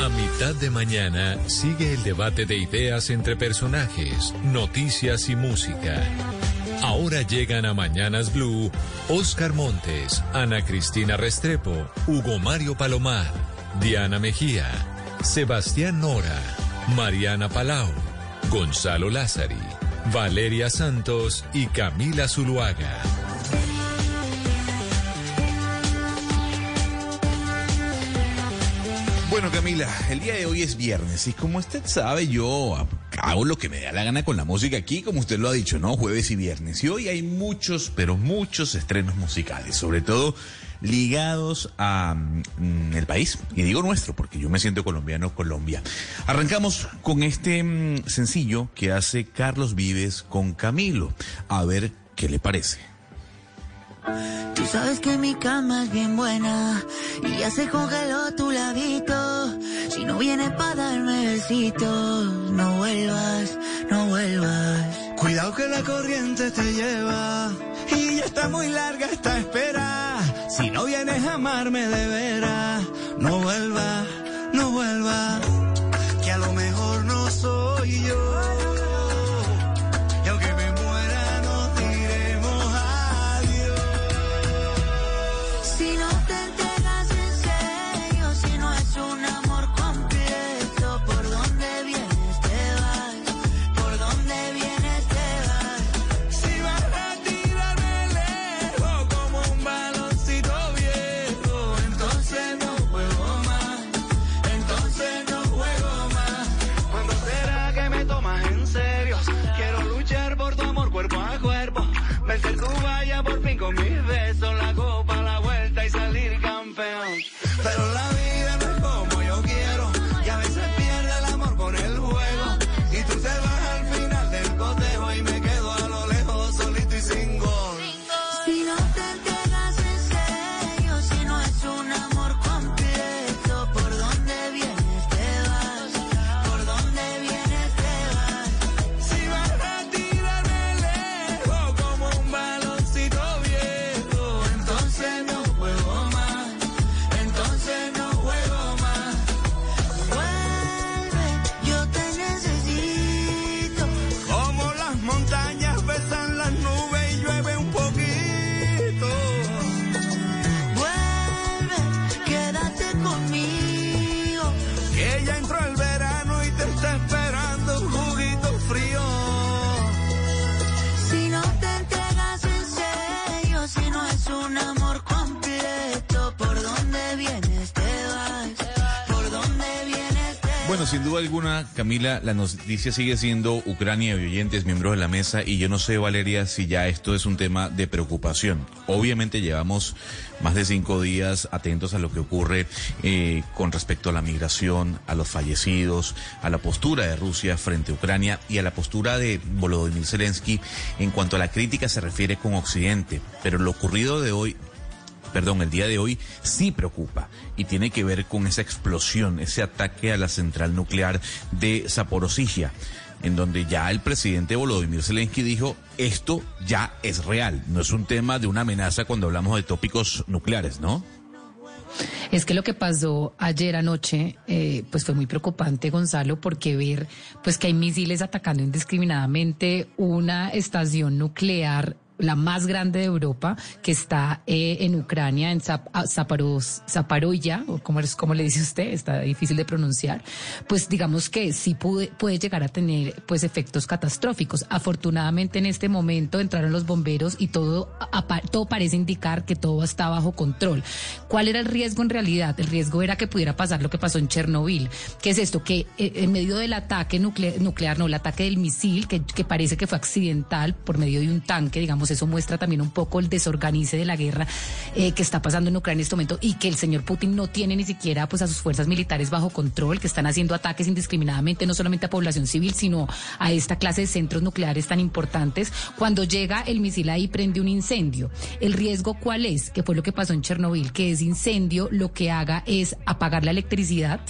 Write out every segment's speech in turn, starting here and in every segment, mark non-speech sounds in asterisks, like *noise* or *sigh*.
A mitad de mañana sigue el debate de ideas entre personajes, noticias y música. Ahora llegan a Mañanas Blue Oscar Montes, Ana Cristina Restrepo, Hugo Mario Palomar, Diana Mejía, Sebastián Nora, Mariana Palau, Gonzalo Lázari, Valeria Santos y Camila Zuluaga. Bueno, Camila, el día de hoy es viernes y como usted sabe, yo hago lo que me da la gana con la música aquí, como usted lo ha dicho, ¿no? Jueves y viernes. Y hoy hay muchos, pero muchos estrenos musicales, sobre todo ligados a mm, el país, y digo nuestro, porque yo me siento colombiano, Colombia. Arrancamos con este mm, sencillo que hace Carlos Vives con Camilo. A ver qué le parece. Tú sabes que mi cama es bien buena y ya se congeló tu ladito. Si no vienes para darme besitos, no vuelvas, no vuelvas. Cuidado que la corriente te lleva y ya está muy larga esta espera. Si no vienes a amarme de veras, no vuelvas, no vuelvas. Que a lo mejor no soy yo. Sin duda alguna, Camila, la noticia sigue siendo Ucrania oyentes, miembros de la mesa, y yo no sé, Valeria, si ya esto es un tema de preocupación. Obviamente llevamos más de cinco días atentos a lo que ocurre eh, con respecto a la migración, a los fallecidos, a la postura de Rusia frente a Ucrania y a la postura de Volodymyr Zelensky en cuanto a la crítica se refiere con Occidente. Pero lo ocurrido de hoy perdón, el día de hoy sí preocupa y tiene que ver con esa explosión, ese ataque a la central nuclear de Zaporozhia, en donde ya el presidente Volodymyr Zelensky dijo, esto ya es real, no es un tema de una amenaza cuando hablamos de tópicos nucleares, ¿no? Es que lo que pasó ayer anoche, eh, pues fue muy preocupante, Gonzalo, porque ver, pues que hay misiles atacando indiscriminadamente una estación nuclear la más grande de Europa, que está eh, en Ucrania, en Zap ah, Zaparos- Zaparoya, o como, es, como le dice usted, está difícil de pronunciar, pues digamos que sí puede, puede llegar a tener pues efectos catastróficos. Afortunadamente en este momento entraron los bomberos y todo, todo parece indicar que todo está bajo control. ¿Cuál era el riesgo en realidad? El riesgo era que pudiera pasar lo que pasó en Chernobyl. ¿Qué es esto? Que eh, en medio del ataque nucle- nuclear, no, el ataque del misil, que, que parece que fue accidental por medio de un tanque, digamos, digamos, eso muestra también un poco el desorganice de la guerra eh, que está pasando en Ucrania en este momento y que el señor Putin no tiene ni siquiera pues a sus fuerzas militares bajo control, que están haciendo ataques indiscriminadamente, no solamente a población civil, sino a esta clase de centros nucleares tan importantes. Cuando llega el misil ahí prende un incendio. ¿El riesgo cuál es? Que fue lo que pasó en Chernobyl, que ese incendio lo que haga es apagar la electricidad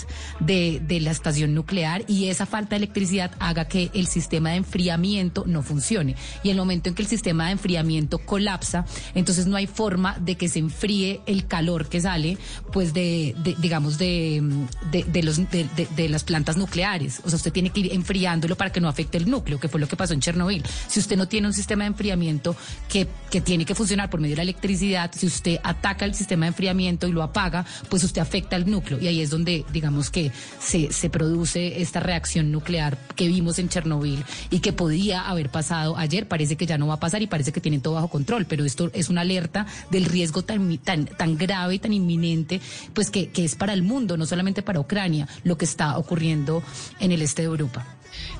de, de la estación nuclear y esa falta de electricidad haga que el sistema de enfriamiento no funcione. Y el momento en que el sistema de enfriamiento colapsa, entonces no hay forma de que se enfríe el calor que sale, pues de, digamos, de, de, los, las plantas nucleares. O sea, usted tiene que ir enfriándolo para que no afecte el núcleo, que fue lo que pasó en Chernobyl. Si usted no tiene un sistema de enfriamiento que, que tiene que funcionar por medio de la electricidad, si usted ataca el sistema de enfriamiento y lo apaga, pues usted afecta al núcleo. Y ahí es donde, digamos que se, se produce esta reacción nuclear que vimos en Chernobyl y que podía haber pasado ayer. Parece que ya no va a pasar y parece que tienen todo bajo control, pero esto es una alerta del riesgo tan, tan, tan grave y tan inminente, pues que, que es para el mundo, no solamente para Ucrania, lo que está ocurriendo en el este de Europa.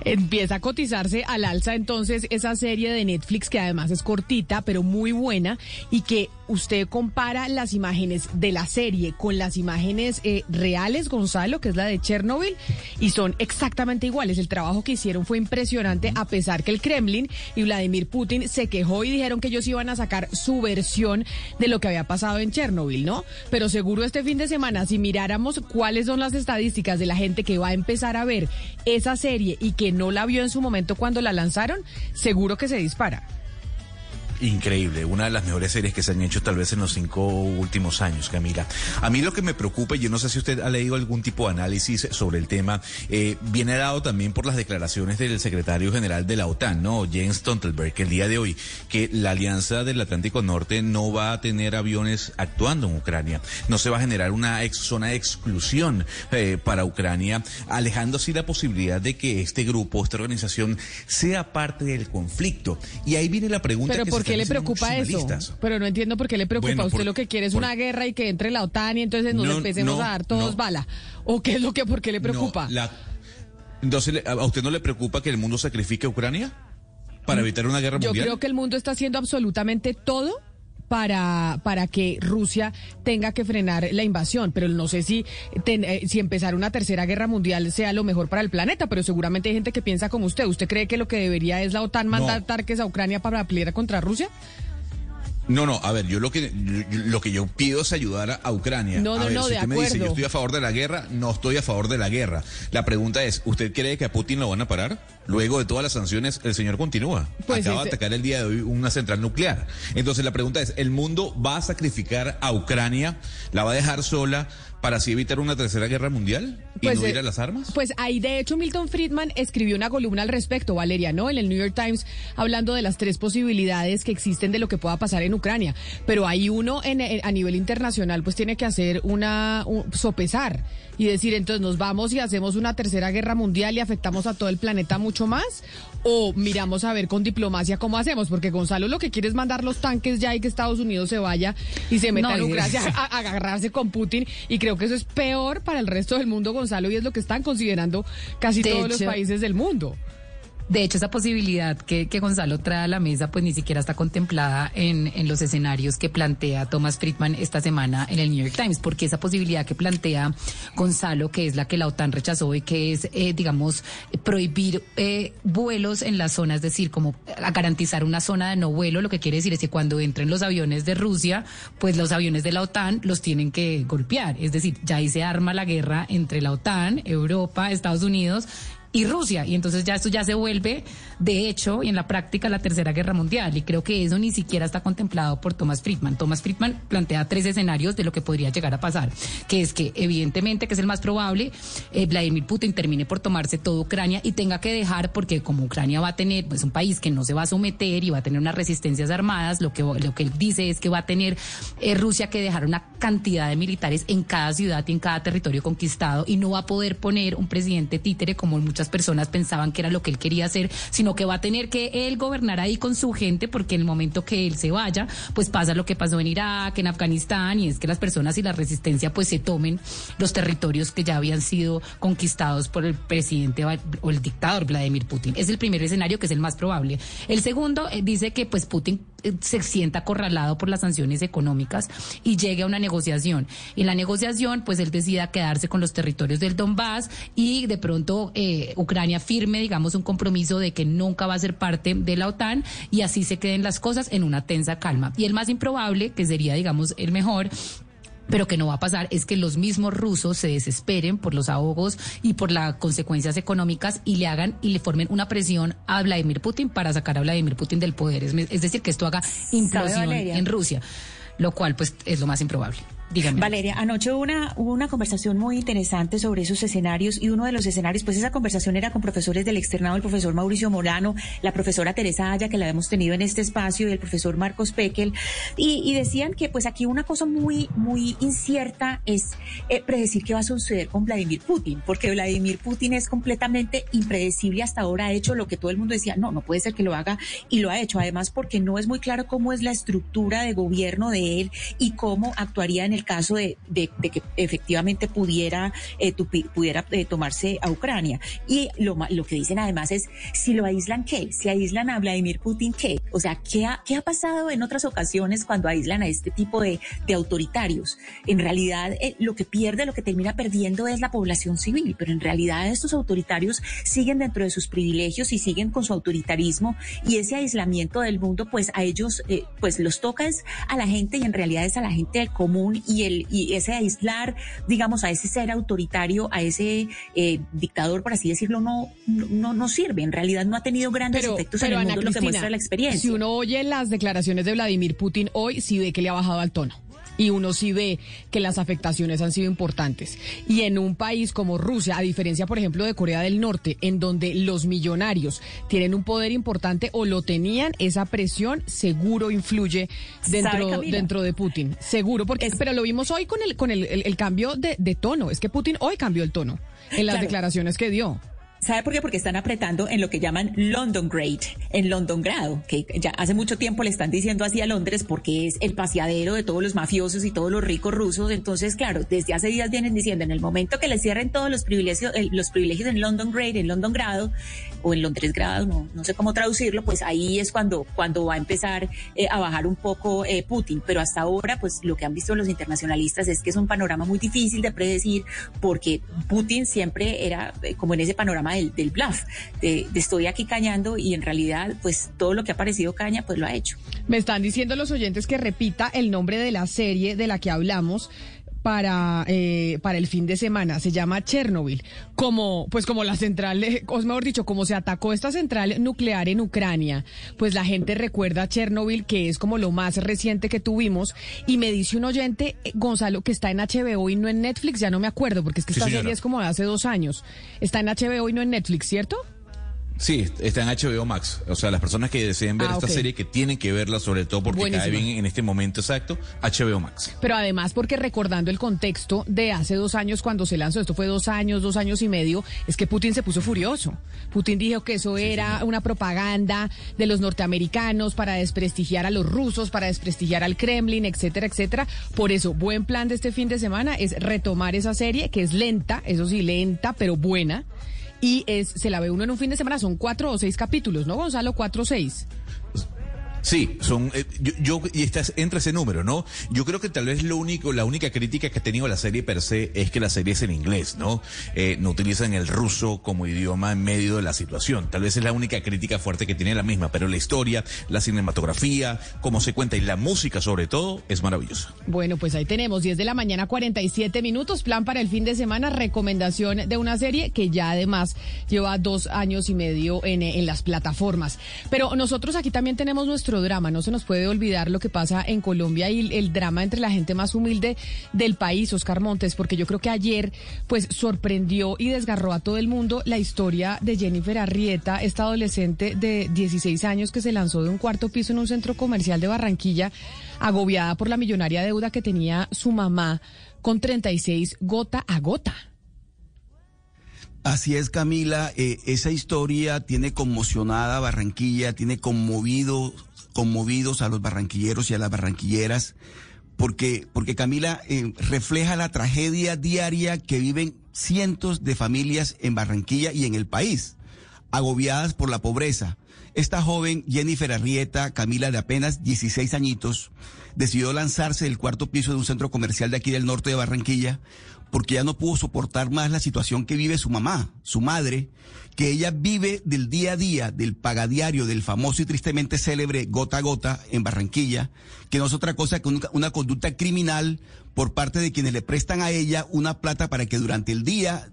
Empieza a cotizarse al alza entonces esa serie de Netflix que además es cortita pero muy buena y que usted compara las imágenes de la serie con las imágenes eh, reales, Gonzalo, que es la de Chernobyl, y son exactamente iguales. El trabajo que hicieron fue impresionante a pesar que el Kremlin y Vladimir Putin se quejó y dijeron que ellos iban a sacar su versión de lo que había pasado en Chernobyl, ¿no? Pero seguro este fin de semana, si miráramos cuáles son las estadísticas de la gente que va a empezar a ver esa serie y que no la vio en su momento cuando la lanzaron, seguro que se dispara. Increíble, una de las mejores series que se han hecho tal vez en los cinco últimos años, Camila. A mí lo que me preocupa, y yo no sé si usted ha leído algún tipo de análisis sobre el tema, eh, viene dado también por las declaraciones del secretario general de la OTAN, ¿no? Jens Stoltenberg, que el día de hoy, que la Alianza del Atlántico Norte no va a tener aviones actuando en Ucrania, no se va a generar una ex- zona de exclusión eh, para Ucrania, alejando así la posibilidad de que este grupo, esta organización, sea parte del conflicto. Y ahí viene la pregunta Pero que ¿por se qué le preocupa eso? Pero no entiendo por qué le preocupa. Bueno, Usted por- lo que quiere es por- una guerra y que entre la OTAN y entonces nos No, empecemos no, a dar todos no. bala. ¿O qué es lo que, por qué le preocupa? La- Entonces, ¿le- ¿a usted no le preocupa que el mundo sacrifique a Ucrania para evitar una guerra Yo mundial? creo que el mundo está haciendo absolutamente todo para, para que Rusia tenga que frenar la invasión, pero no sé si, ten- eh, si empezar una tercera guerra mundial sea lo mejor para el planeta, pero seguramente hay gente que piensa como usted. ¿Usted cree que lo que debería es la OTAN mandar No. tanques a Ucrania para pelear contra Rusia? No, no, a ver, yo lo que lo que yo pido es ayudar a, a Ucrania. No, a no, ver, no, si de usted me dice yo estoy a favor de la guerra, no estoy a favor de la guerra. La pregunta es, ¿usted cree que a Putin lo van a parar? Luego de todas las sanciones, el señor continúa. Pues Acaba de atacar el día de hoy una central nuclear. Entonces la pregunta es, ¿el mundo va a sacrificar a Ucrania? ¿La va a dejar sola para así evitar una tercera guerra mundial? ¿Y no eh, ir a las armas? Pues ahí, de hecho, Milton Friedman escribió una columna al respecto, Valeria, ¿no? En el New York Times, hablando de las tres posibilidades que existen de lo que pueda pasar en Ucrania. Pero ahí uno, en, en- a nivel internacional, pues tiene que hacer una, un- sopesar y decir, entonces, ¿nos vamos y hacemos una tercera guerra mundial y afectamos a todo el planeta mucho más? ¿O miramos a ver con diplomacia cómo hacemos? Porque Gonzalo lo que quiere es mandar los tanques ya y que Estados Unidos se vaya y se meta No, en Ucrania a, a agarrarse con Putin y creo que eso es peor para el resto del mundo, Gonzalo, y es lo que están considerando casi De todos los países del mundo. De hecho, esa posibilidad que, que Gonzalo trae a la mesa, pues ni siquiera está contemplada en, en los escenarios que plantea Thomas Friedman esta semana en el New York Times, porque esa posibilidad que plantea Gonzalo, que es la que la OTAN rechazó y que es, eh, digamos, prohibir eh, vuelos en la zona, es decir, como garantizar una zona de no vuelo, lo que quiere decir es que cuando entren los aviones de Rusia, pues los aviones de la OTAN los tienen que golpear. Es decir, ya ahí se arma la guerra entre la OTAN, Europa, Estados Unidos y Rusia. Y entonces ya esto ya se vuelve, de hecho, y en la práctica, la Tercera Guerra Mundial. Y creo que eso ni siquiera está contemplado por Thomas Friedman. Thomas Friedman plantea tres escenarios de lo que podría llegar a pasar, que es que evidentemente, que es el más probable, eh, Vladimir Putin termine por tomarse toda Ucrania y tenga que dejar, porque como Ucrania va a tener, pues un país que no se va a someter y va a tener unas resistencias armadas, lo que, lo que él dice es que va a tener eh, Rusia que dejar una cantidad de militares en cada ciudad y en cada territorio conquistado y no va a poder poner un presidente títere como muchas personas pensaban que era lo que él quería hacer, sino que va a tener que él gobernar ahí con su gente porque en el momento que él se vaya, pues pasa lo que pasó en Irak, en Afganistán y es que las personas y la resistencia pues se tomen los territorios que ya habían sido conquistados por el presidente o el dictador Vladimir Putin. Es el primer escenario que es el más probable. El segundo eh, dice que pues Putin se sienta acorralado por las sanciones económicas y llegue a una negociación. Y en la negociación, pues él decida quedarse con los territorios del Donbass y de pronto eh, Ucrania firme, digamos, un compromiso de que nunca va a ser parte de la OTAN y así se queden las cosas en una tensa calma. Y el más improbable, que sería, digamos, el mejor, pero que no va a pasar es que los mismos rusos se desesperen por los ahogos y por las consecuencias económicas y le hagan y le formen una presión a Vladimir Putin para sacar a Vladimir Putin del poder. Es, es decir, que esto haga implosión en Rusia, lo cual pues es lo más improbable. Dígame. Valeria, anoche hubo una, hubo una conversación muy interesante sobre esos escenarios y uno de los escenarios, pues esa conversación era con profesores del externado, el profesor Mauricio Morano, la profesora Teresa Aya, que la hemos tenido en este espacio, y el profesor Marcos Pekel, y, y decían que pues aquí una cosa muy, muy incierta es eh, predecir qué va a suceder con Vladimir Putin, porque Vladimir Putin es completamente impredecible hasta ahora, ha hecho lo que todo el mundo decía, no, no puede ser que lo haga, y lo ha hecho, además porque no es muy claro cómo es la estructura de gobierno de él y cómo actuaría en el caso de, que efectivamente pudiera, eh, pudiera eh, tomarse a Ucrania. Y lo, lo que dicen además es, si lo aíslan, ¿qué? Si aíslan a Vladimir Putin, ¿qué? O sea, ¿qué ha, qué ha pasado en otras ocasiones cuando aíslan a este tipo de, de autoritarios? En realidad, eh, lo que pierde, lo que termina perdiendo es la población civil, pero en realidad estos autoritarios siguen dentro de sus privilegios y siguen con su autoritarismo y ese aislamiento del mundo, pues a ellos, pues los toca es a la gente y en realidad es a la gente del común y el y ese aislar, digamos, a ese ser autoritario, a ese eh, dictador, por así decirlo, no, no, no sirve. En realidad no ha tenido grandes efectos en el Ana mundo, lo que Cristina, muestra la experiencia. Si uno oye las declaraciones de Vladimir Putin hoy, sí ve que le ha bajado al tono. Y uno sí ve que las afectaciones han sido importantes. Y en un país como Rusia, a diferencia, por ejemplo, de Corea del Norte, en donde los millonarios tienen un poder importante o lo tenían, esa presión seguro influye dentro, dentro de Putin. Seguro, porque, pero lo vimos hoy con el, con el, el- el cambio de, de tono. Es que Putin hoy cambió el tono en las Claro. declaraciones que dio. ¿Sabe por qué? Porque están apretando en lo que llaman London Grade, en London Grado, que ya hace mucho tiempo le están diciendo así a Londres porque es el paseadero de todos los mafiosos y todos los ricos rusos. Entonces, claro, desde hace días vienen diciendo, en el momento que les cierren todos los privilegios, los privilegios en London Grade, en London Grado, o en Londres Grado, no, no sé cómo traducirlo, pues ahí es cuando, cuando va a empezar eh, a bajar un poco eh, Putin. Pero hasta ahora, pues lo que han visto los internacionalistas es que es un panorama muy difícil de predecir porque Putin siempre era eh, como en ese panorama del, del bluff, de estoy aquí cañando y en realidad, pues todo lo que ha parecido caña, pues lo ha hecho. Me están diciendo los oyentes que repita el nombre de la serie de la que hablamos para, eh, para el fin de semana. Se llama Chernobyl. Como, pues como la central, o mejor dicho, como se atacó esta central nuclear en Ucrania, pues la gente recuerda Chernobyl, que es como lo más reciente que tuvimos. Y me dice un oyente, eh, Gonzalo, que está en HBO y no en Netflix, ya no me acuerdo, porque es que Sí, esta señora. serie es como de hace dos años. Está en HBO y no en Netflix, ¿cierto? Sí, está en HBO Max. O sea, las personas que deseen ver Ah, esta serie, que tienen que verla, sobre todo porque cae bien en este momento exacto, HBO Max. Pero además porque recordando el contexto de hace dos años cuando se lanzó, esto fue dos años, dos años y medio, es que Putin se puso furioso. Putin dijo que eso era una propaganda de los norteamericanos para desprestigiar a los rusos, para desprestigiar al Kremlin, etcétera, etcétera. Por eso, buen plan de este fin de semana es retomar esa serie, que es lenta, eso sí, lenta, pero buena. Y es, se la ve uno en un fin de semana, son cuatro o seis capítulos, ¿no, Gonzalo? Cuatro o seis. Sí, son eh, yo, yo- y estás entra ese número, ¿no? Yo creo que tal vez lo único, la única crítica que ha tenido la serie per se es que la serie es en inglés, ¿no? Eh, no utilizan el ruso como idioma en medio de la situación. Tal vez es la única crítica fuerte que tiene la misma, pero la historia, la cinematografía, cómo se cuenta y la música sobre todo es maravillosa. Bueno, pues ahí tenemos 10 de la mañana, 47 minutos, plan para el fin de semana, recomendación de una serie que ya además lleva dos años y medio en las plataformas. Pero nosotros aquí también tenemos nuestro drama, no se nos puede olvidar lo que pasa en Colombia y el, drama entre la gente más humilde del país, Oscar Montes, porque yo creo que ayer pues sorprendió y desgarró a todo el mundo la historia de Jennifer Arrieta, esta adolescente de 16 años que se lanzó de un cuarto piso en un centro comercial de Barranquilla, agobiada por la millonaria deuda que tenía su mamá con 36 gota a gota. Así es, Camila. eh, esa historia tiene conmocionada Barranquilla, tiene conmovido, conmovidos a los barranquilleros y a las barranquilleras, porque, porque Camila eh, refleja la tragedia diaria que viven cientos de familias en Barranquilla y en el país, agobiadas por la pobreza. esta joven Jennifer Arrieta, Camila de apenas 16 añitos, decidió lanzarse del cuarto piso de un centro comercial de aquí del norte de Barranquilla porque ya no pudo soportar más la situación que vive su mamá, su madre, que ella vive del día a día, del pagadiario, del famoso y tristemente célebre gota a gota en Barranquilla, que no es otra cosa que una, conducta criminal por parte de quienes le prestan a ella una plata para que durante el día,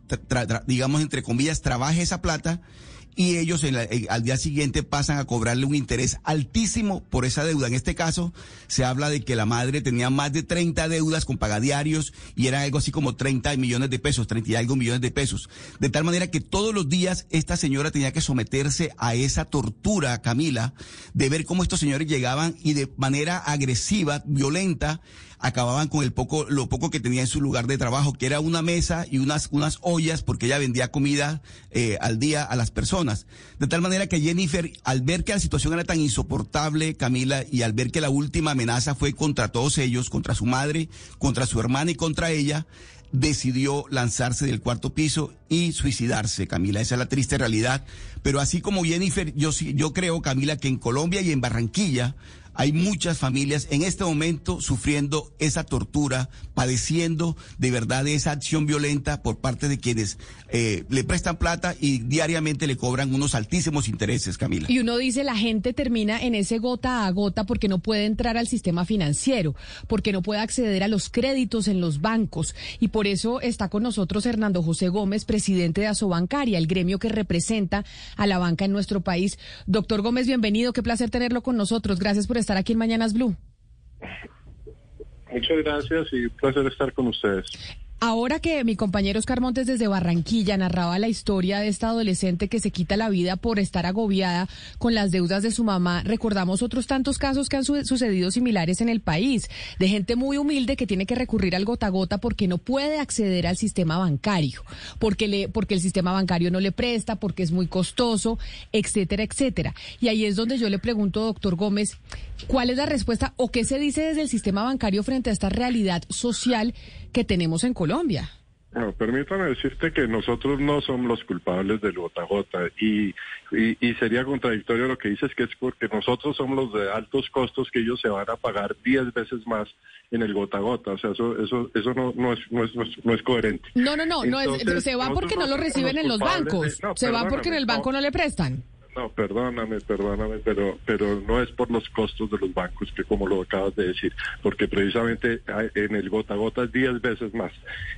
digamos entre comillas, trabaje esa plata y ellos en la- eh, al día siguiente pasan a cobrarle un interés altísimo por esa deuda. En este caso, se habla de que la madre tenía más de 30 deudas con pagadiarios y era algo así como 30 millones de pesos, 30 y algo millones de pesos. De tal manera que todos los días esta señora tenía que someterse a esa tortura, Camila, de ver cómo estos señores llegaban y de manera agresiva, violenta, acababan con el poco, lo poco que tenía en su lugar de trabajo, que era una mesa y unas, unas ollas, porque ella vendía comida eh, al día a las personas. De tal manera que Jennifer, al ver que la situación era tan insoportable, Camila, y al ver que la última amenaza fue contra todos ellos, contra su madre, contra su hermana y contra ella, decidió lanzarse del cuarto piso y suicidarse, Camila. Esa es la triste realidad. Pero así como Jennifer, yo sí, yo creo, Camila, que en Colombia y en Barranquilla hay muchas familias en este momento sufriendo esa tortura, padeciendo de verdad esa acción violenta por parte de quienes eh, le prestan plata y diariamente le cobran unos altísimos intereses, Camila. Y uno dice, la gente termina en ese gota a gota porque no puede entrar al sistema financiero, porque no puede acceder a los créditos en los bancos. Y por eso está con nosotros Hernando José Gómez, presidente de Asobancaria, el gremio que representa a la banca en nuestro país. Doctor Gómez, bienvenido. Qué placer tenerlo con nosotros. Gracias por estar aquí en Mañanas Blue. Muchas gracias y un placer estar con ustedes. Ahora que mi compañero Oscar Montes desde Barranquilla narraba la historia de esta adolescente que se quita la vida por estar agobiada con las deudas de su mamá, recordamos otros tantos casos que han su- sucedido similares en el país, de gente muy humilde que tiene que recurrir al gota a gota porque no puede acceder al sistema bancario, porque le, porque el sistema bancario no le presta, porque es muy costoso, etcétera, etcétera. Y ahí es donde yo le pregunto, doctor Gómez, ¿cuál es la respuesta o qué se dice desde el sistema bancario frente a esta realidad social que tenemos en Colombia? Bueno, permítame decirte que nosotros no somos los culpables del gota y, y, y sería contradictorio lo que dices que es porque nosotros somos los de altos costos que ellos se van a pagar 10 veces más en el gota gota. O sea, eso, eso, eso no, no, es, no, es, no es- no coherente. No, no, no, no es, se va porque no lo reciben en los de- bancos, no, se va porque en el banco no le prestan. No, perdóname, perdóname, pero, pero no es por los costos de los bancos, que como lo acabas de decir, porque precisamente hay- en el gota a gota es 10 veces más.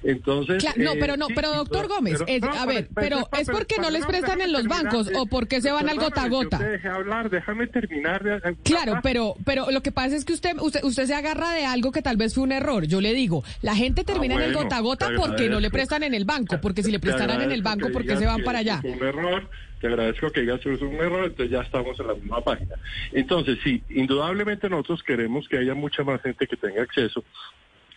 Entonces. No, eh, pero no, pero doctor Gómez, pero- es- no, a ver, pero- es porque no les prestan en los bancos o porque se van al gota a gota. dejé hablar, déjame terminar. de- Claro, pero, pero lo que pasa es que usted, usted, usted se agarra de algo que tal vez fue un error. Yo le digo, la gente termina en el Ah, gota a gota porque no le prestan en el banco, porque si le prestaran en el banco, que ¿por qué digas se van para allá? Un error. Te agradezco que digas que es un error, entonces ya estamos en la misma página. Entonces, sí, indudablemente nosotros queremos que haya mucha más gente que tenga acceso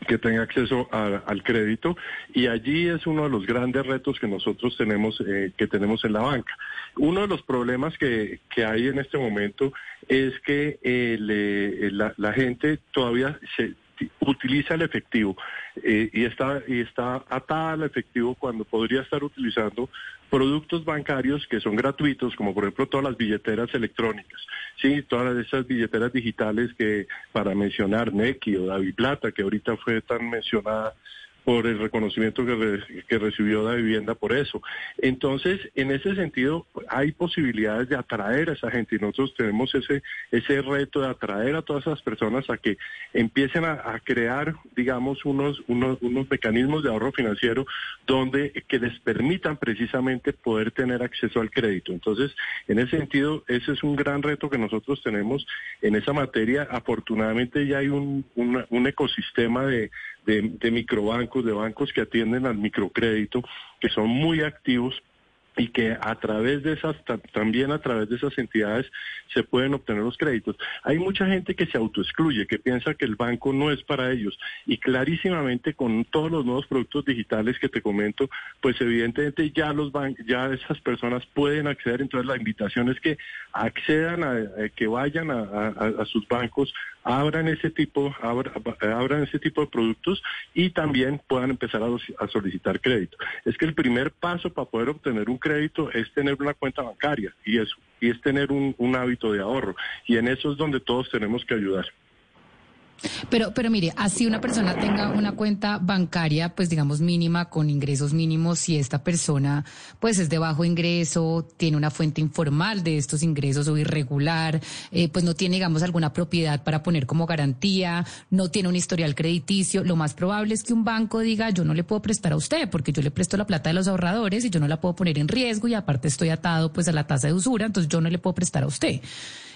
que tenga acceso al crédito y allí es uno de los grandes retos que nosotros tenemos eh, que tenemos en la banca. Uno de los problemas que, que hay en este momento es que eh, le- la, la gente todavía se utiliza el efectivo eh, y está y está atada al efectivo cuando podría estar utilizando productos bancarios que son gratuitos, como por ejemplo todas las billeteras electrónicas, sí, todas esas billeteras digitales que para mencionar Neki o Daviplata, que ahorita fue tan mencionada por el reconocimiento que, re- que recibió la vivienda por eso. Entonces, en ese sentido, hay posibilidades de atraer a esa gente y nosotros tenemos ese, ese reto de atraer a todas esas personas a que empiecen a, a crear, digamos, unos, unos, unos mecanismos de ahorro financiero donde que les permitan precisamente poder tener acceso al crédito. Entonces, en ese sentido, ese es un gran reto que nosotros tenemos en esa materia. Afortunadamente ya hay un, una- un ecosistema de, de, de microbancos, de bancos que atienden al microcrédito, que son muy activos y que a través de esas, ta- también a través de esas entidades se pueden obtener los créditos. Hay mucha gente que se autoexcluye, que piensa que el banco no es para ellos y clarísimamente con todos los nuevos productos digitales que te comento, pues evidentemente ya los ban ya esas personas pueden acceder, entonces la invitación es que accedan a, que vayan a sus bancos abran ese tipo, abra- abran ese tipo de productos y también puedan empezar a, solicitar crédito. Es que el primer paso para poder obtener un crédito es tener una cuenta bancaria y eso, y es tener un hábito de ahorro. Y en eso es donde todos tenemos que ayudar. Pero, pero mire, así una persona tenga una cuenta bancaria, pues digamos mínima, con ingresos mínimos, si esta persona pues es de bajo ingreso, tiene una fuente informal de estos ingresos o irregular, eh, pues no tiene, digamos, alguna propiedad para poner como garantía, no tiene un historial crediticio, lo más probable es que un banco diga, yo no le puedo prestar a usted porque yo le presto la plata de los ahorradores y yo no la puedo poner en riesgo y aparte estoy atado pues a la tasa de usura, entonces yo no le puedo prestar a usted.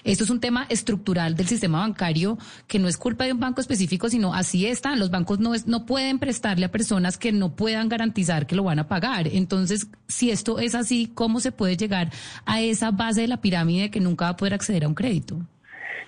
Esto es un tema estructural del sistema bancario que no es culpa de un banco específico, sino así está. Los bancos no, es, no pueden prestarle a personas que no puedan garantizar que lo van a pagar. Entonces, si esto es así, ¿cómo se puede llegar a esa base de la pirámide que nunca va a poder acceder a un crédito?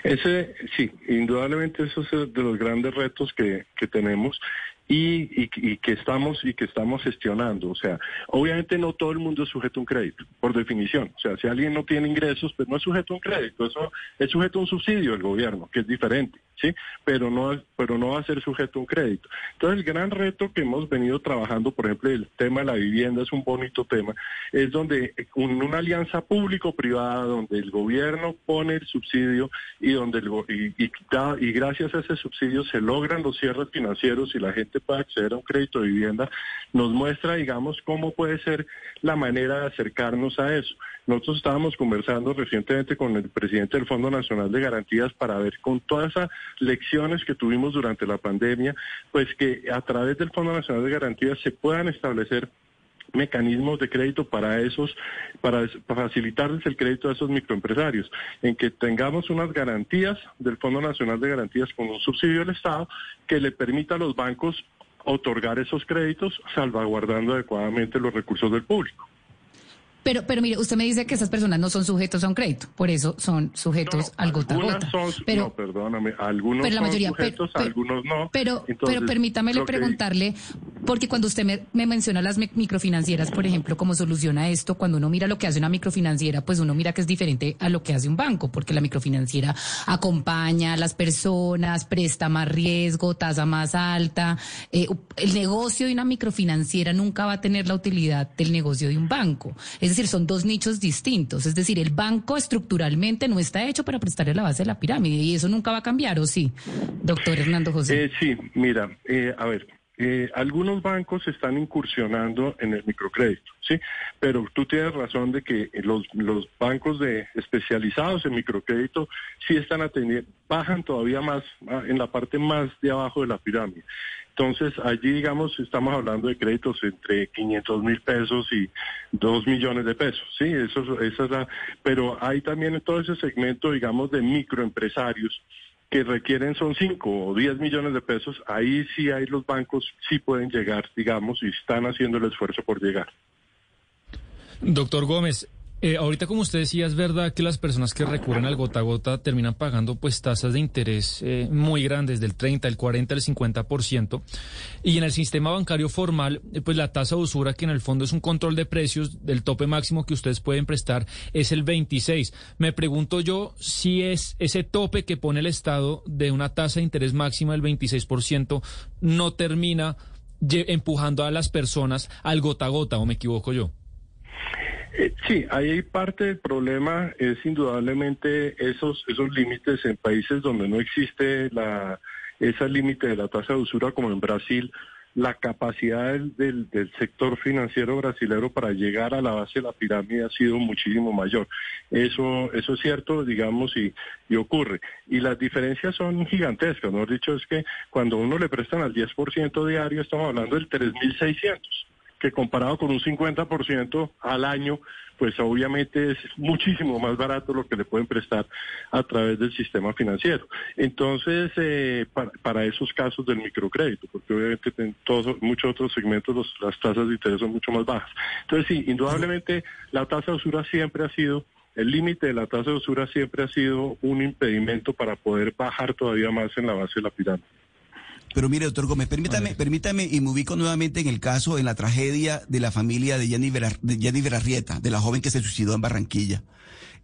Ese, sí, indudablemente eso es de los grandes retos que, que tenemos y, y, y, que estamos y que estamos gestionando. O sea, obviamente no todo el mundo es sujeto a un crédito, por definición. O sea, si alguien no tiene ingresos, pues no es sujeto a un crédito, eso es sujeto a un subsidio del gobierno, que es diferente, ¿sí? Pero no, pero no va a ser sujeto a un crédito. Entonces, el gran reto que hemos venido trabajando, por ejemplo, el tema de la vivienda es un bonito tema, es donde una alianza público-privada, donde el gobierno pone el subsidio y donde y, y gracias a ese subsidio se logran los cierres financieros y la gente puede acceder a un crédito de vivienda, nos muestra, digamos, cómo puede ser la manera de acercarnos a eso. Nosotros estábamos conversando recientemente con el presidente del Fondo Nacional de Garantías para ver con todas esas lecciones que tuvimos durante la pandemia, pues que a través del Fondo Nacional de Garantías se puedan establecer mecanismos de crédito para esos, para, para, facilitarles el crédito a esos microempresarios, en que tengamos unas garantías del Fondo Nacional de Garantías con un subsidio del Estado que le permita a los bancos otorgar esos créditos salvaguardando adecuadamente los recursos del público. Pero, pero mire, usted me dice que esas personas no son sujetos a un crédito, por eso son sujetos no, al gota a gota. Son, pero, no, perdóname, algunos pero la mayoría, son sujetos, pero, algunos no. Pero, Entonces, pero permítamele que- preguntarle, porque cuando usted me, me menciona las mi- microfinancieras, por ejemplo, cómo soluciona esto, cuando uno mira lo que hace una microfinanciera, pues uno mira que es diferente a lo que hace un banco, porque la microfinanciera acompaña a las personas, presta más riesgo, tasa más alta. Eh, el negocio de una microfinanciera nunca va a tener la utilidad del negocio de un banco. Es decir, son dos nichos distintos. Es decir, el banco estructuralmente no está hecho para prestarle la base de la pirámide y eso nunca va a cambiar, ¿o sí? Doctor Hernando José. Eh, sí, mira, eh, a ver, eh, algunos bancos están incursionando en el microcrédito, ¿sí? Pero tú tienes razón de que los, los bancos de especializados en microcrédito sí están atendiendo, bajan todavía más ah, en la parte más de abajo de la pirámide. Entonces, allí, digamos, estamos hablando de créditos entre 500 mil pesos y 2 millones de pesos, ¿sí? Eso, esa es la, pero hay también todo ese segmento, digamos, de microempresarios que requieren son 5 o 10 millones de pesos, ahí sí hay los bancos, sí pueden llegar, digamos, y están haciendo el esfuerzo por llegar. Doctor Gómez, eh, ahorita como usted decía, es verdad que las personas que recurren al gota a gota terminan pagando pues tasas de interés eh, muy grandes, del 30, el 40, el 50%. Y en el sistema bancario formal, eh, pues la tasa de usura, que en el fondo es un control de precios, del tope máximo que ustedes pueden prestar, es el 26. Me pregunto yo si es ese tope que pone el Estado de una tasa de interés máxima del 26% no termina empujando a las personas al gota a gota, o me equivoco yo. Sí, ahí parte del problema es indudablemente esos esos límites en países donde no existe la ese límite de la tasa de usura como en Brasil, la capacidad del, del, sector financiero brasilero para llegar a la base de la pirámide ha sido muchísimo mayor. Eso eso es cierto, digamos, y, y ocurre. Y las diferencias son gigantescas, ¿no? dicho es que cuando uno le prestan al 10% diario, estamos hablando del 3.600 que comparado con un 50% al año, pues obviamente es muchísimo más barato lo que le pueden prestar a través del sistema financiero. Entonces, eh, para, esos casos del microcrédito, porque obviamente en todos, muchos otros segmentos las tasas de interés son mucho más bajas. Entonces, sí, indudablemente la tasa de usura siempre ha sido el límite de la tasa de usura siempre ha sido un impedimento para poder bajar todavía más en la base de la pirámide. Pero mire, doctor Gómez, permítame, permítame y me ubico nuevamente en el caso, en la tragedia de la familia de Jenny, Vera- de Jenny Verarrieta, de la joven que se suicidó en Barranquilla.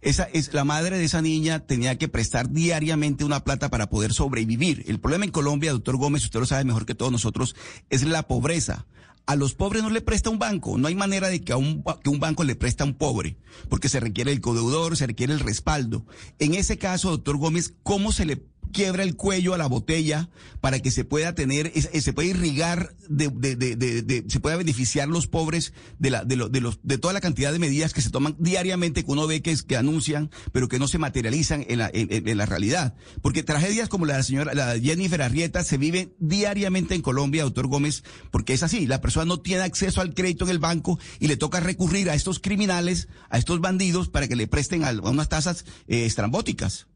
esa es la madre de esa niña tenía que prestar diariamente una plata para poder sobrevivir. El problema en Colombia, doctor Gómez, usted lo sabe mejor que todos nosotros, es la pobreza. A los pobres no le presta un banco. No hay manera de que, a un, que un banco le presta a un pobre, porque se requiere el codeudor, se requiere el respaldo. En ese caso, doctor Gómez, ¿cómo se le quiebra el cuello a la botella para que se pueda tener, eh, se pueda irrigar, de, de- de- se pueda beneficiar los pobres de la, de, lo- de los, de toda la cantidad de medidas que se toman diariamente que uno ve que, es- que anuncian, pero que no se materializan en la, en, la realidad. Porque tragedias como la de la señora, la Jennifer Arrieta se vive diariamente en Colombia, doctor Gómez, porque es así, la persona no tiene acceso al crédito en el banco y le toca recurrir a estos criminales, a estos bandidos para que le presten a, a unas tasas eh, estrambóticas.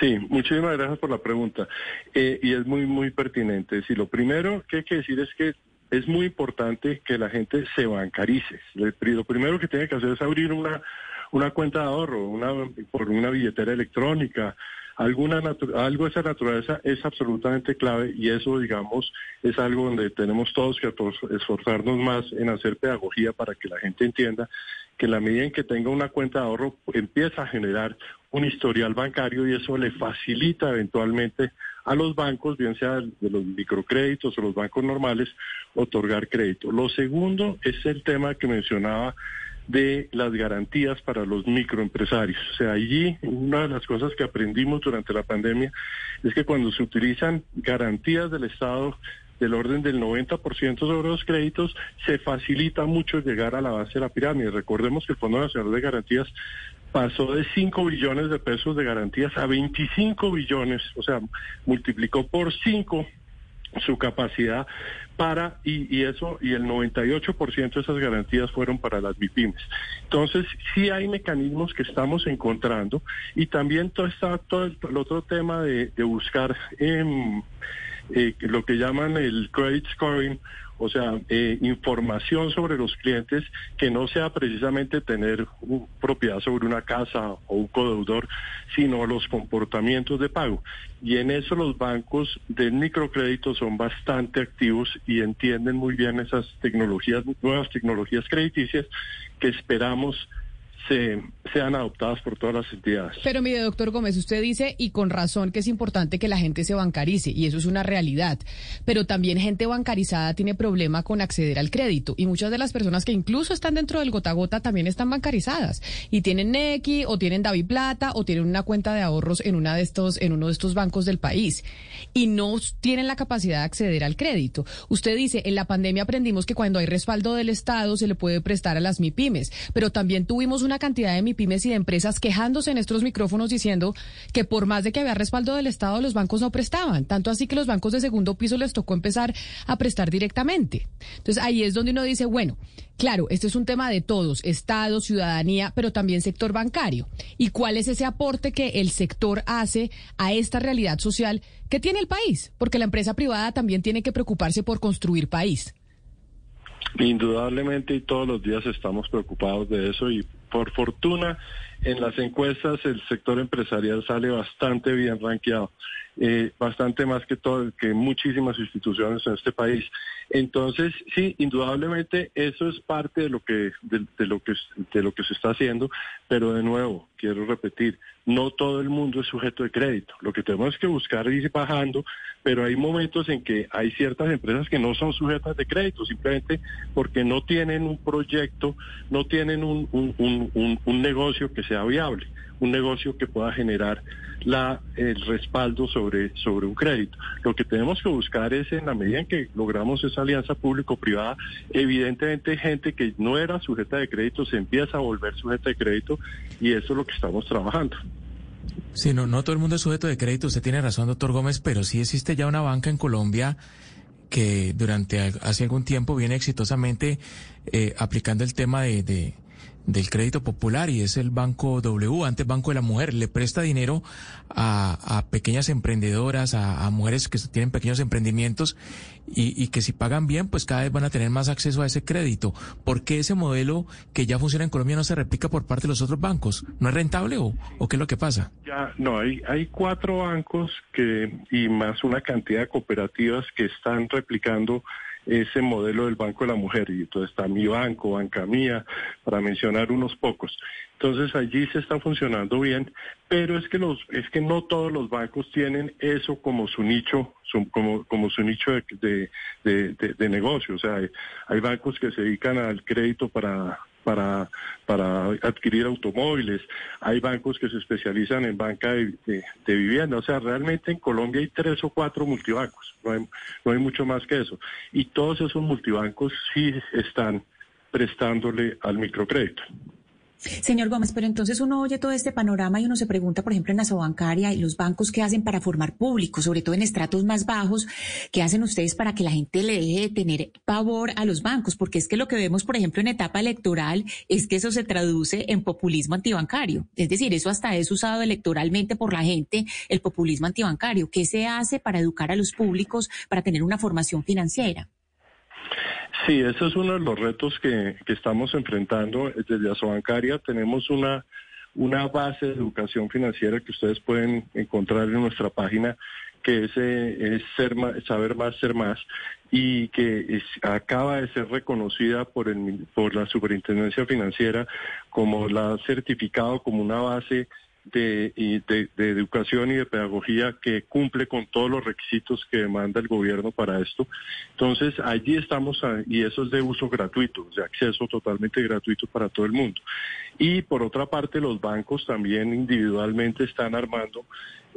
Sí, muchísimas gracias por la pregunta. Eh, y es muy, muy pertinente. Sí, lo primero que hay que decir es que es muy importante que la gente se bancarice. Lo primero que tiene que hacer es abrir una, una cuenta de ahorro, una, por una billetera electrónica. Alguna algo de esa naturaleza es absolutamente clave y eso, digamos, es algo donde tenemos todos que esfor- esforzarnos más en hacer pedagogía para que la gente entienda que en la medida en que tenga una cuenta de ahorro empieza a generar un historial bancario y eso le facilita eventualmente a los bancos, bien sea de los microcréditos o los bancos normales, otorgar crédito. Lo segundo es el tema que mencionaba de las garantías para los microempresarios. O sea, allí una de las cosas que aprendimos durante la pandemia es que cuando se utilizan garantías del Estado del orden del 90% sobre los créditos, se facilita mucho llegar a la base de la pirámide. Recordemos que el Fondo Nacional de Garantías pasó de 5 billones de pesos de garantías a 25 billones, o sea, multiplicó por 5 su capacidad para, y, y eso, y el 98% de esas garantías fueron para las MIPIMES. Entonces, sí hay mecanismos que estamos encontrando y también todo, está, todo el, otro tema de, de buscar em, eh, lo que llaman el credit scoring, o sea, eh, información sobre los clientes que no sea precisamente tener propiedad sobre una casa o un codeudor, sino los comportamientos de pago. Y en eso los bancos de microcrédito son bastante activos y entienden muy bien esas tecnologías, nuevas tecnologías crediticias que esperamos se, sean adoptadas por todas las entidades. Pero mire, doctor Gómez, usted dice, y con razón, que es importante que la gente se bancarice, y eso es una realidad. Pero también gente bancarizada tiene problema con acceder al crédito. Y muchas de las personas que incluso están dentro del gota gota también están bancarizadas. Y tienen Nequi, o tienen Davi Plata, o tienen una cuenta de ahorros en, una de estos, en uno de estos bancos del país. Y no tienen la capacidad de acceder al crédito. Usted dice, en la pandemia aprendimos que cuando hay respaldo del Estado se le puede prestar a las MIPIMES. Pero también tuvimos una cantidad de MIPIMES y de empresas quejándose en estos micrófonos diciendo que por más de que había respaldo del Estado, los bancos no prestaban. Tanto así que los bancos de segundo piso les tocó empezar a prestar directamente. Entonces ahí es donde uno dice, bueno, claro, este es un tema de todos, Estado, ciudadanía, pero también sector bancario. ¿Y cuál es ese aporte que el sector hace a esta realidad social que tiene el país? Porque la empresa privada también tiene que preocuparse por construir país. Indudablemente y todos los días estamos preocupados de eso y por fortuna en las encuestas el sector empresarial sale bastante bien rankeado, eh, bastante más que todo que muchísimas instituciones en este país. Entonces sí, indudablemente eso es parte de lo que de, de lo que de lo que se está haciendo, pero de nuevo quiero repetir, no todo el mundo es sujeto de crédito. Lo que tenemos que buscar es ir bajando, pero hay momentos en que hay ciertas empresas que no son sujetas de crédito, simplemente porque no tienen un proyecto, no tienen un, un, un, negocio que sea viable, un negocio que pueda generar la, el respaldo sobre, sobre un crédito. Lo que tenemos que buscar es, en la medida en que logramos esa alianza público-privada, evidentemente gente que no era sujeta de crédito se empieza a volver sujeta de crédito y eso es lo que estamos trabajando. Sí, no, no todo el mundo es sujeto de crédito, usted tiene razón, doctor Gómez, pero sí existe ya una banca en Colombia que durante hace algún tiempo viene exitosamente eh, aplicando el tema de- del crédito popular y es el Banco W, antes Banco de la Mujer, le presta dinero a, a pequeñas emprendedoras, a, mujeres que tienen pequeños emprendimientos y, y que si pagan bien, pues cada vez van a tener más acceso a ese crédito. ¿Por qué ese modelo que ya funciona en Colombia no se replica por parte de los otros bancos? ¿No es rentable o, o qué es lo que pasa? Ya, no, hay, hay cuatro bancos que y más una cantidad de cooperativas que están replicando ese modelo del Banco de la Mujer. Y entonces está Mi Banco, Banca Mía, para mencionar unos pocos. Entonces allí se está funcionando bien, pero es que los, es que no todos los bancos tienen eso como su nicho, su- como, como su nicho de, de, de- de- negocio. O sea, hay bancos que se dedican al crédito para para, para adquirir automóviles, hay bancos que se especializan en banca de, vivienda, o sea, realmente en Colombia hay tres o cuatro multibancos, no no hay mucho más que eso. Y todos esos multibancos sí están prestándole al microcrédito. Señor Gómez, pero entonces uno oye todo este panorama y uno se pregunta, por ejemplo, en la sobancaria y los bancos qué hacen para formar público, sobre todo en estratos más bajos, qué hacen ustedes para que la gente le deje de tener pavor a los bancos, porque es que lo que vemos, por ejemplo, en etapa electoral es que eso se traduce en populismo antibancario. Es decir, eso hasta es usado electoralmente por la gente, el populismo antibancario. ¿Qué se hace para educar a los públicos, para tener una formación financiera? Sí, ese es uno de los retos que, que estamos enfrentando desde Asobancaria. Tenemos una, una base de educación financiera que ustedes pueden encontrar en nuestra página, que es, eh, ser más, saber más, ser más, y que acaba de ser reconocida por, el, por la Superintendencia Financiera como la certificado como una base de, educación y de pedagogía que cumple con todos los requisitos que demanda el gobierno para esto. Entonces, allí estamos, a- y eso es de uso gratuito, de acceso totalmente gratuito para todo el mundo. Y por otra parte, los bancos también individualmente están armando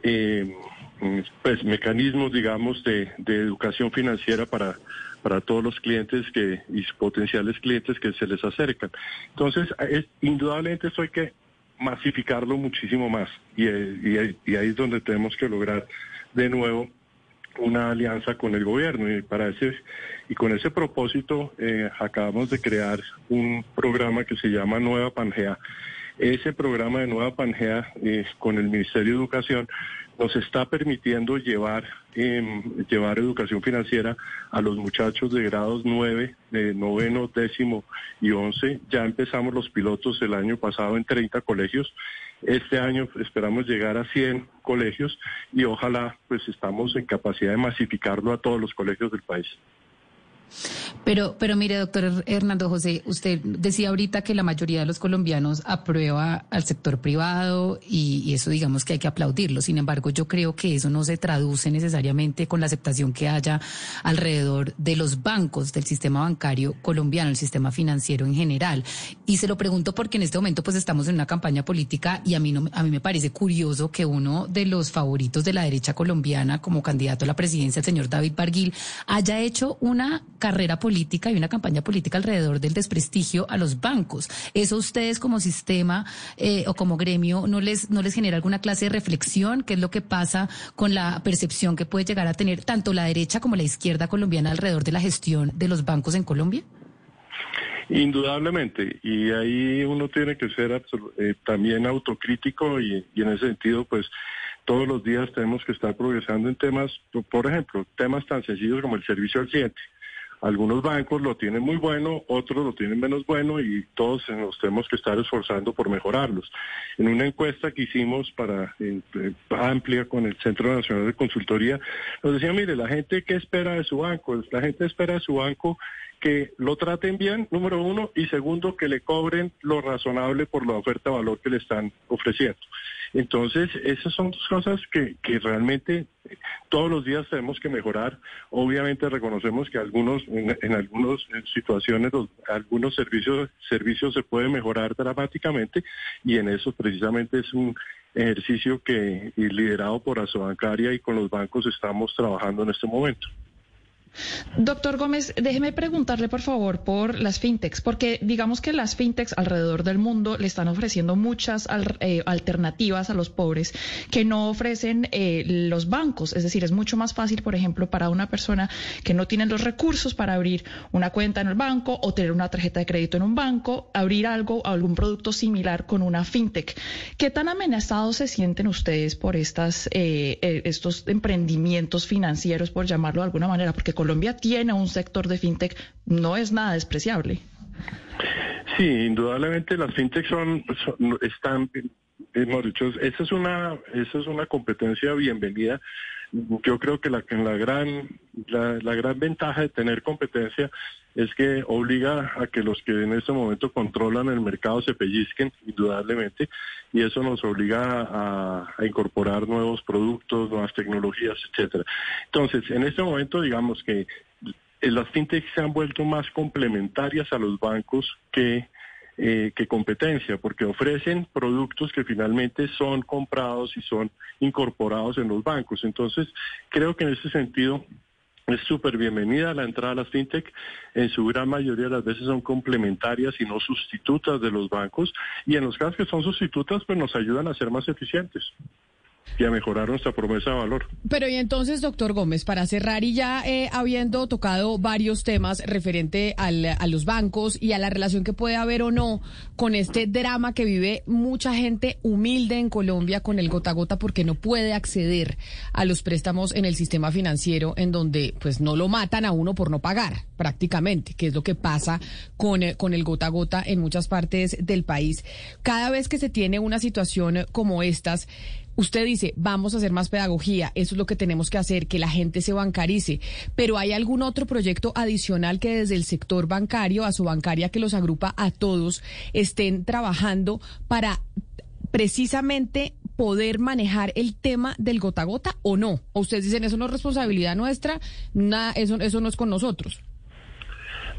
eh, pues, mecanismos, digamos, de, de educación financiera para para todos los clientes que y potenciales clientes que se les acercan. Entonces, es, indudablemente esto hay que masificarlo muchísimo más y, ahí es donde tenemos que lograr de nuevo una alianza con el gobierno y para ese y con ese propósito eh, acabamos de crear un programa que se llama Nueva Pangea. Ese programa de Nueva Pangea eh, con el Ministerio de Educación nos está permitiendo llevar em, llevar educación financiera a los muchachos de grados 9, de noveno, décimo y once. Ya empezamos los pilotos el año pasado en 30 colegios. Este año esperamos llegar a 100 colegios y ojalá pues estamos en capacidad de masificarlo a todos los colegios del país. Pero, pero mire, doctor Hernando José, usted decía ahorita que la mayoría de los colombianos aprueba al sector privado y, eso digamos que hay que aplaudirlo. Sin embargo, yo creo que eso no se traduce necesariamente con la aceptación que haya alrededor de los bancos, del sistema bancario colombiano, el sistema financiero en general. Y se lo pregunto porque en este momento pues estamos en una campaña política y a mí, no, a mí me parece curioso que uno de los favoritos de la derecha colombiana como candidato a la presidencia, el señor David Barguil, haya hecho una carrera política y una campaña política alrededor del desprestigio a los bancos. ¿Eso a ustedes como sistema eh, o como gremio no les, no les genera alguna clase de reflexión? ¿Qué es lo que pasa con la percepción que puede llegar a tener tanto la derecha como la izquierda colombiana alrededor de la gestión de los bancos en Colombia? Indudablemente, y ahí uno tiene que ser eh, también autocrítico y, y en ese sentido, pues todos los días tenemos que estar progresando en temas, por ejemplo, temas tan sencillos como el servicio al cliente. Algunos bancos lo tienen muy bueno, otros lo tienen menos bueno y todos nos tenemos que estar esforzando por mejorarlos. En una encuesta que hicimos para amplia con el Centro Nacional de Consultoría, nos decía, mire, la gente qué espera de su banco, la gente espera de su banco que lo traten bien, número uno, y segundo, que le cobren lo razonable por la oferta de valor que le están ofreciendo. Entonces, esas son dos cosas que, realmente eh, todos los días tenemos que mejorar. Obviamente reconocemos que algunos, en, en algunas situaciones, los- algunos servicios, servicios se pueden mejorar dramáticamente y en eso precisamente es un ejercicio que liderado por Asobancaria y con los bancos estamos trabajando en este momento. Doctor Gómez, déjeme preguntarle por favor por las fintechs, porque digamos que las fintechs alrededor del mundo le están ofreciendo muchas eh, alternativas a los pobres que no ofrecen eh, los bancos. Es decir, es mucho más fácil, por ejemplo, para una persona que no tiene los recursos para abrir una cuenta en el banco o tener una tarjeta de crédito en un banco, abrir algo, algún producto similar con una fintech. ¿Qué tan amenazados se sienten ustedes por estas, eh, estos emprendimientos financieros, por llamarlo de alguna manera? Porque Colombia tiene un sector de fintech, no es nada despreciable. Sí, indudablemente las fintechs son, son- están, hemos dicho, esa es una, esa es una competencia bienvenida. Yo creo que la, la gran la, la gran ventaja de tener competencia es que obliga a que los que en este momento controlan el mercado se pellizquen, indudablemente, y eso nos obliga a, a incorporar nuevos productos, nuevas tecnologías, etcétera. Entonces, en este momento, digamos que eh, las fintechs se han vuelto más complementarias a los bancos que eh, que competencia, porque ofrecen productos que finalmente son comprados y son incorporados en los bancos. Entonces, creo que en ese sentido es súper bienvenida la entrada a las fintech. En su gran mayoría de las veces son complementarias y no sustitutas de los bancos. Y en los casos que son sustitutas, pues nos ayudan a ser más eficientes y a mejorar nuestra promesa de valor. Pero y entonces, doctor Gómez, para cerrar y ya eh, habiendo tocado varios temas referente al- a los bancos y a la relación que puede haber o no con este drama que vive mucha gente humilde en Colombia con el gota gota porque no puede acceder a los préstamos en el sistema financiero en donde pues no lo matan a uno por no pagar prácticamente, que es lo que pasa con, eh, con el gota gota en muchas partes del país. Cada vez que se tiene una situación como estas, Usted dice, vamos a hacer más pedagogía, eso es lo que tenemos que hacer, que la gente se bancarice, pero ¿hay algún otro proyecto adicional que desde el sector bancario, a su bancaria que los agrupa a todos, estén trabajando para precisamente poder manejar el tema del gota a gota o no? ¿O ustedes dicen, eso no es responsabilidad nuestra, nada, eso, eso no es con nosotros?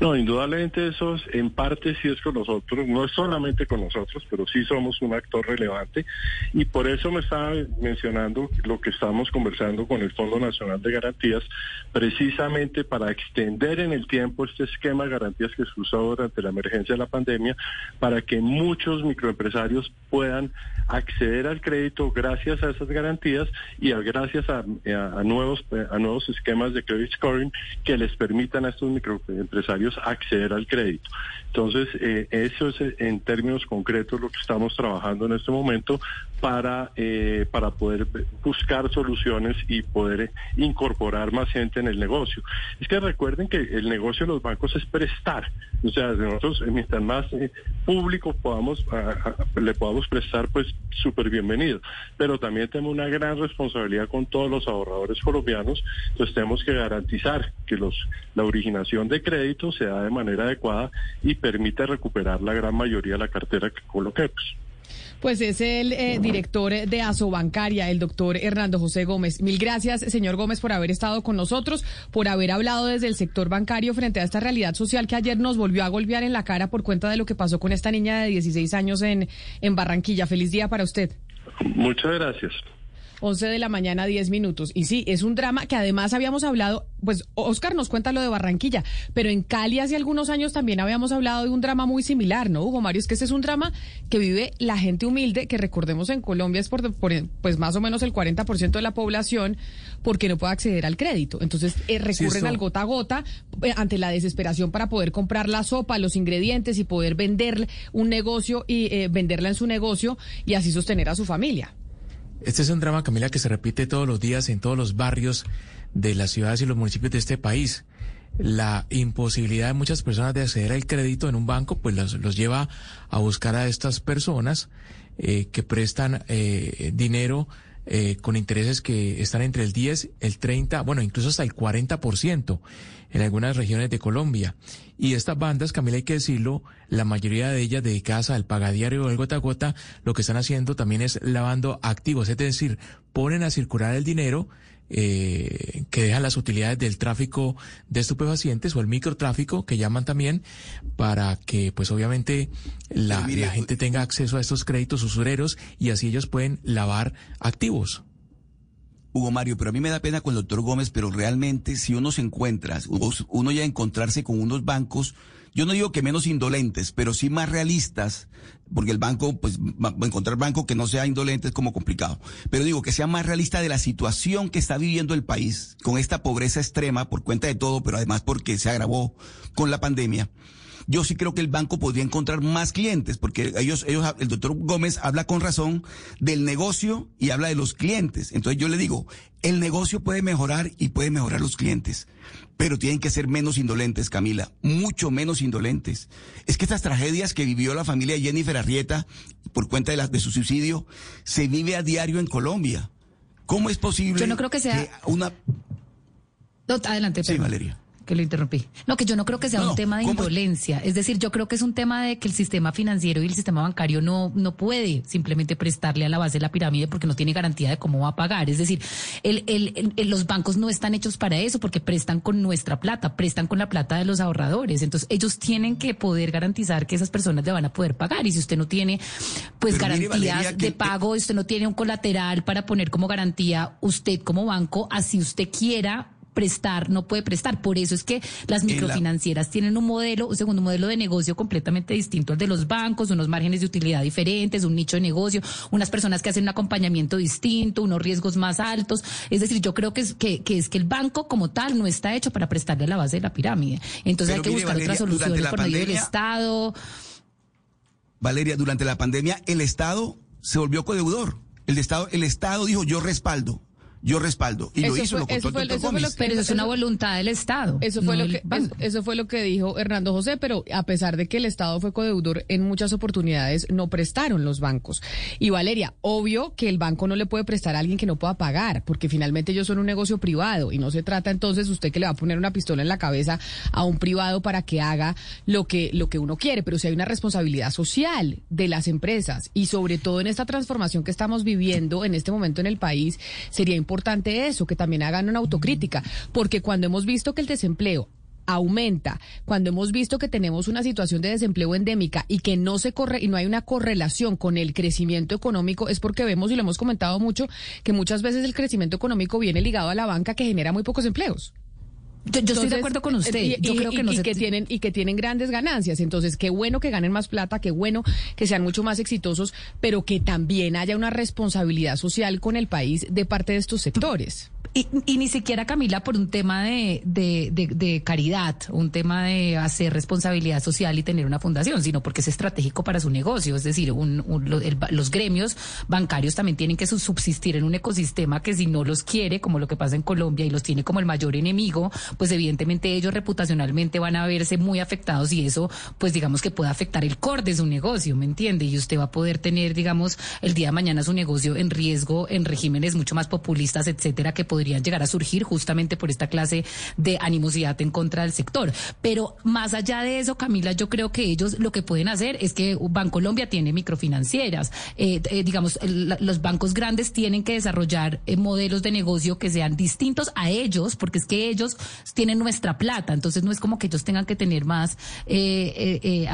No, indudablemente eso es- en parte sí es con nosotros, no es solamente con nosotros, pero sí somos un actor relevante. Y por eso me estaba mencionando lo que estamos conversando con el Fondo Nacional de Garantías, precisamente para extender en el tiempo este esquema de garantías que se usó durante la emergencia de la pandemia, para que muchos microempresarios puedan acceder al crédito gracias a esas garantías y a- gracias a, a- nuevos a nuevos esquemas de credit scoring que les permitan a estos microempresarios acceder al crédito. Entonces, eh, eso es en términos concretos lo que estamos trabajando en este momento para, eh, para poder buscar soluciones y poder incorporar más gente en el negocio. Es que recuerden que el negocio de los bancos es prestar. O sea, nosotros, eh, mientras más eh, público podamos, le podamos prestar, pues súper bienvenido. Pero también tenemos una gran responsabilidad con todos los ahorradores colombianos. Entonces tenemos que garantizar que los, la originación de crédito se da de manera adecuada y permite recuperar la gran mayoría de la cartera que coloquemos. Pues es el eh, director de Asobancaria, el doctor Hernando José Gómez. Mil gracias, señor Gómez, por haber estado con nosotros, por haber hablado desde el sector bancario frente a esta realidad social que ayer nos volvió a golpear en la cara por cuenta de lo que pasó con esta niña de 16 años en, en Barranquilla. Feliz día para usted. Muchas gracias. 11 de la mañana, 10 minutos. Y sí, es un drama que además habíamos hablado, pues Oscar nos cuenta lo de Barranquilla, pero en Cali hace algunos años también habíamos hablado de un drama muy similar, ¿no, Hugo Mario? Es que este es un drama que vive la gente humilde, que recordemos en Colombia es por, por, pues más o menos el 40% de la población, porque no puede acceder al crédito. Entonces eh, recurren al gota a gota eh, ante la desesperación para poder comprar la sopa, los ingredientes y poder vender un negocio y eh, venderla en su negocio y así sostener a su familia. Este es un drama, Camila, que se repite todos los días en todos los barrios de las ciudades y los municipios de este país. La imposibilidad de muchas personas de acceder al crédito en un banco, pues los, los lleva a buscar a estas personas eh, que prestan eh, dinero eh, con intereses que están entre el 10, el 30, bueno, incluso hasta el 40% en algunas regiones de Colombia. Y estas bandas, Camila, hay que decirlo, la mayoría de ellas dedicadas al pagadiario o el gota a gota, lo que están haciendo también es lavando activos, es decir, ponen a circular el dinero eh, que dejan las utilidades del tráfico de estupefacientes o el microtráfico que llaman también para que pues obviamente la, mire, la gente tenga acceso a estos créditos usureros y así ellos pueden lavar activos. Hugo Mario, pero a mí me da pena con el doctor Gómez, pero realmente si uno se encuentra, uno ya encontrarse con unos bancos, yo no digo que menos indolentes, pero sí más realistas, porque el banco, pues encontrar banco que no sea indolente es como complicado, pero digo que sea más realista de la situación que está viviendo el país, con esta pobreza extrema por cuenta de todo, pero además porque se agravó con la pandemia yo sí creo que el banco podría encontrar más clientes, porque ellos, ellos, el doctor Gómez habla con razón del negocio y habla de los clientes. Entonces yo le digo, el negocio puede mejorar y puede mejorar los clientes, pero tienen que ser menos indolentes, Camila, mucho menos indolentes. Es que estas tragedias que vivió la familia Jennifer Arrieta por cuenta de, la, de su suicidio, se vive a diario en Colombia ¿Cómo es posible Yo no creo que sea- una... No, adelante, Sí. Valeria. Que lo interrumpí. No, que yo no creo que sea No, un tema de indolencia. Es decir, yo creo que es un tema de que el sistema financiero y el sistema bancario no, no puede simplemente prestarle a la base de la pirámide porque no tiene garantía de cómo va a pagar. Es decir, el, el- los bancos no están hechos para eso porque prestan con nuestra plata, prestan con la plata de los ahorradores. Entonces, ellos tienen que poder garantizar que esas personas le van a poder pagar. Y si usted no tiene, pues, Pero mire, garantías que- de pago, usted no tiene un colateral para poner como garantía, usted como banco, así usted quiera prestar, no puede prestar. Por eso es que las la- microfinancieras tienen un modelo, un segundo modelo de negocio completamente distinto al de los bancos, unos márgenes de utilidad diferentes, un nicho de negocio, unas personas que hacen un acompañamiento distinto, unos riesgos más altos. Es decir, yo creo que es que, que es que el banco como tal no está hecho para prestarle a la base de la pirámide. Entonces Pero hay que mire, buscar Valeria, otras soluciones por medio del Estado. Valeria, durante la pandemia el Estado se volvió codeudor. El Estado, el Estado dijo yo respaldo, yo respaldo. Y lo hizo, fue- lo contó eso el fue- eso fue lo que- Pero eso es una voluntad del Estado. Eso fue no lo que eso fue lo que dijo Hernando José, pero a pesar de que el Estado fue codeudor en muchas oportunidades no prestaron los bancos. Y Valeria, obvio que el banco no le puede prestar a alguien que no pueda pagar, porque finalmente ellos son un negocio privado y no se trata entonces usted que le va a poner una pistola en la cabeza a un privado para que haga lo que lo que uno quiere, pero si hay una responsabilidad social de las empresas y sobre todo en esta transformación que estamos viviendo en este momento en el país, sería importante eso, que también hagan una autocrítica, porque cuando hemos visto que el desempleo aumenta, cuando hemos visto que tenemos una situación de desempleo endémica y que no se corre y no hay una correlación con el crecimiento económico es porque vemos y lo hemos comentado mucho que muchas veces el crecimiento económico viene ligado a la banca que genera muy pocos empleos. Yo, yo estoy de acuerdo con usted. y- yo y- creo que y- no y se que tienen y que tienen grandes ganancias. Entonces, qué bueno que ganen más plata, qué bueno que sean mucho más exitosos, pero que también haya una responsabilidad social con el país de parte de estos sectores. Y, y ni siquiera, Camila, por un tema de, de, de- caridad, un tema de hacer responsabilidad social y tener una fundación, sino porque es estratégico para su negocio. Es decir, un- los gremios bancarios también tienen que su- subsistir en un ecosistema que si no los quiere, como lo que pasa en Colombia, y los tiene como el mayor enemigo, pues evidentemente ellos reputacionalmente van a verse muy afectados y eso, pues digamos que puede afectar el core de su negocio, ¿me entiende? Y usted va a poder tener, digamos, el día de mañana su negocio en riesgo en regímenes mucho más populistas, etcétera, que podrían llegar a surgir justamente por esta clase de animosidad en contra del sector. Pero más allá de eso, Camila, yo creo que ellos lo que pueden hacer es que Bancolombia tiene microfinancieras. Eh, eh, digamos, los bancos grandes tienen que desarrollar eh, modelos de negocio que sean distintos a ellos, porque es que ellos tienen nuestra plata. Entonces no es como que ellos tengan que tener más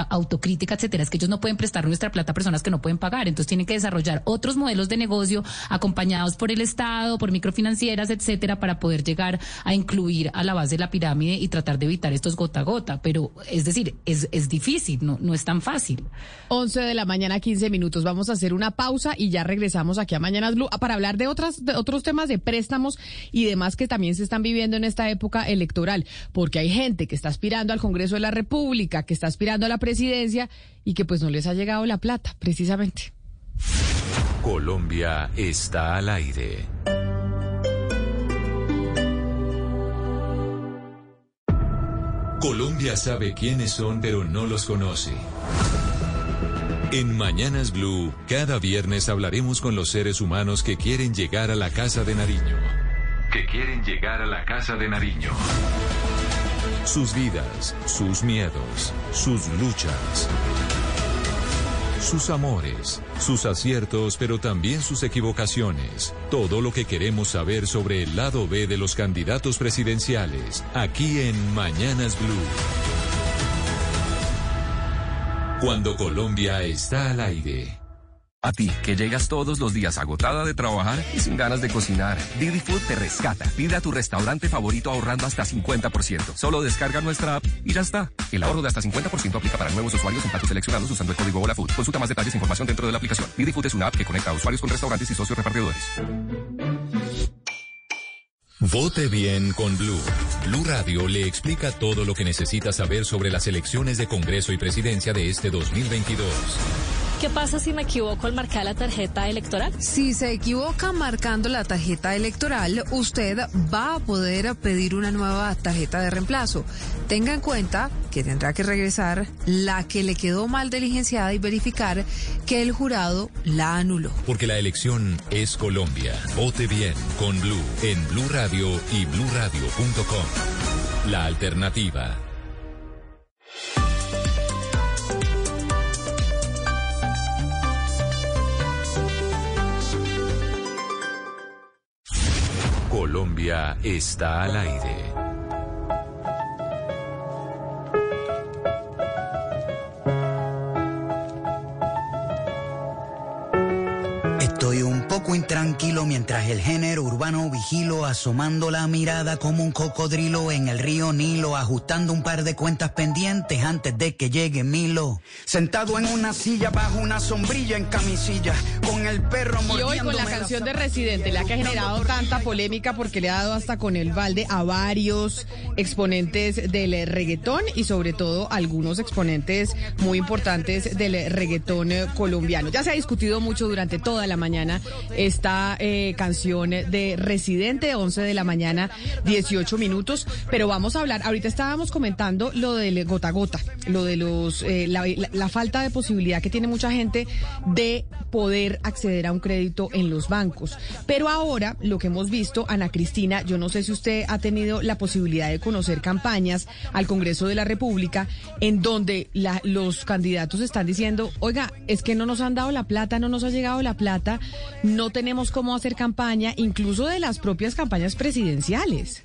autocrítica, etcétera. Es que ellos no pueden prestar nuestra plata a personas que no pueden pagar. Entonces tienen que desarrollar otros modelos de negocio acompañados por el Estado, por microfinancieras, etcétera, para poder llegar a incluir a la base de la pirámide y tratar de evitar estos gota a gota. Pero es decir, es, es difícil, no, no es tan fácil. 11 de la mañana, 15 minutos. Vamos a hacer una pausa y ya regresamos aquí a Mañanas Blue para hablar de, otras, de otros temas de préstamos y demás que también se están viviendo en esta época electoral. Porque hay gente que está aspirando al Congreso de la República, que está aspirando a la presidencia y que pues no les ha llegado la plata, precisamente. Colombia está al aire. Colombia sabe quiénes son, pero no los conoce. En Mañanas Blue, cada viernes hablaremos con los seres humanos que quieren llegar a la Casa de Nariño. Que quieren llegar a la Casa de Nariño. Sus vidas, sus miedos, sus luchas. Sus amores, sus aciertos, pero también sus equivocaciones. Todo lo que queremos saber sobre el lado B de los candidatos presidenciales, aquí en Mañanas Blue. Cuando Colombia está al aire. A ti, que llegas todos los días agotada de trabajar y sin ganas de cocinar, Didi Food te rescata. Pide a tu restaurante favorito ahorrando hasta 50%. Solo descarga nuestra app y ya está. El ahorro de hasta 50% aplica para nuevos usuarios en platos seleccionados usando el código HolaFood. Consulta más detalles e información dentro de la aplicación. Didi Food es una app que conecta a usuarios con restaurantes y socios repartidores. Vote bien con Blue. Blue Radio le explica todo lo que necesita saber sobre las elecciones de Congreso y Presidencia de este 2022. ¿Qué pasa si me equivoco al marcar la tarjeta electoral? Si se equivoca marcando la tarjeta electoral, usted va a poder pedir una nueva tarjeta de reemplazo. Tenga en cuenta que tendrá que regresar la que le quedó mal diligenciada y verificar que el jurado la anuló. Porque la elección es Colombia. Vote bien con Blue en Blue Radio y bluradio.com. La alternativa. Colombia está al aire. Estoy un poco intranquilo mientras el género urbano vigilo, asomando la mirada como un cocodrilo en el río Nilo, ajustando un par de cuentas pendientes antes de que llegue Milo. Sentado en una silla bajo una sombrilla en camisilla, con el perro Y hoy con la canción de Residente, la que ha generado tanta polémica porque le ha dado hasta con el balde a varios exponentes del reggaetón y sobre todo algunos exponentes muy importantes del reggaetón colombiano. Ya se ha discutido mucho durante toda la mañana esta eh, canción de Residente, 11 de la mañana, 18 minutos, pero vamos a hablar, ahorita estábamos comentando lo del gota a gota, lo de los eh, la, la- la falta de posibilidad que tiene mucha gente de poder acceder a un crédito en los bancos. Pero ahora lo que hemos visto, Ana Cristina, yo no sé si usted ha tenido la posibilidad de conocer campañas al Congreso de la República en donde la- los candidatos están diciendo, oiga, es que no nos han dado la plata, no nos ha llegado la plata, no tenemos cómo hacer campaña, incluso de las propias campañas presidenciales.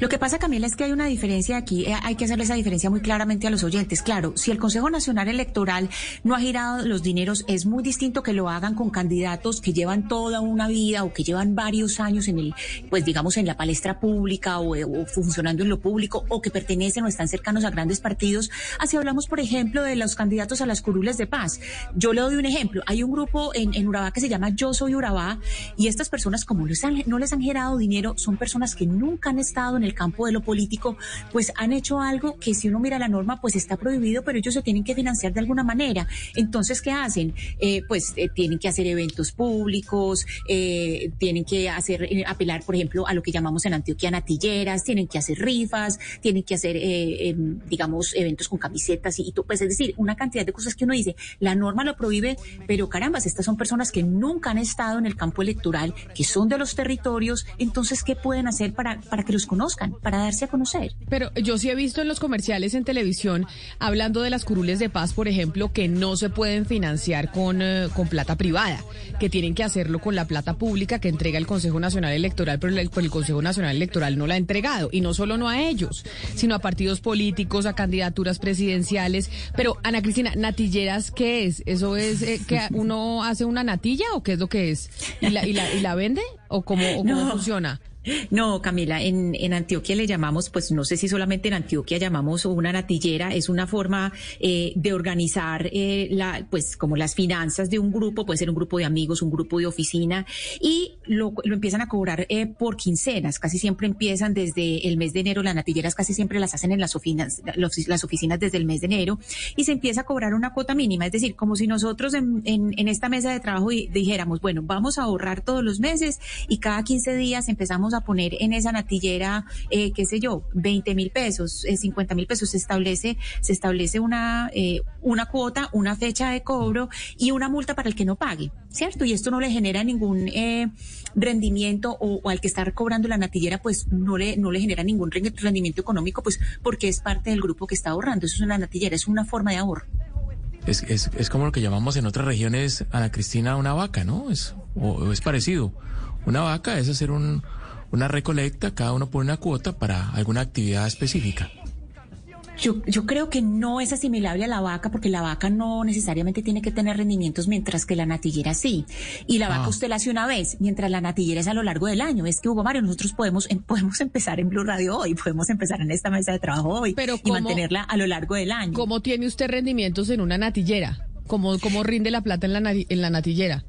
Lo que pasa, Camila, es que hay una diferencia aquí, eh, hay que hacerle esa diferencia muy claramente a los oyentes. Claro, si el Consejo Nacional Electoral no ha girado los dineros, es muy distinto que lo hagan con candidatos que llevan toda una vida o que llevan varios años en el, pues digamos, en la palestra pública o, eh, funcionando en lo público o que pertenecen o están cercanos a grandes partidos. Así hablamos, por ejemplo, de los candidatos a las curules de paz. Yo le doy un ejemplo. Hay un grupo en, Urabá que se llama Yo Soy Urabá y estas personas, como les han- no les han generado dinero, son personas que nunca han estado en el campo de lo político, pues han hecho algo que si uno mira la norma, pues está prohibido, pero ellos se tienen que financiar de alguna manera. Entonces, ¿qué hacen? Eh, pues eh, tienen que hacer eventos públicos, eh, tienen que hacer, apelar, por ejemplo, a lo que llamamos en Antioquia natilleras, tienen que hacer rifas, tienen que hacer, em, digamos, eventos con camisetas y, y todo, pues es decir, una cantidad de cosas que uno dice, la norma lo prohíbe, pero carambas, estas son personas que nunca han estado en el campo electoral, que son de los territorios, entonces, ¿qué pueden hacer para que los conozcan, para darse a conocer? Pero yo sí he visto en los comerciales en televisión, hablando de las curules de paz, por ejemplo, que no se pueden financiar con, eh, con plata privada, que tienen que hacerlo con la plata pública que entrega el Consejo Nacional Electoral, pero el, Consejo Nacional Electoral no la ha entregado. Y no solo no a ellos, sino a partidos políticos, a candidaturas presidenciales. Pero, Ana Cristina, ¿natilleras qué es? ¿Eso es eh, que uno hace una natilla o qué es lo que es? ¿Y la, y la, y la vende? ¿O cómo, o cómo *laughs* No. funciona? No, Camila, en, en Antioquia le llamamos, pues no sé si solamente en Antioquia llamamos una natillera, es una forma eh, de organizar, eh, la, pues como las finanzas de un grupo, puede ser un grupo de amigos, un grupo de oficina, y lo, lo empiezan a cobrar eh, por quincenas, casi siempre empiezan desde el mes de enero, las natilleras casi siempre las hacen en las oficinas, las oficinas desde el mes de enero, y se empieza a cobrar una cuota mínima, es decir, como si nosotros en, en, en esta mesa de trabajo di- dijéramos, bueno, vamos a ahorrar todos los meses y cada 15 días empezamos a poner en esa natillera, eh, qué sé yo, 20 mil pesos, eh, 50 mil pesos, se establece, se establece una, eh, una cuota, una fecha de cobro y una multa para el que no pague, ¿cierto? Y esto no le genera ningún eh, rendimiento o, al que está cobrando la natillera, pues no le, no le genera ningún re- rendimiento económico, pues porque es parte del grupo que está ahorrando. Eso es una natillera, es una forma de ahorro. Es, es, es como lo que llamamos en otras regiones, Ana Cristina, una vaca, ¿no? Es, o es parecido. Una vaca es hacer un, una recolecta, cada uno pone una cuota para alguna actividad específica. Yo, yo creo que no es asimilable a la vaca porque la vaca no necesariamente tiene que tener rendimientos mientras que la natillera sí. Y la vaca Ah. usted la hace una vez, mientras la natillera es a lo largo del año. Es que Hugo Mario, nosotros podemos, em- podemos *laughs* empezar en Blue Radio hoy, podemos empezar en esta mesa de trabajo hoy Pero y ¿cómo- mantenerla a lo largo del año. ¿Cómo tiene usted rendimientos en una natillera? ¿Cómo, cómo rinde la plata en la, en la natillera?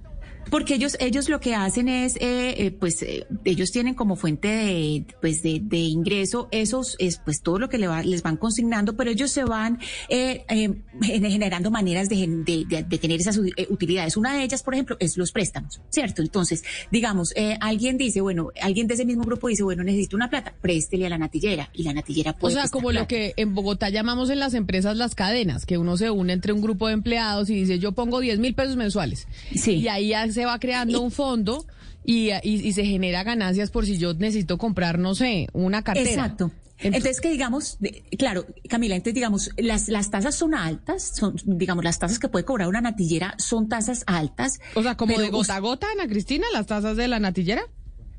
Porque ellos, ellos lo que hacen es, eh, eh, pues, eh, ellos tienen como fuente de, pues, de, de ingreso esos, es, pues, todo lo que le va- les van consignando, pero ellos se van eh, eh, gen- generando maneras de, de, de- de tener esas eh, utilidades. Una de ellas, por ejemplo, es los préstamos, ¿cierto? Entonces, digamos, eh, alguien dice, bueno, alguien de ese mismo grupo dice, bueno, necesito una plata, préstele a la natillera, y la natillera O puede sea, prestar como lo plata. que en Bogotá llamamos en las empresas las cadenas, que uno se une entre un grupo de empleados y dice, yo pongo 10 mil pesos mensuales. Y ahí ya se va creando un fondo y, y- y se genera ganancias por si yo necesito comprar, no sé, una cartera. Exacto. Entonces, que digamos, claro, Camila, entonces digamos, las, las tasas son altas, son, digamos, las tasas que puede cobrar una natillera son tasas altas. O sea, como de gota a gota, Ana Cristina, las tasas de la natillera.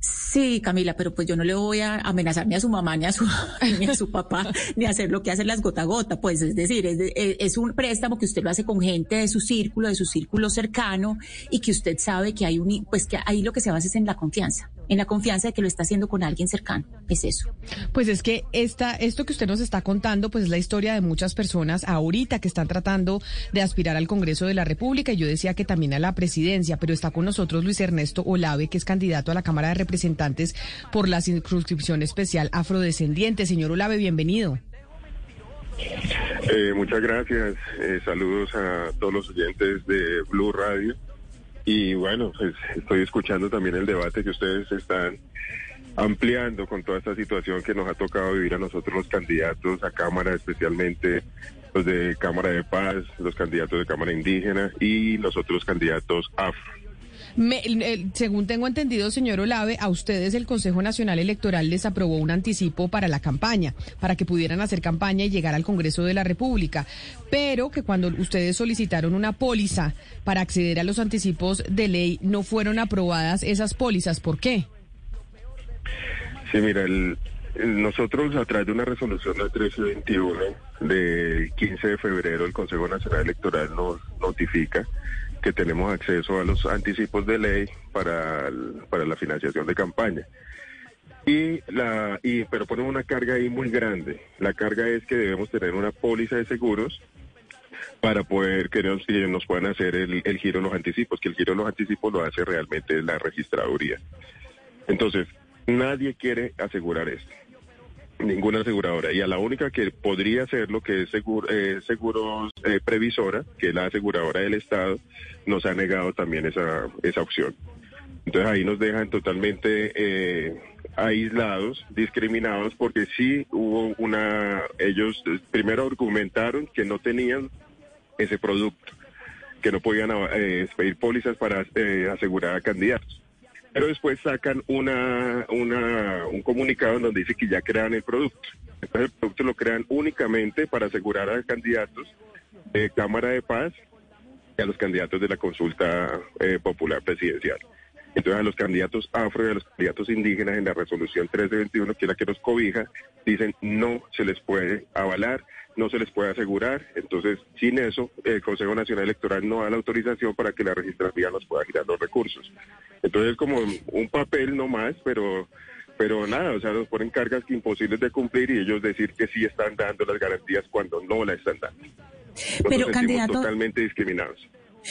Sí, Camila, pero pues yo no le voy a amenazar ni a su mamá, ni a su, *laughs* ni a su papá, ni a hacer lo que hacen las gota a gota. Pues es decir, es, es- es un préstamo que usted lo hace con gente de su círculo, de su círculo cercano, y que usted sabe que hay un, pues que ahí lo que se basa es en la confianza, en la confianza de que lo está haciendo con alguien cercano. Es eso. Pues es que esta, esto que usted nos está contando, pues es la historia de muchas personas ahorita que están tratando de aspirar al Congreso de la República y yo decía que también a la presidencia, pero está con nosotros Luis Ernesto Olave, que es candidato a la Cámara de Representantes por la circunscripción especial afrodescendiente. Señor Olave, bienvenido. Eh, muchas gracias. Eh, saludos a todos los oyentes de Blue Radio. Y bueno, pues estoy escuchando también el debate que ustedes están ampliando con toda esta situación que nos ha tocado vivir a nosotros los candidatos a Cámara, especialmente los de Cámara de Paz, los candidatos de Cámara Indígena y los otros candidatos afro. Me- el- según tengo entendido, señor Olave, a ustedes el Consejo Nacional Electoral les aprobó un anticipo para la campaña, para que pudieran hacer campaña y llegar al Congreso de la República, pero que cuando ustedes solicitaron una póliza para acceder a los anticipos de ley, no fueron aprobadas esas pólizas. ¿Por qué? Sí, mira, el- nosotros a través de una resolución del 1321 del 15 de febrero, el Consejo Nacional Electoral nos notifica que tenemos acceso a los anticipos de ley para, para la financiación de campaña. Y la, y, pero ponemos una carga ahí muy grande. La carga es que debemos tener una póliza de seguros para poder que nos, nos puedan hacer el, el giro de los anticipos, que el giro de los anticipos lo hace realmente la registraduría. Entonces, nadie quiere asegurar esto. Ninguna aseguradora. Y a la única que podría hacerlo, que es Segur- eh, Seguros eh, Previsora, que es la aseguradora del Estado, nos ha negado también esa, esa opción. Entonces ahí nos dejan totalmente eh, aislados, discriminados, porque sí hubo una, ellos eh, primero argumentaron que no tenían ese producto, que no podían eh, pedir pólizas para eh, asegurar a candidatos. Pero después sacan una, una, un comunicado en donde dice que ya crean el producto. Entonces el producto lo crean únicamente para asegurar a candidatos de Cámara de Paz a los candidatos de la consulta eh, popular presidencial. Entonces a los candidatos afro y a los candidatos indígenas en la resolución 1321, que es la que nos cobija, dicen no se les puede avalar, no se les puede asegurar. Entonces, sin eso, el Consejo Nacional Electoral no da la autorización para que la registraduría nos pueda girar los recursos. Entonces, es como un papel no más, pero pero nada, o sea, nos ponen cargas imposibles de cumplir y ellos decir que sí están dando las garantías cuando no las están dando. Pero, candidato- totalmente discriminados.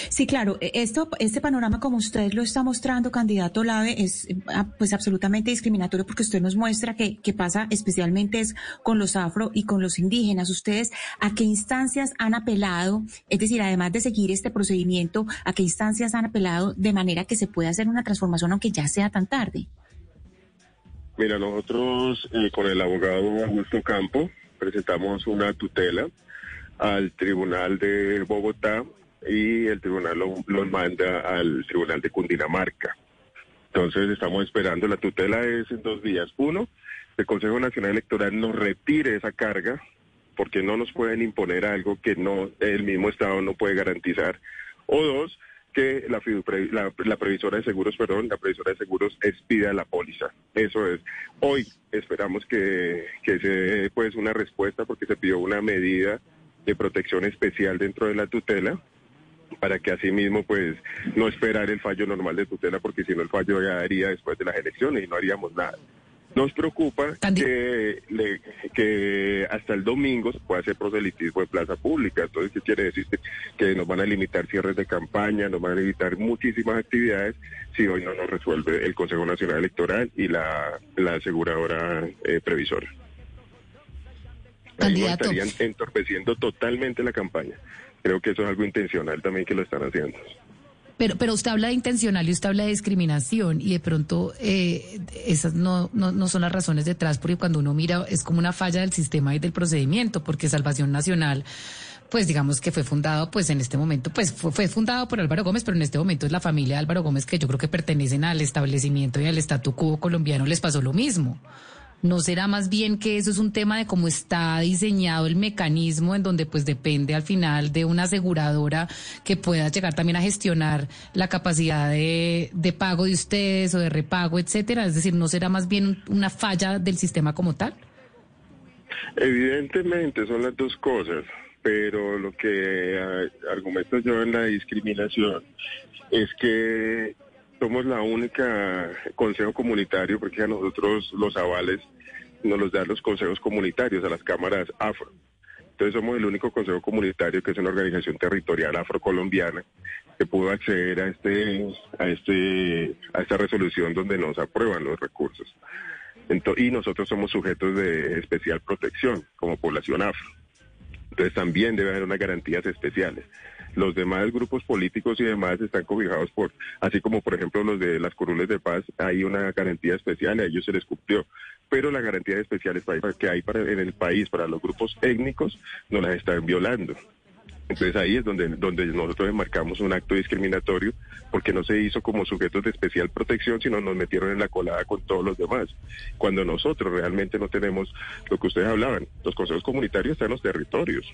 Sí, claro, eh, esto, este panorama como usted lo está mostrando, candidato Lave, es eh, pues absolutamente discriminatorio porque usted nos muestra que, que pasa especialmente es con los afro y con los indígenas. ¿Ustedes a qué instancias han apelado? Es decir, además de seguir este procedimiento, ¿a qué instancias han apelado de manera que se pueda hacer una transformación aunque ya sea tan tarde? Mira, nosotros eh, con el abogado Augusto Campo presentamos una tutela al Tribunal de Bogotá y el tribunal lo, lo manda al Tribunal de Cundinamarca. Entonces estamos esperando, la tutela es en dos días. Uno, el Consejo Nacional Electoral nos retire esa carga porque no nos pueden imponer algo que no el mismo Estado no puede garantizar. O dos, que la, la, la previsora de seguros, perdón, la previsora de seguros expida la póliza. Eso es. Hoy esperamos que, que se dé pues una respuesta porque se pidió una medida de protección especial dentro de la tutela para que así mismo pues no esperar el fallo normal de tutela porque si no el fallo ya daría después de las elecciones y no haríamos nada. Nos preocupa que, le- que hasta el domingo se pueda hacer proselitismo en plaza pública. Entonces, ¿qué quiere decir? Que nos van a limitar cierres de campaña, nos van a limitar muchísimas actividades si hoy no nos resuelve el Consejo Nacional Electoral y la, la aseguradora eh, previsora. Candidato. estarían entorpeciendo totalmente la campaña. Creo que eso es algo intencional también que lo están haciendo. Pero, pero usted habla de intencional y usted habla de discriminación y de pronto eh, esas no, no, no son las razones detrás, porque cuando uno mira es como una falla del sistema y del procedimiento, porque Salvación Nacional, pues digamos que fue fundado, pues en este momento, pues fue, fue fundado por Álvaro Gómez, pero en este momento es la familia de Álvaro Gómez que yo creo que pertenecen al establecimiento y al statu quo colombiano les pasó lo mismo. ¿No será más bien que eso es un tema de cómo está diseñado el mecanismo en donde pues depende al final de una aseguradora que pueda llegar también a gestionar la capacidad de, de pago de ustedes o de repago, etcétera? Es decir, ¿no será más bien una falla del sistema como tal? Evidentemente son las dos cosas, pero lo que ah, argumento yo en la discriminación es que somos la única consejo comunitario, porque a nosotros los avales nos los dan los consejos comunitarios, a las cámaras afro. Entonces somos el único consejo comunitario que es una organización territorial afrocolombiana que pudo acceder a este, a este, a esta resolución donde nos aprueban los recursos. Ento- y nosotros somos sujetos de especial protección como población afro. Entonces también debe haber unas garantías especiales. Los demás grupos políticos y demás están cobijados por, así como por ejemplo los de las curules de paz, hay una garantía especial y a ellos se les cumplió. Pero las garantías especiales para- que hay para, en el país para los grupos étnicos no las están violando. Entonces ahí es donde, donde nosotros enmarcamos un acto discriminatorio porque no se hizo como sujetos de especial protección, sino nos metieron en la colada con todos los demás. Cuando nosotros realmente no tenemos lo que ustedes hablaban, los consejos comunitarios están en los territorios.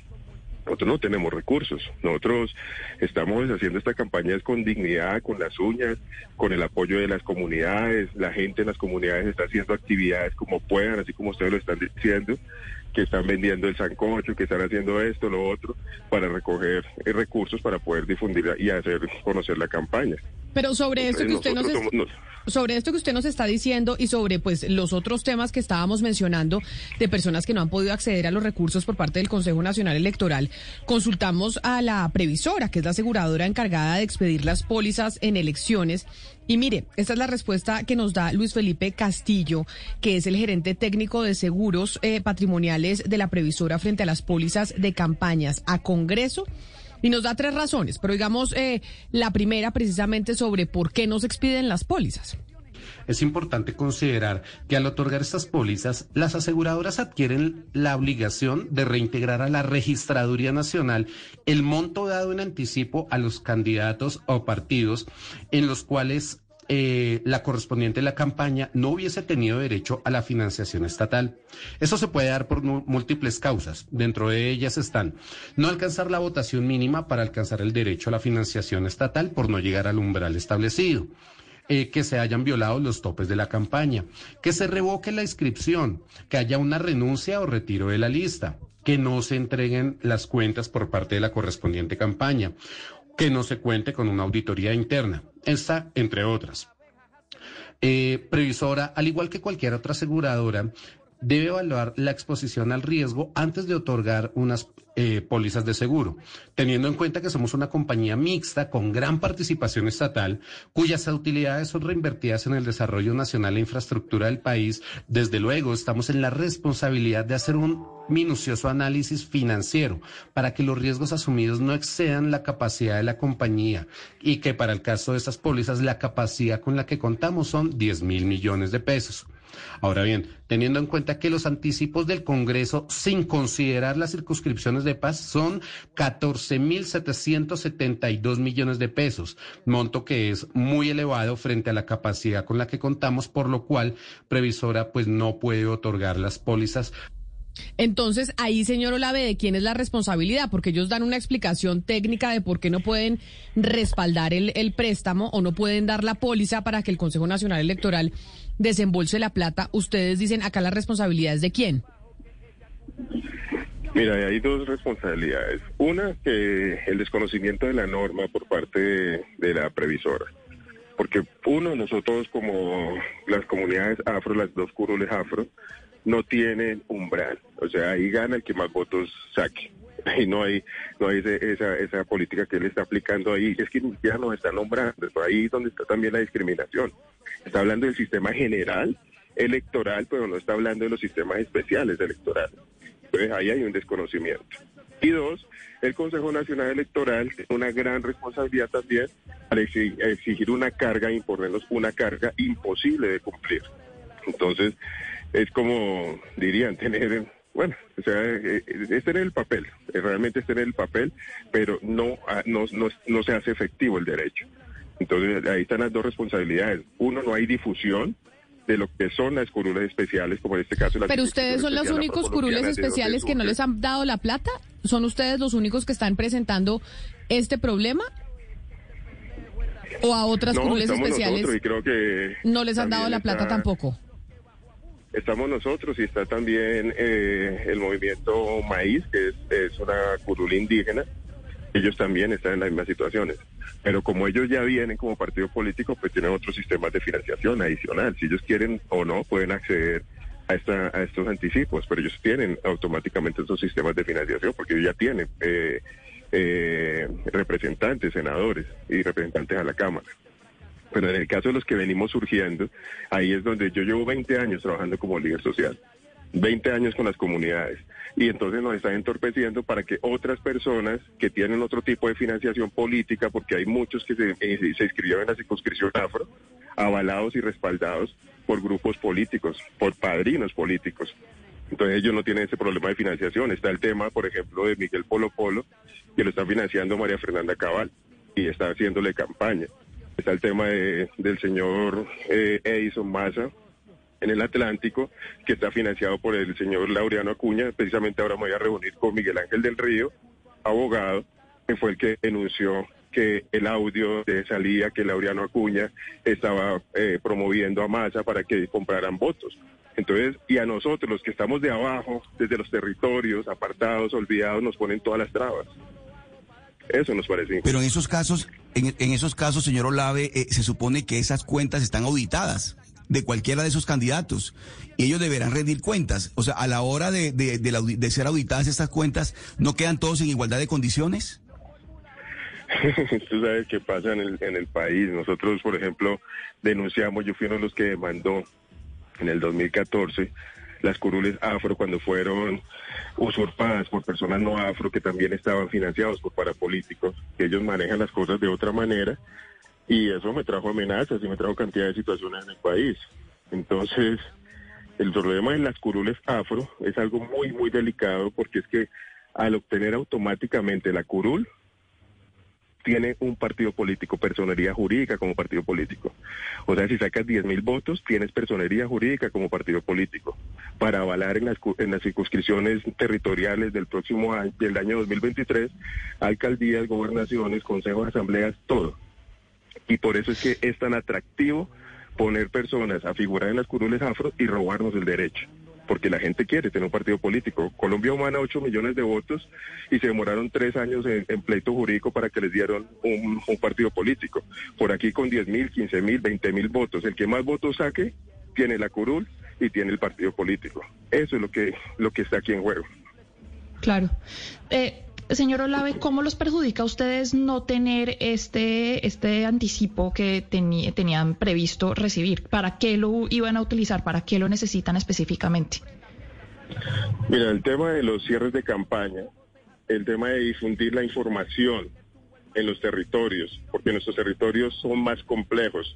Nosotros no tenemos recursos. Nosotros estamos haciendo esta campaña es con dignidad, con las uñas, con el apoyo de las comunidades. La gente en las comunidades está haciendo actividades como puedan, así como ustedes lo están diciendo, que están vendiendo el sancocho, que están haciendo esto, lo otro, para recoger eh, recursos para poder difundir y hacer conocer la campaña. Pero sobre esto que usted nos, somos- nos- sobre esto que usted nos está diciendo y sobre pues los otros temas que estábamos mencionando de personas que no han podido acceder a los recursos por parte del Consejo Nacional Electoral, consultamos a la previsora, que es la aseguradora encargada de expedir las pólizas en elecciones. Y mire, esta es la respuesta que nos da Luis Felipe Castillo, que es el gerente técnico de seguros eh, patrimoniales de la previsora frente a las pólizas de campañas a Congreso. Y nos da tres razones, pero digamos eh, la primera precisamente sobre por qué no se expiden las pólizas. Es importante considerar que al otorgar estas pólizas, las aseguradoras adquieren la obligación de reintegrar a la Registraduría Nacional el monto dado en anticipo a los candidatos o partidos en los cuales eh, la correspondiente de la campaña no hubiese tenido derecho a la financiación estatal. Eso se puede dar por múltiples causas. Dentro de ellas están no alcanzar la votación mínima para alcanzar el derecho a la financiación estatal por no llegar al umbral establecido eh, que se hayan violado los topes de la campaña, que se revoque la inscripción, que haya una renuncia o retiro de la lista, que no se entreguen las cuentas por parte de la correspondiente campaña, que no se cuente con una auditoría interna, esta entre otras. Eh, previsora, al igual que cualquier otra aseguradora, debe evaluar la exposición al riesgo antes de otorgar unas eh, pólizas de seguro, teniendo en cuenta que somos una compañía mixta con gran participación estatal, cuyas utilidades son reinvertidas en el desarrollo nacional e infraestructura del país. Desde luego, estamos en la responsabilidad de hacer un minucioso análisis financiero para que los riesgos asumidos no excedan la capacidad de la compañía y que para el caso de estas pólizas la capacidad con la que contamos son 10 mil millones de pesos. Ahora bien, teniendo en cuenta que los anticipos del Congreso, sin considerar las circunscripciones de paz, son 14.772 millones de pesos, monto que es muy elevado frente a la capacidad con la que contamos, por lo cual Previsora pues no puede otorgar las pólizas Entonces, ahí, señor Olave, ¿de quién es la responsabilidad? Porque ellos dan una explicación técnica de por qué no pueden respaldar el, el préstamo o no pueden dar la póliza para que el Consejo Nacional Electoral desembolse la plata. Ustedes dicen, acá la responsabilidad es de quién. Mira, hay dos responsabilidades. Una, que el desconocimiento de la norma por parte de, de la previsora. Porque uno, nosotros como las comunidades afro, las dos curules afro, no tienen umbral. O sea, ahí gana el que más votos saque. *laughs* Ahí no hay, no hay ese- esa, esa política que él está aplicando ahí. Es que ni siquiera nos está nombrando. Ahí es donde está también la discriminación. Está hablando del sistema general electoral, pero no está hablando de los sistemas especiales electorales. Entonces ahí hay un desconocimiento. Y dos, el Consejo Nacional Electoral tiene una gran responsabilidad también exi- exigir una carga, imponernos una carga imposible de cumplir. Entonces, es como dirían, *laughs* tener, bueno, o sea, eh, es tener el papel, realmente es tener el papel, pero no, ah, no, no, no se hace efectivo el derecho. Entonces, ahí están las dos responsabilidades. Uno, no hay difusión de lo que son las curules especiales, como en este caso las Pero ustedes son los únicos curules especiales que no les han dado la plata. ¿Son ustedes los únicos que están presentando este problema? ¿O a otras No, curules especiales nosotros y creo que no les han dado la plata está- tampoco? Estamos nosotros y está también eh, el movimiento Maíz, que es, una curul indígena. Ellos también están en las mismas situaciones. Pero como ellos ya vienen como partido político, pues tienen otros sistemas de financiación adicional. Si ellos quieren o no, pueden acceder a, esta, a estos anticipos, pero ellos tienen automáticamente estos sistemas de financiación porque ellos ya tienen eh, eh, representantes, senadores y representantes a la Cámara. Pero en el caso de los que venimos surgiendo, ahí es donde yo llevo 20 años trabajando como líder social, 20 años con las comunidades, y entonces nos están entorpeciendo para que otras personas que tienen otro tipo de financiación política, porque hay muchos que se, eh, se inscribieron en la circunscripción afro, avalados y respaldados por grupos políticos, por padrinos políticos. Entonces ellos no tienen ese problema de financiación. Está el tema, por ejemplo, de Miguel Polo Polo, que lo está financiando María Fernanda Cabal y está haciéndole campaña. Está el tema de- del señor eh, Edison Massa en el Atlántico, que está financiado por el señor Laureano Acuña. Precisamente ahora me voy a reunir con Miguel Ángel del Río, abogado, que fue el que denunció que el audio de salida que Laureano Acuña estaba eh, promoviendo a Massa para que compraran votos. Entonces, y a nosotros, los que estamos de abajo, desde los territorios, apartados, olvidados, nos ponen todas las trabas. Eso nos parece Pero en esos casos, en, en esos casos, señor Olave, eh, se supone que esas cuentas están auditadas de cualquiera de esos candidatos y ellos deberán rendir cuentas. O sea, a la hora de, de- de la audi- de ser auditadas estas cuentas, ¿no quedan todos en igualdad de condiciones? *laughs* Tú sabes qué pasa en el, en el país. Nosotros, por ejemplo, denunciamos, yo fui uno de los que demandó en el 2014 las curules afro cuando fueron usurpadas por personas no afro que también estaban financiados por parapolíticos, que ellos manejan las cosas de otra manera y eso me trajo amenazas y me trajo cantidad de situaciones en el país. Entonces, el problema de las curules afro es algo muy, muy delicado porque es que al obtener automáticamente la curul, tiene un partido político, personería jurídica como partido político. O sea, si sacas 10 mil votos, tienes personería jurídica como partido político para avalar en las, en las circunscripciones territoriales del próximo año, del año 2023, alcaldías, gobernaciones, consejos, asambleas, todo. Y por eso es que es tan atractivo poner personas a figurar en las curules afro y robarnos el derecho. Porque la gente quiere tener un partido político. Colombia humana 8 millones de votos y se demoraron tres años en, en pleito jurídico para que les dieran un, un partido político. Por aquí con 10 mil, 15 mil, 20 mil votos. El que más votos saque tiene la curul y tiene el partido político. Eso es lo que, lo que está aquí en juego. Claro. Eh, señor Olave, ¿cómo los perjudica a ustedes no tener este, este anticipo que teni- tenían previsto recibir? ¿Para qué lo iban a utilizar? ¿Para qué lo necesitan específicamente? Mira, el tema de los cierres de campaña, el tema de difundir la información en los territorios, porque nuestros territorios son más complejos.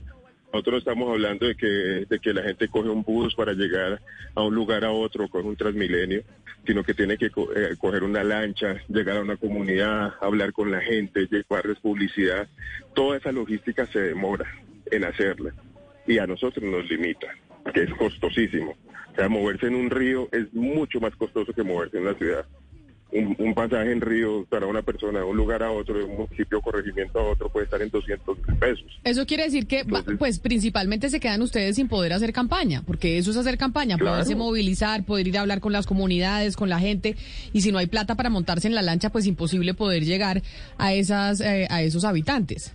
Nosotros estamos hablando de que, de que la gente coge un bus para llegar a un lugar a otro, coge un transmilenio, sino que tiene que co- eh, coger una lancha, llegar a una comunidad, hablar con la gente, llevarles publicidad. Toda esa logística se demora en hacerla y a nosotros nos limita, que es costosísimo. O sea, moverse en un río es mucho más costoso que moverse en una ciudad. Un, un pasaje en río para una persona de un lugar a otro, de un municipio o corregimiento a otro, puede estar en 200 mil pesos. Eso quiere decir que, pues, principalmente se quedan ustedes sin poder hacer campaña, porque eso es hacer campaña, Claro. poderse movilizar, poder ir a hablar con las comunidades, con la gente, y si no hay plata para montarse en la lancha, pues imposible poder llegar a esas, eh, a esos habitantes.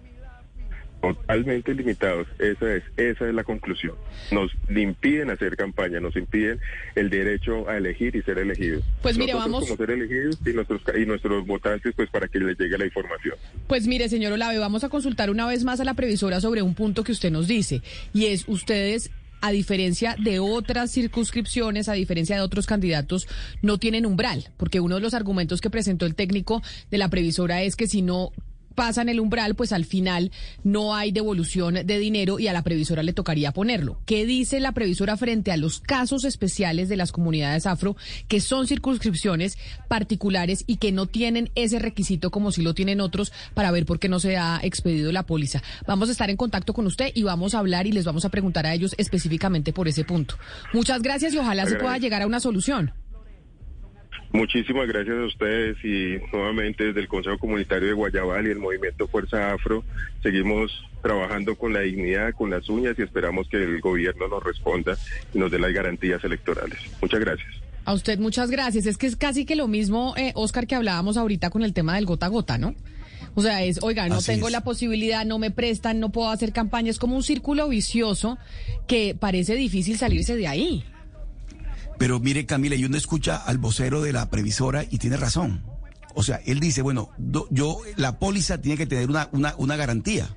Totalmente limitados. Esa es, esa es la conclusión. Nos impiden hacer campaña, nos impiden el derecho a elegir y ser elegidos. Pues mire, Nosotros vamos- como ser elegidos y nuestros y nuestros votantes, pues para que les llegue la información. Pues mire, señor Olave, vamos a consultar una vez más a la previsora sobre un punto que usted nos dice, y es ustedes, a diferencia de otras circunscripciones, a diferencia de otros candidatos, no tienen umbral, porque uno de los argumentos que presentó el técnico de la previsora es que si no pasan el umbral, pues al final no hay devolución de dinero y a la previsora le tocaría ponerlo. ¿Qué dice la previsora frente a los casos especiales de las comunidades afro, que son circunscripciones particulares y que no tienen ese requisito como si lo tienen otros para ver por qué no se ha expedido la póliza? Vamos a estar en contacto con usted y vamos a hablar y les vamos a preguntar a ellos específicamente por ese punto. Muchas gracias y ojalá se pueda llegar a una solución. Muchísimas gracias a ustedes y nuevamente desde el Consejo Comunitario de Guayabal y el Movimiento Fuerza Afro seguimos trabajando con la dignidad, con las uñas y esperamos que el gobierno nos responda y nos dé las garantías electorales. Muchas gracias. A usted muchas gracias. Es que es casi que lo mismo, eh, Oscar, que hablábamos ahorita con el tema del gota a gota, ¿no? O sea, es, oiga, no Así tengo es. la posibilidad, no me prestan, no puedo hacer campaña. Es como un círculo vicioso que parece difícil salirse de ahí. Pero mire, Camila, y uno escucha al vocero de la previsora y tiene razón. O sea, él dice, bueno, yo, la póliza tiene que tener una, una, una garantía.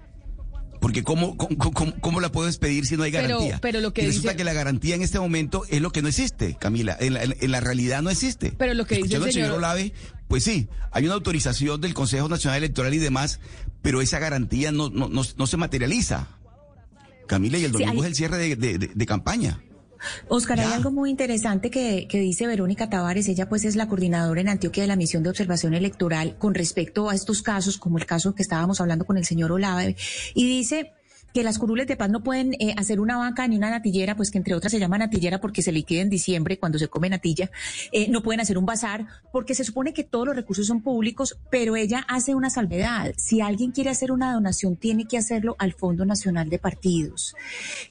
Porque ¿cómo, cómo, cómo- cómo la puedo despedir si no hay garantía? pero lo que y resulta dice- que la garantía en este momento es lo que no existe, Camila. En la, en- en la realidad no existe. Pero lo que dice el señor Olave, pues sí, hay una autorización del Consejo Nacional Electoral y demás, pero esa garantía no, no, no, no se materializa. Camila, y el Sí, domingo hay- es el cierre de, de- de- de campaña. Oscar, hay algo muy interesante que, que dice Verónica Tavares. Ella pues es la coordinadora en Antioquia de la misión de observación electoral con respecto a estos casos, como el caso que estábamos hablando con el señor Olave. Y dice que las curules de paz no pueden eh, hacer una banca ni una natillera, pues que entre otras se llama natillera porque se liquida en diciembre cuando se come natilla. Eh, no pueden hacer un bazar porque se supone que todos los recursos son públicos, pero ella hace una salvedad. Si alguien quiere hacer una donación, tiene que hacerlo al Fondo Nacional de Partidos.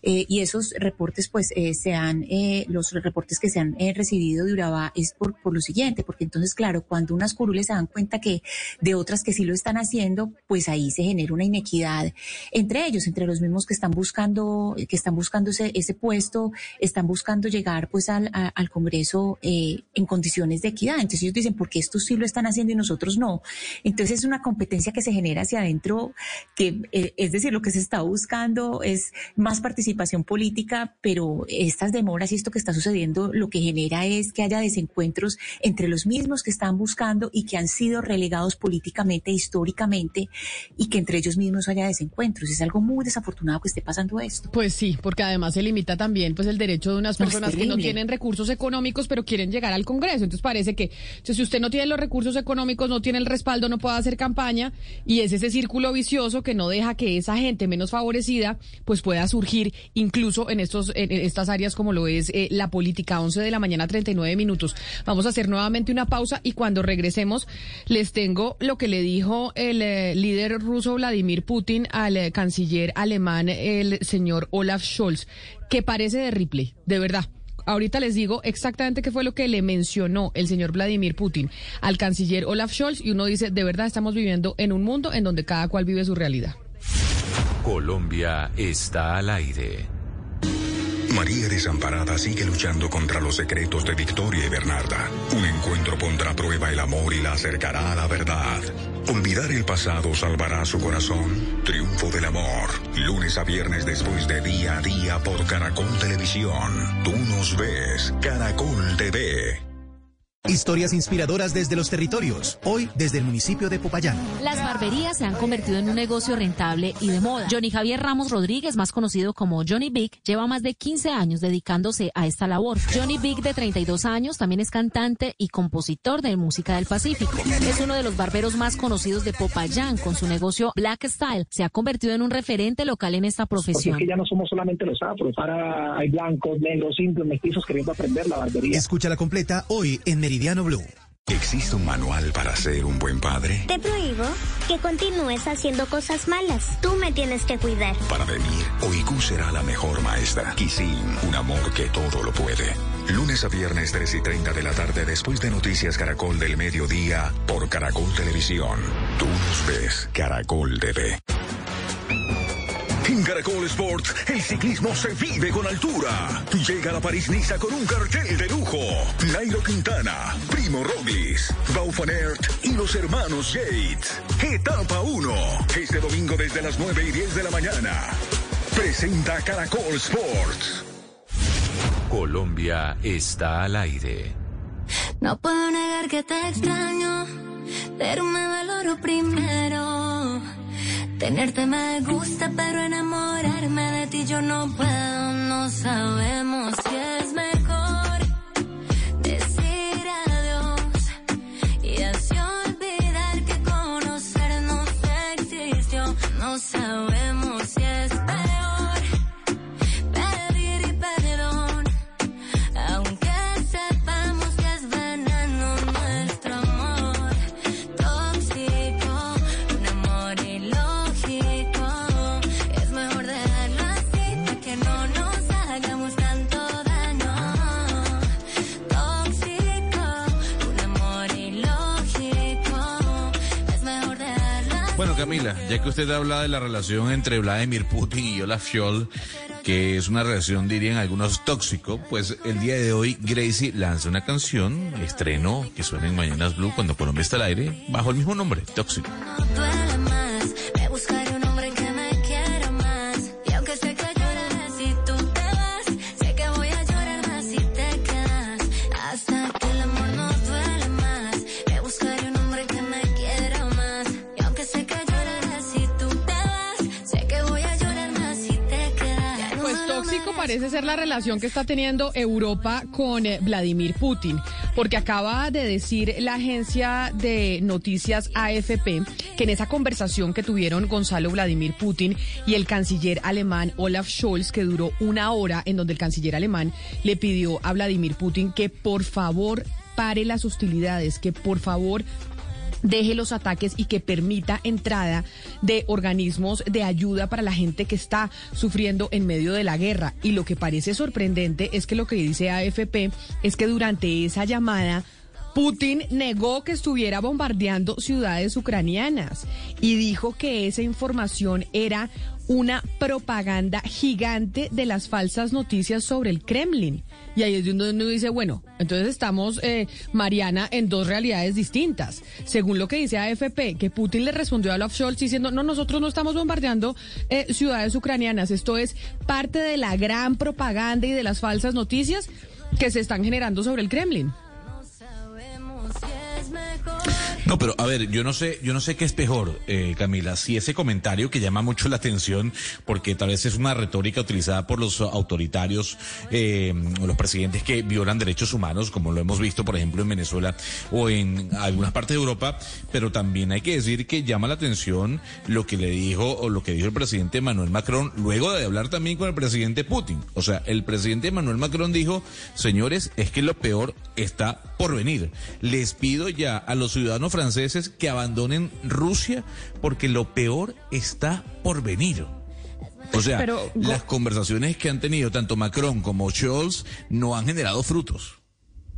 Eh, y esos reportes, pues, se han, los reportes que se han recibido de Urabá es por, por lo siguiente, porque entonces, claro, cuando unas curules se dan cuenta que de otras que sí lo están haciendo, pues ahí se genera una inequidad entre ellos, entre los mismos que están buscando, que están buscando ese, ese puesto, están buscando llegar pues al, a- al Congreso eh, en condiciones de equidad. Entonces ellos dicen, ¿por qué estos sí lo están haciendo y nosotros no? Entonces es una competencia que se genera hacia adentro, que eh, es decir, lo que se está buscando es más participación política, pero estas demoras y esto que está sucediendo lo que genera es que haya desencuentros entre los mismos que están buscando y que han sido relegados políticamente, históricamente, y que entre ellos mismos haya desencuentros. Es algo muy desafortunado que esté pasando esto. Pues sí, porque además se limita también pues el derecho de unas No, personas que no tienen recursos económicos pero quieren llegar al Congreso. Entonces parece que entonces, si usted no tiene los recursos económicos, no tiene el respaldo, no puede hacer campaña y es ese círculo vicioso que no deja que esa gente menos favorecida pues pueda surgir incluso en estos en estas áreas como lo es eh, la política. 11 de la mañana 39 minutos. Vamos a hacer nuevamente una pausa y cuando regresemos les tengo lo que le dijo el eh, líder ruso Vladimir Putin al eh, canciller alemán el señor Olaf Scholz, que parece de Ripley, de verdad. Ahorita les digo exactamente qué fue lo que le mencionó el señor Vladimir Putin al canciller Olaf Scholz y uno dice, de verdad estamos viviendo en un mundo en donde cada cual vive su realidad. Colombia está al aire. María Desamparada sigue luchando contra los secretos de Victoria y Bernarda. Un encuentro pondrá a prueba el amor y la acercará a la verdad. Olvidar el pasado salvará su corazón. Triunfo del amor. Lunes a viernes después de día a día por Caracol Televisión. Tú nos ves. Caracol TV. Historias inspiradoras desde los territorios. Hoy desde el municipio de Popayán. Las barberías se han convertido en un negocio rentable y de moda. Johnny Javier Ramos Rodríguez, más conocido como Johnny Big, lleva más de 15 años dedicándose a esta labor. Johnny Big, de 32 años, también es cantante y compositor de música del Pacífico. Es uno de los barberos más conocidos de Popayán. Con su negocio Black Style, se ha convertido en un referente local en esta Porque es profesión. que ya no somos solamente los afros, ahora hay blancos, negros, indios, mestizos queriendo aprender la barbería. Escúchala completa hoy en Meridiano Blue. ¿Existe un manual para ser un buen padre? Te prohíbo que continúes haciendo cosas malas. Tú me tienes que cuidar. Para venir, OIQ será la mejor maestra. Kisin, un amor que todo lo puede. Lunes a viernes 3 y 30 de la tarde después de Noticias Caracol del Mediodía por Caracol Televisión. Tú nos ves, Caracol TV. En Caracol Sport, el ciclismo se vive con altura. Llega la París-Niza con un cartel de lujo. Nairo Quintana, Primo Roglic, Baufanert y los hermanos Yates. Etapa 1. Este domingo desde las 9 y 10 de la mañana. Presenta Caracol Sport. Colombia está al aire. No puedo negar que te extraño, pero me valoro primero. Tenerte me gusta, pero enamorarme de ti yo no puedo. No sabemos si es mejor decir adiós y así olvidar que conocernos existió. No sabemos Camila, ya que usted habla de la relación entre Vladimir Putin y Olaf Scholz, que es una relación, dirían algunos, tóxico, pues el día de hoy Gracie lanza una canción, estreno, que suena en Mañanas Blue cuando Colombia está al aire, bajo el mismo nombre, Tóxico. Parece ser la relación que está teniendo Europa con eh, Vladimir Putin, porque acaba de decir la agencia de noticias AFP que en esa conversación que tuvieron Gonzalo Vladimir Putin y el canciller alemán Olaf Scholz, que duró una hora, en donde el canciller alemán le pidió a Vladimir Putin que por favor pare las hostilidades, que por favor deje los ataques y que permita entrada de organismos de ayuda para la gente que está sufriendo en medio de la guerra. Y lo que parece sorprendente es que lo que dice AFP es que durante esa llamada Putin negó que estuviera bombardeando ciudades ucranianas y dijo que esa información era una propaganda gigante de las falsas noticias sobre el Kremlin. Y ahí es donde uno dice, bueno, entonces estamos, eh, Mariana, en dos realidades distintas. Según lo que dice AFP, que Putin le respondió a Olaf Scholz diciendo, no, nosotros no estamos bombardeando eh, ciudades ucranianas. Esto es parte de la gran propaganda y de las falsas noticias que se están generando sobre el Kremlin. No, pero a ver, yo no sé, yo no sé qué es peor, eh, Camila, si ese comentario que llama mucho la atención, porque tal vez es una retórica utilizada por los autoritarios, eh, los presidentes que violan derechos humanos, como lo hemos visto, por ejemplo, en Venezuela o en algunas partes de Europa, pero también hay que decir que llama la atención lo que le dijo o lo que dijo el presidente Manuel Macron luego de hablar también con el presidente Putin. O sea, el presidente Manuel Macron dijo, señores, es que lo peor está por venir. Les pido ya a los ciudadanos franceses que abandonen Rusia porque lo peor está por venir. O sea, Pero, las conversaciones que han tenido tanto Macron como Scholz no han generado frutos.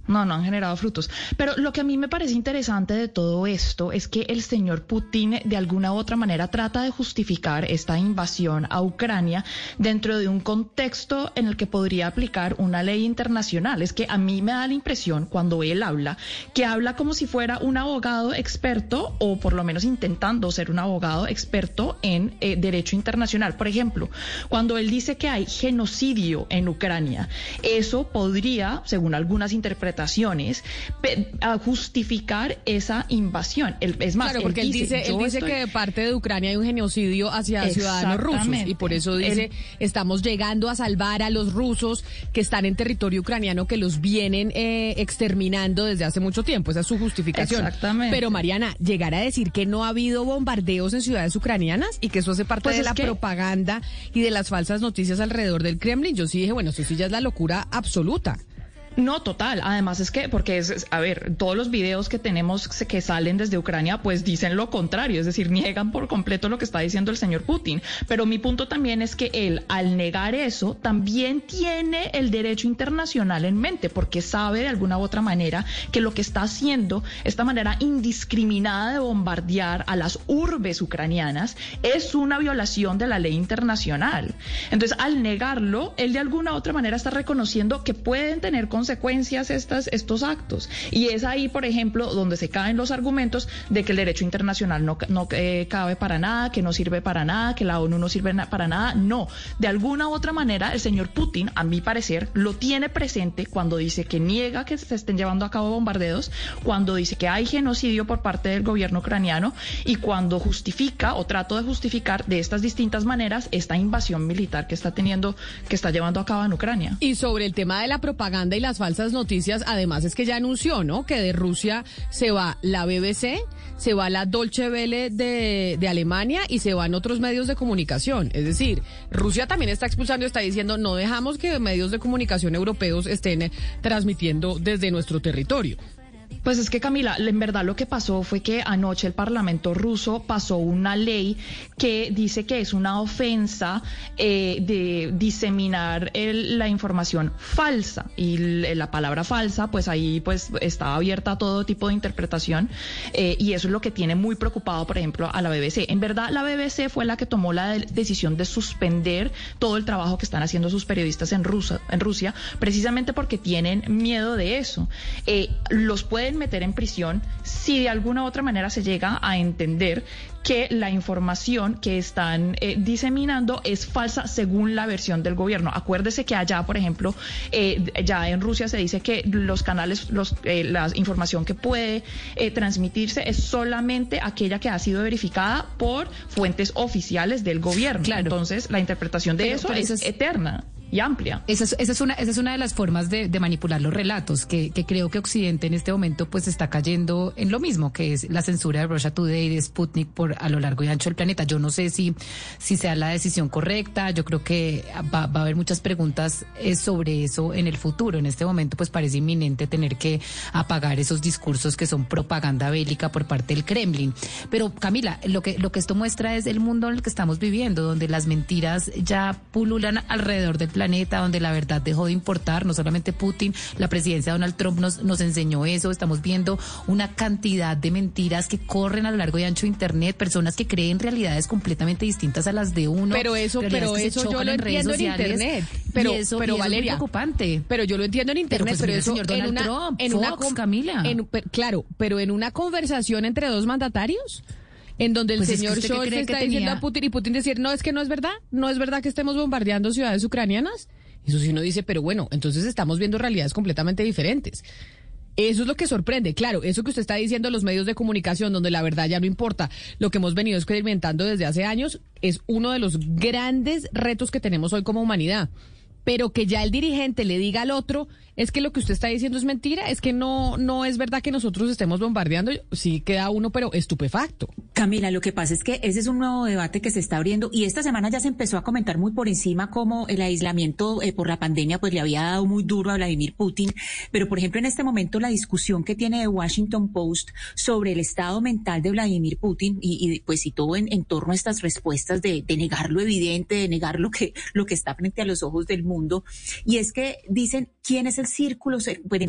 No, no han generado frutos. Pero lo que a mí me parece interesante de todo esto es que el señor Putin de alguna u otra manera trata de justificar esta invasión a Ucrania dentro de un contexto en el que podría aplicar una ley internacional. Es que a mí me da la impresión cuando él habla que habla como si fuera un abogado experto o por lo menos intentando ser un abogado experto en eh, derecho internacional. Por ejemplo, cuando él dice que hay genocidio en Ucrania, eso podría, según algunas interpretaciones, pe- a justificar esa invasión. Él- es más, Claro, porque él dice, él dice estoy- que de parte de Ucrania hay un genocidio hacia ciudadanos rusos y por eso dice Él- estamos llegando a salvar a los rusos que están en territorio ucraniano que los vienen eh, exterminando desde hace mucho tiempo. Esa es su justificación. Exactamente. Pero Mariana, llegar a decir que no ha habido bombardeos en ciudades ucranianas y que eso hace parte Pues de la que- propaganda y de las falsas noticias alrededor del Kremlin, yo sí dije, bueno, eso sí ya es la locura absoluta. No, total. Además es que, porque es, a ver, todos los videos que tenemos que salen desde Ucrania, pues dicen lo contrario, es decir, niegan por completo lo que está diciendo el señor Putin. Pero mi punto también es que él, al negar eso, también tiene el derecho internacional en mente, porque sabe de alguna u otra manera que lo que está haciendo, esta manera indiscriminada de bombardear a las urbes ucranianas, es una violación de la ley internacional. Entonces, al negarlo, él de alguna u otra manera está reconociendo que pueden tener consecuencias estas, estos actos. Y es ahí, por ejemplo, donde se caen los argumentos de que el derecho internacional no, no eh, cabe para nada, que no sirve para nada, que la ONU no sirve para nada. No, de alguna u otra manera, el señor Putin, a mi parecer, lo tiene presente cuando dice que niega que se estén llevando a cabo bombardeos, cuando dice que hay genocidio por parte del gobierno ucraniano y cuando justifica o trato de justificar de estas distintas maneras esta invasión militar que está teniendo, que está llevando a cabo en Ucrania. Y sobre el tema de la propaganda y las falsas noticias, además es que ya anunció, ¿no? Que de Rusia se va la BBC, se va la Dolce Welle de, de Alemania y se van otros medios de comunicación. Es decir, Rusia también está expulsando está diciendo no dejamos que medios de comunicación europeos estén transmitiendo desde nuestro territorio. Pues es que Camila, en verdad lo que pasó fue que anoche el Parlamento ruso pasó una ley que dice que es una ofensa eh, de diseminar el- la información falsa y l- la palabra falsa, pues ahí pues está abierta a todo tipo de interpretación eh, y eso es lo que tiene muy preocupado, por ejemplo, a la BBC. En verdad, la BBC fue la que tomó la de- decisión de suspender todo el trabajo que están haciendo sus periodistas en Rusia, en Rusia precisamente porque tienen miedo de eso. Eh, los pueden meter en prisión si de alguna u otra manera se llega a entender que la información que están eh, diseminando es falsa según la versión del gobierno. Acuérdese que allá, por ejemplo, eh, ya en Rusia se dice que los canales, los, eh, la información que puede eh, transmitirse es solamente aquella que ha sido verificada por fuentes oficiales del gobierno. Entonces, la interpretación de Pero- eso pero es, eso es- eterna y amplia. Esa es, esa es una, esa es una de las formas de, manipular los relatos, que, creo que Occidente en este momento pues está cayendo en lo mismo, que es la censura de Russia Today de Sputnik por a lo largo y ancho del planeta. Yo no sé si, si sea la decisión correcta, yo creo que va, va a haber muchas preguntas eh, sobre eso en el futuro. En este momento pues parece inminente tener que apagar esos discursos que son propaganda bélica por parte del Kremlin. Pero Camila, lo que, lo que esto muestra es el mundo en el que estamos viviendo, donde las mentiras ya pululan alrededor del planeta, donde la verdad dejó de importar, no solamente Putin, la presidencia de Donald Trump nos, nos enseñó eso, estamos viendo una cantidad de mentiras que corren a lo largo y ancho de Internet, personas que creen realidades completamente distintas a las de uno. Pero eso, pero eso yo lo en redes entiendo en sociales, internet. y Pero, eso- pero y eso es preocupante. Pero yo lo entiendo en internet, pues pero, mira el eso señor en Donald una, Trump, en una Fox, Camila. en- claro, pero en una conversación entre dos mandatarios. En donde el Pues es que señor Scholz cree que está diciendo a Putin y Putin decir, no, es que no es verdad, no es verdad que estemos bombardeando ciudades ucranianas. Eso sí uno dice, pero bueno, entonces estamos viendo realidades completamente diferentes. Eso es lo que sorprende. Claro, eso que usted está diciendo en los medios de comunicación, donde la verdad ya no importa, lo que hemos venido experimentando desde hace años, es uno de los grandes retos que tenemos hoy como humanidad. Pero que ya el dirigente le diga al otro, es que lo que usted está diciendo es mentira, es que no, no es verdad que nosotros estemos bombardeando, sí queda uno, pero estupefacto. Camila, lo que pasa es que ese es un nuevo debate que se está abriendo y esta semana ya se empezó a comentar muy por encima cómo el aislamiento eh, por la pandemia pues le había dado muy duro a Vladimir Putin, pero por ejemplo en este momento la discusión que tiene The Washington Post sobre el estado mental de Vladimir Putin y, pues y todo en, en torno a estas respuestas de, de negar lo evidente, de negar lo que, lo que está frente a los ojos del mundo y es que dicen quién es el círculo,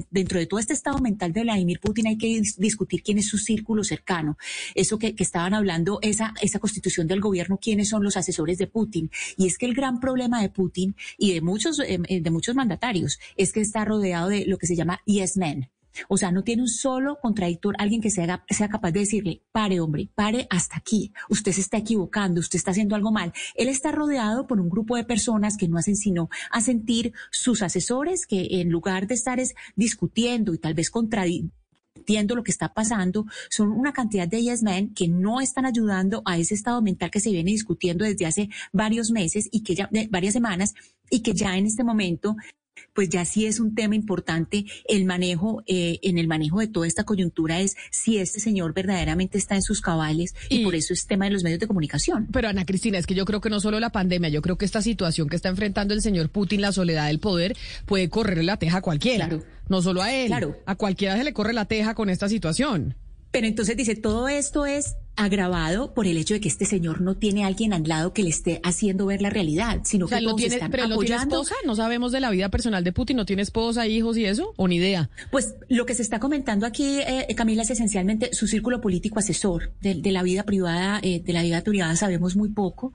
dentro de todo este estado mental de Vladimir Putin hay que dis- discutir quién es su círculo cercano. Eso que, que estaban hablando, esa, esa constitución del gobierno, quiénes son los asesores de Putin. Y es que el gran problema de Putin y de muchos, eh, eh, de muchos mandatarios es que está rodeado de lo que se llama yes men. O sea, no tiene un solo contradictor, alguien que sea, sea capaz de decirle, pare hombre, pare hasta aquí, usted se está equivocando, usted está haciendo algo mal. Él está rodeado por un grupo de personas que no hacen sino a sentir sus asesores que en lugar de estar es discutiendo y tal vez contradiciendo lo que está pasando, son una cantidad de yes men que no están ayudando a ese estado mental que se viene discutiendo desde hace varios meses y que ya, varias semanas, y que ya en este momento pues ya sí es un tema importante el manejo, eh, en el manejo de toda esta coyuntura es si este señor verdaderamente está en sus cabales y, por eso es tema de los medios de comunicación. Pero Ana Cristina, es que yo creo que no solo la pandemia, yo creo que esta situación que está enfrentando el señor Putin, la soledad del poder, puede correrle la teja a cualquiera. No solo a él. Claro. A cualquiera se le corre la teja con esta situación. Pero entonces dice, todo esto es agravado por el hecho de que este señor no tiene a alguien al lado que le esté haciendo ver la realidad, sino O sea, que todos tiene, están pero él no tiene apoyando. esposa, no sabemos de la vida personal de Putin, no tiene esposa, hijos y eso, o ni idea. Pues lo que se está comentando aquí, eh, Camila, es esencialmente su círculo político asesor de, de la vida privada. eh, de la vida privada sabemos muy poco.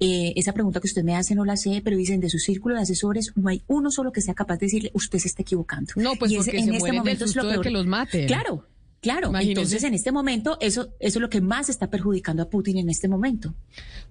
Eh, esa pregunta que usted me hace no la sé, pero dicen de su círculo de asesores no hay uno solo que sea capaz de decirle usted se está equivocando. No, pues Y ese- en se este del momento es lo de peor. que los maten. Claro. Claro, entonces en este momento eso, eso es lo que más está perjudicando a Putin en este momento.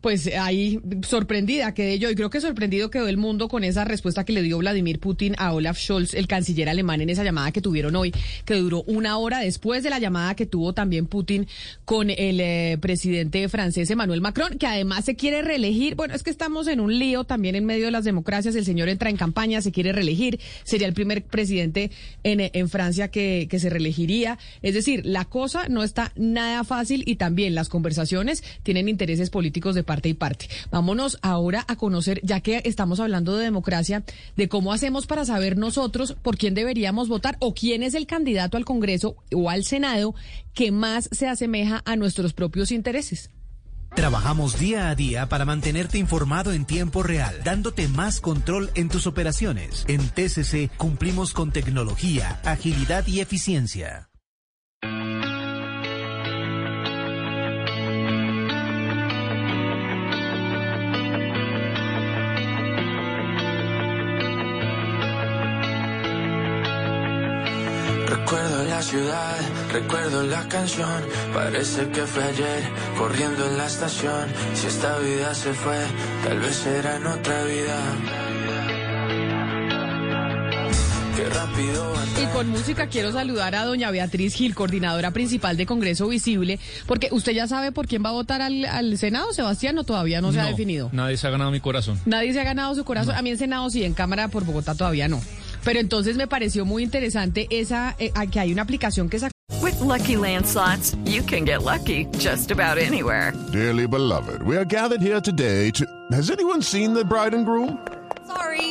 Pues ahí sorprendida quedé yo y creo que sorprendido quedó el mundo con esa respuesta que le dio Vladimir Putin a Olaf Scholz, el canciller alemán, en esa llamada que tuvieron hoy, que duró una hora después de la llamada que tuvo también Putin con el eh, presidente francés Emmanuel Macron, que además se quiere reelegir. Bueno, es que estamos en un lío también en medio de las democracias. El señor entra en campaña, se quiere reelegir, sería el primer presidente en, en Francia que, que se reelegiría. Es decir, la cosa no está nada fácil y también las conversaciones tienen intereses políticos de parte y parte. Vámonos ahora a conocer, ya que estamos hablando de democracia, de cómo hacemos para saber nosotros por quién deberíamos votar o quién es el candidato al Congreso o al Senado que más se asemeja a nuestros propios intereses. Trabajamos día a día para mantenerte informado en tiempo real, dándote más control en tus operaciones. En TCC cumplimos con tecnología, agilidad y eficiencia. Recuerdo la ciudad, recuerdo la canción, parece que fue ayer, corriendo en la estación. Si esta vida se fue, tal vez será en otra vida. Y con música quiero saludar a doña Beatriz Gil, coordinadora principal de Congreso Visible, porque usted ya sabe por quién va a votar al, al Senado, Sebastián, o todavía no, se ha definido. Nadie se ha ganado mi corazón. Nadie se ha ganado su corazón. A mí en Senado sí, en Cámara por Bogotá todavía no. Pero entonces me pareció muy interesante esa eh, que hay una aplicación que sacó. With Lucky Land slots, you can get lucky just about anywhere. Dearly beloved, we are gathered here today to. Has anyone seen the bride and groom? Sorry,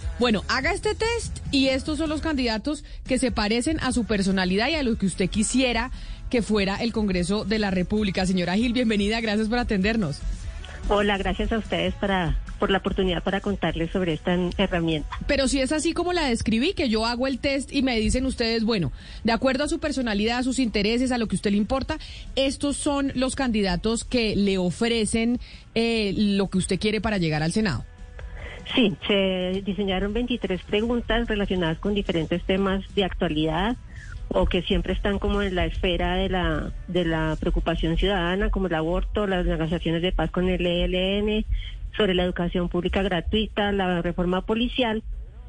bueno, haga este test y estos son los candidatos que se parecen a su personalidad y a lo que usted quisiera que fuera el Congreso de la República. Señora Gil, bienvenida, gracias por atendernos. Hola, gracias a ustedes para, por la oportunidad para contarles sobre esta herramienta. Pero si es así como la describí, que yo hago el test y me dicen ustedes, bueno, de acuerdo a su personalidad, a sus intereses, a lo que a usted le importa, estos son los candidatos que le ofrecen eh, lo que usted quiere para llegar al Senado. Sí, se diseñaron 23 preguntas relacionadas con diferentes temas de actualidad o que siempre están como en la esfera de la, de la preocupación ciudadana, como el aborto, las negociaciones de paz con el ELN, sobre la educación pública gratuita, la reforma policial,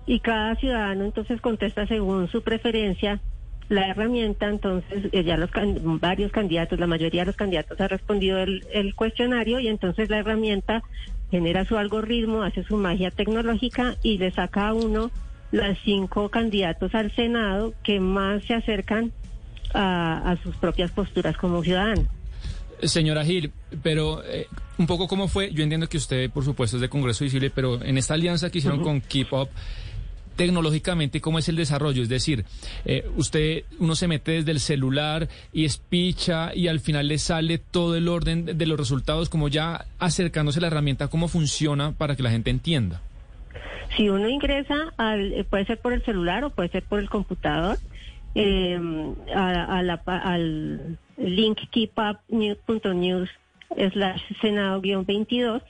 y cada ciudadano entonces contesta según su preferencia la herramienta, entonces eh, ya los can- varios candidatos, la mayoría de los candidatos ha respondido el, el cuestionario y entonces la herramienta genera su algoritmo, hace su magia tecnológica y le saca a uno los cinco candidatos al Senado que más se acercan a, a sus propias posturas como ciudadano. Señora Gil, pero eh, un poco cómo fue, yo entiendo que usted por supuesto es de Congreso Visible, pero en esta alianza que hicieron con Keep Up, tecnológicamente, ¿cómo es el desarrollo? Es decir, eh, usted, uno se mete desde el celular y espicha y al final le sale todo el orden de- los resultados, como ya acercándose a la herramienta, ¿cómo funciona para que la gente entienda? Si uno ingresa, al, eh, puede ser por el celular o puede ser por el computador, eh, a, a la al link keepup.news slash senado-22.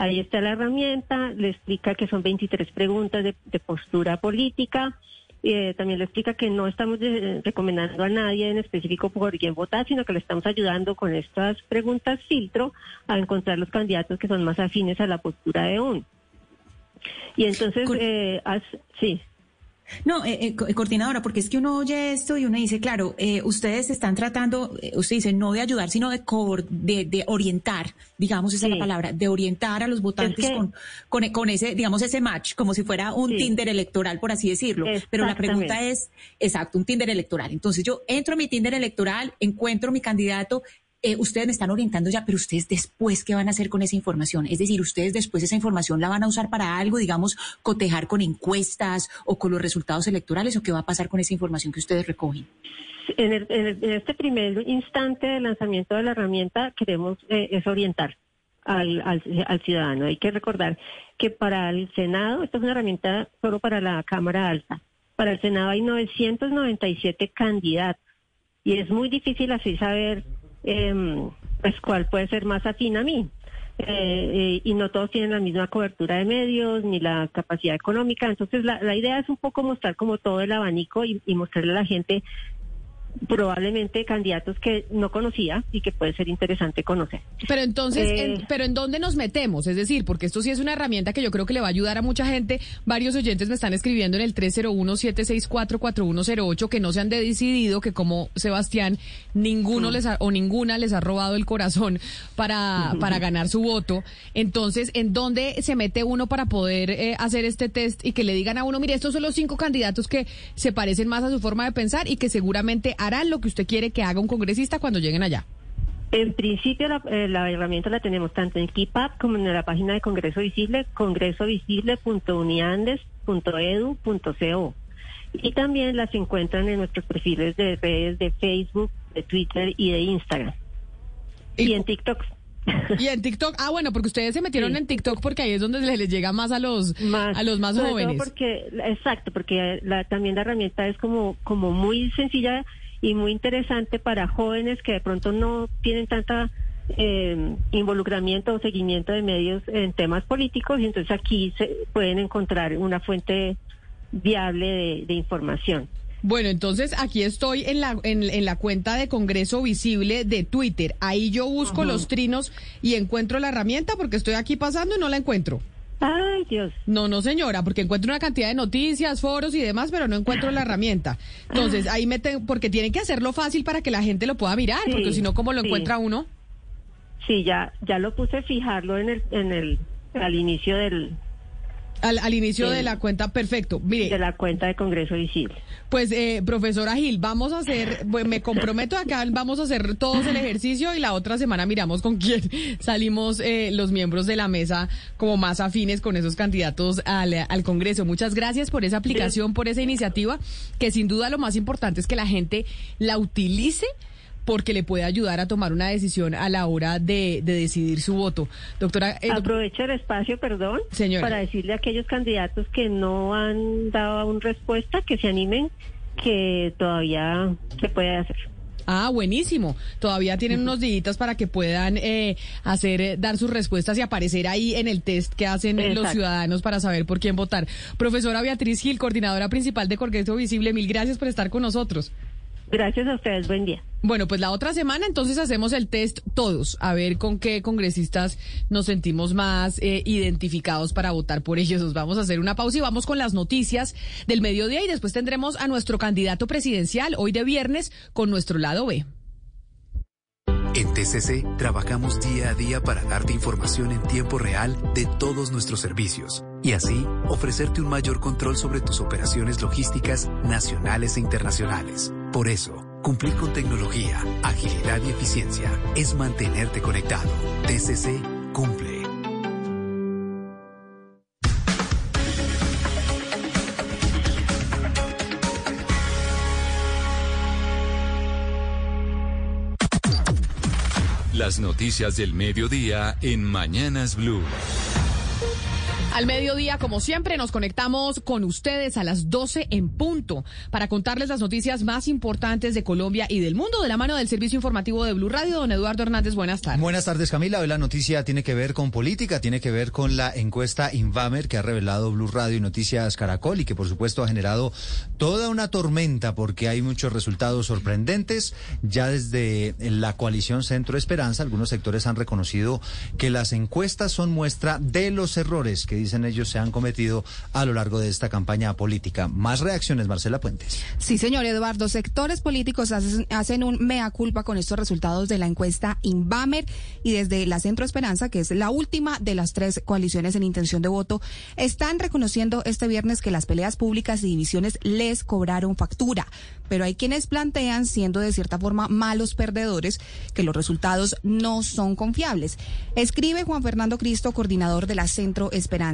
Ahí está la herramienta, le explica que son 23 preguntas de, de postura política eh, también le explica que no estamos eh, recomendando a nadie en específico por quién votar, sino que le estamos ayudando con estas preguntas filtro a encontrar los candidatos que son más afines a la postura de uno. Y entonces, eh, as- sí. No, eh, eh, eh, coordinadora, porque es que uno oye esto y uno dice, claro, eh, ustedes están tratando, eh, usted dice, no de ayudar, sino de, de, de orientar, digamos, esa es la palabra, de orientar a los votantes que- con, con, con ese, digamos, ese match, como si fuera un Tinder electoral, por así decirlo. Pero la pregunta es, exacto, un Tinder electoral. Entonces yo entro a mi Tinder electoral, encuentro mi candidato, eh, ustedes me están orientando ya, pero ustedes después, ¿qué van a hacer con esa información? Es decir, ustedes después esa información la van a usar para algo, digamos, cotejar con encuestas o con los resultados electorales, o qué va a pasar con esa información que ustedes recogen. En, el- en el- en este primer instante de lanzamiento de la herramienta queremos eh, es orientar al, al, ciudadano. Hay que recordar que para el Senado, esta es una herramienta solo para la Cámara Alta, para el Senado hay 997 candidatos y es muy difícil así saber em, pues cuál puede ser más afín a mí. Eh, eh, y no todos tienen la misma cobertura de medios ni la capacidad económica. Entonces, la, la idea es un poco mostrar como todo el abanico y mostrarle a la gente probablemente candidatos que no conocía y que puede ser interesante conocer. Pero entonces, Eh, en- pero ¿en dónde nos metemos? Es decir, porque esto sí es una herramienta que yo creo que le va a ayudar a mucha gente. Varios oyentes me están escribiendo en el 301-764-4108 que no se han decidido, que como Sebastián, ninguno les ha- o ninguna les ha robado el corazón para, *laughs* para ganar su voto. Entonces, ¿en dónde se mete uno para poder eh, hacer este test y que le digan a uno, mire, estos son los cinco candidatos que se parecen más a su forma de pensar y que seguramente harán lo que usted quiere que haga un congresista cuando lleguen allá? En principio la, eh, la herramienta la tenemos tanto en KeepUp como en la página de Congreso Visible, congresovisible.uniandes.edu.co. Y también las encuentran en nuestros perfiles de redes de Facebook, de Twitter y de Instagram. Y, en TikTok. Y en TikTok, ah bueno, porque ustedes se metieron en TikTok porque ahí es donde les, les llega más a los a los más jóvenes. porque, exacto, porque la, también la herramienta es como, como muy sencilla y muy interesante para jóvenes que de pronto no tienen tanta eh, involucramiento o seguimiento de medios en temas políticos y entonces aquí se pueden encontrar una fuente viable de, de información. Bueno, entonces aquí estoy en la, en, en la cuenta de Congreso Visible de Twitter. Ahí yo busco Ajá. los trinos y encuentro la herramienta porque estoy aquí pasando y no la encuentro. Ay, Dios. No, no, señora, porque encuentro una cantidad de noticias, foros y demás, pero no encuentro la herramienta. Entonces, ahí me tengo, porque tienen que hacerlo fácil para que la gente lo pueda mirar, Sí, porque si no, ¿cómo lo sí. encuentra uno? Sí, ya, ya lo puse fijarlo en el, en el, al inicio del, Al, al inicio Sí. de la cuenta, perfecto. Mire. de la cuenta de Congreso Visible. Pues, eh, profesora Gil, vamos a hacer, pues, me comprometo acá, vamos a hacer todos el ejercicio y la otra semana miramos con quién *laughs* salimos eh, los miembros de la mesa como más afines con esos candidatos al, al Congreso. Muchas gracias por esa aplicación, por esa iniciativa, que sin duda lo más importante es que la gente la utilice porque le puede ayudar a tomar una decisión a la hora de, de decidir su voto. Doctora, eh, Aprovecho el espacio, perdón, Señora. para decirle a aquellos candidatos que no han dado aún respuesta que se animen, que todavía se puede hacer. Ah, buenísimo. Todavía tienen unos días para que puedan eh, hacer, eh, dar sus respuestas y aparecer ahí en el test que hacen los ciudadanos para saber por quién votar. Profesora Beatriz Gil, coordinadora principal de Congreso Visible, mil gracias por estar con nosotros. Gracias a ustedes, buen día. Bueno, pues la otra semana entonces hacemos el test todos, a ver con qué congresistas nos sentimos más eh, identificados para votar por ellos. Nos vamos a hacer una pausa y vamos con las noticias del mediodía y después tendremos a nuestro candidato presidencial hoy de viernes con nuestro lado B. En TCC trabajamos día a día para darte información en tiempo real de todos nuestros servicios y así ofrecerte un mayor control sobre tus operaciones logísticas nacionales e internacionales. Por eso, cumplir con tecnología, agilidad y eficiencia es mantenerte conectado. TCC cumple. Las noticias del mediodía en Mañanas Blue. Al mediodía, como siempre, nos conectamos con ustedes a las 12 en punto para contarles las noticias más importantes de Colombia y del mundo de la mano del servicio informativo de Blue Radio. Don Eduardo Hernández, buenas tardes. Buenas tardes, Camila. Hoy la noticia tiene que ver con política, tiene que ver con la encuesta Invamer que ha revelado Blue Radio y Noticias Caracol y que, por supuesto, ha generado toda una tormenta porque hay muchos resultados sorprendentes. Ya desde la coalición Centro Esperanza, algunos sectores han reconocido que las encuestas son muestra de los errores que dicen ellos se han cometido a lo largo de esta campaña política. Más reacciones, Marcela Puentes. Sí, señor Eduardo. Sectores políticos hacen, un mea culpa con estos resultados de la encuesta Inbamer y desde la Centro Esperanza, que es la última de las tres coaliciones en intención de voto, están reconociendo este viernes que las peleas públicas y divisiones les cobraron factura. Pero hay quienes plantean, siendo de cierta forma malos perdedores, que los resultados no son confiables. Escribe Juan Fernando Cristo, coordinador de la Centro Esperanza.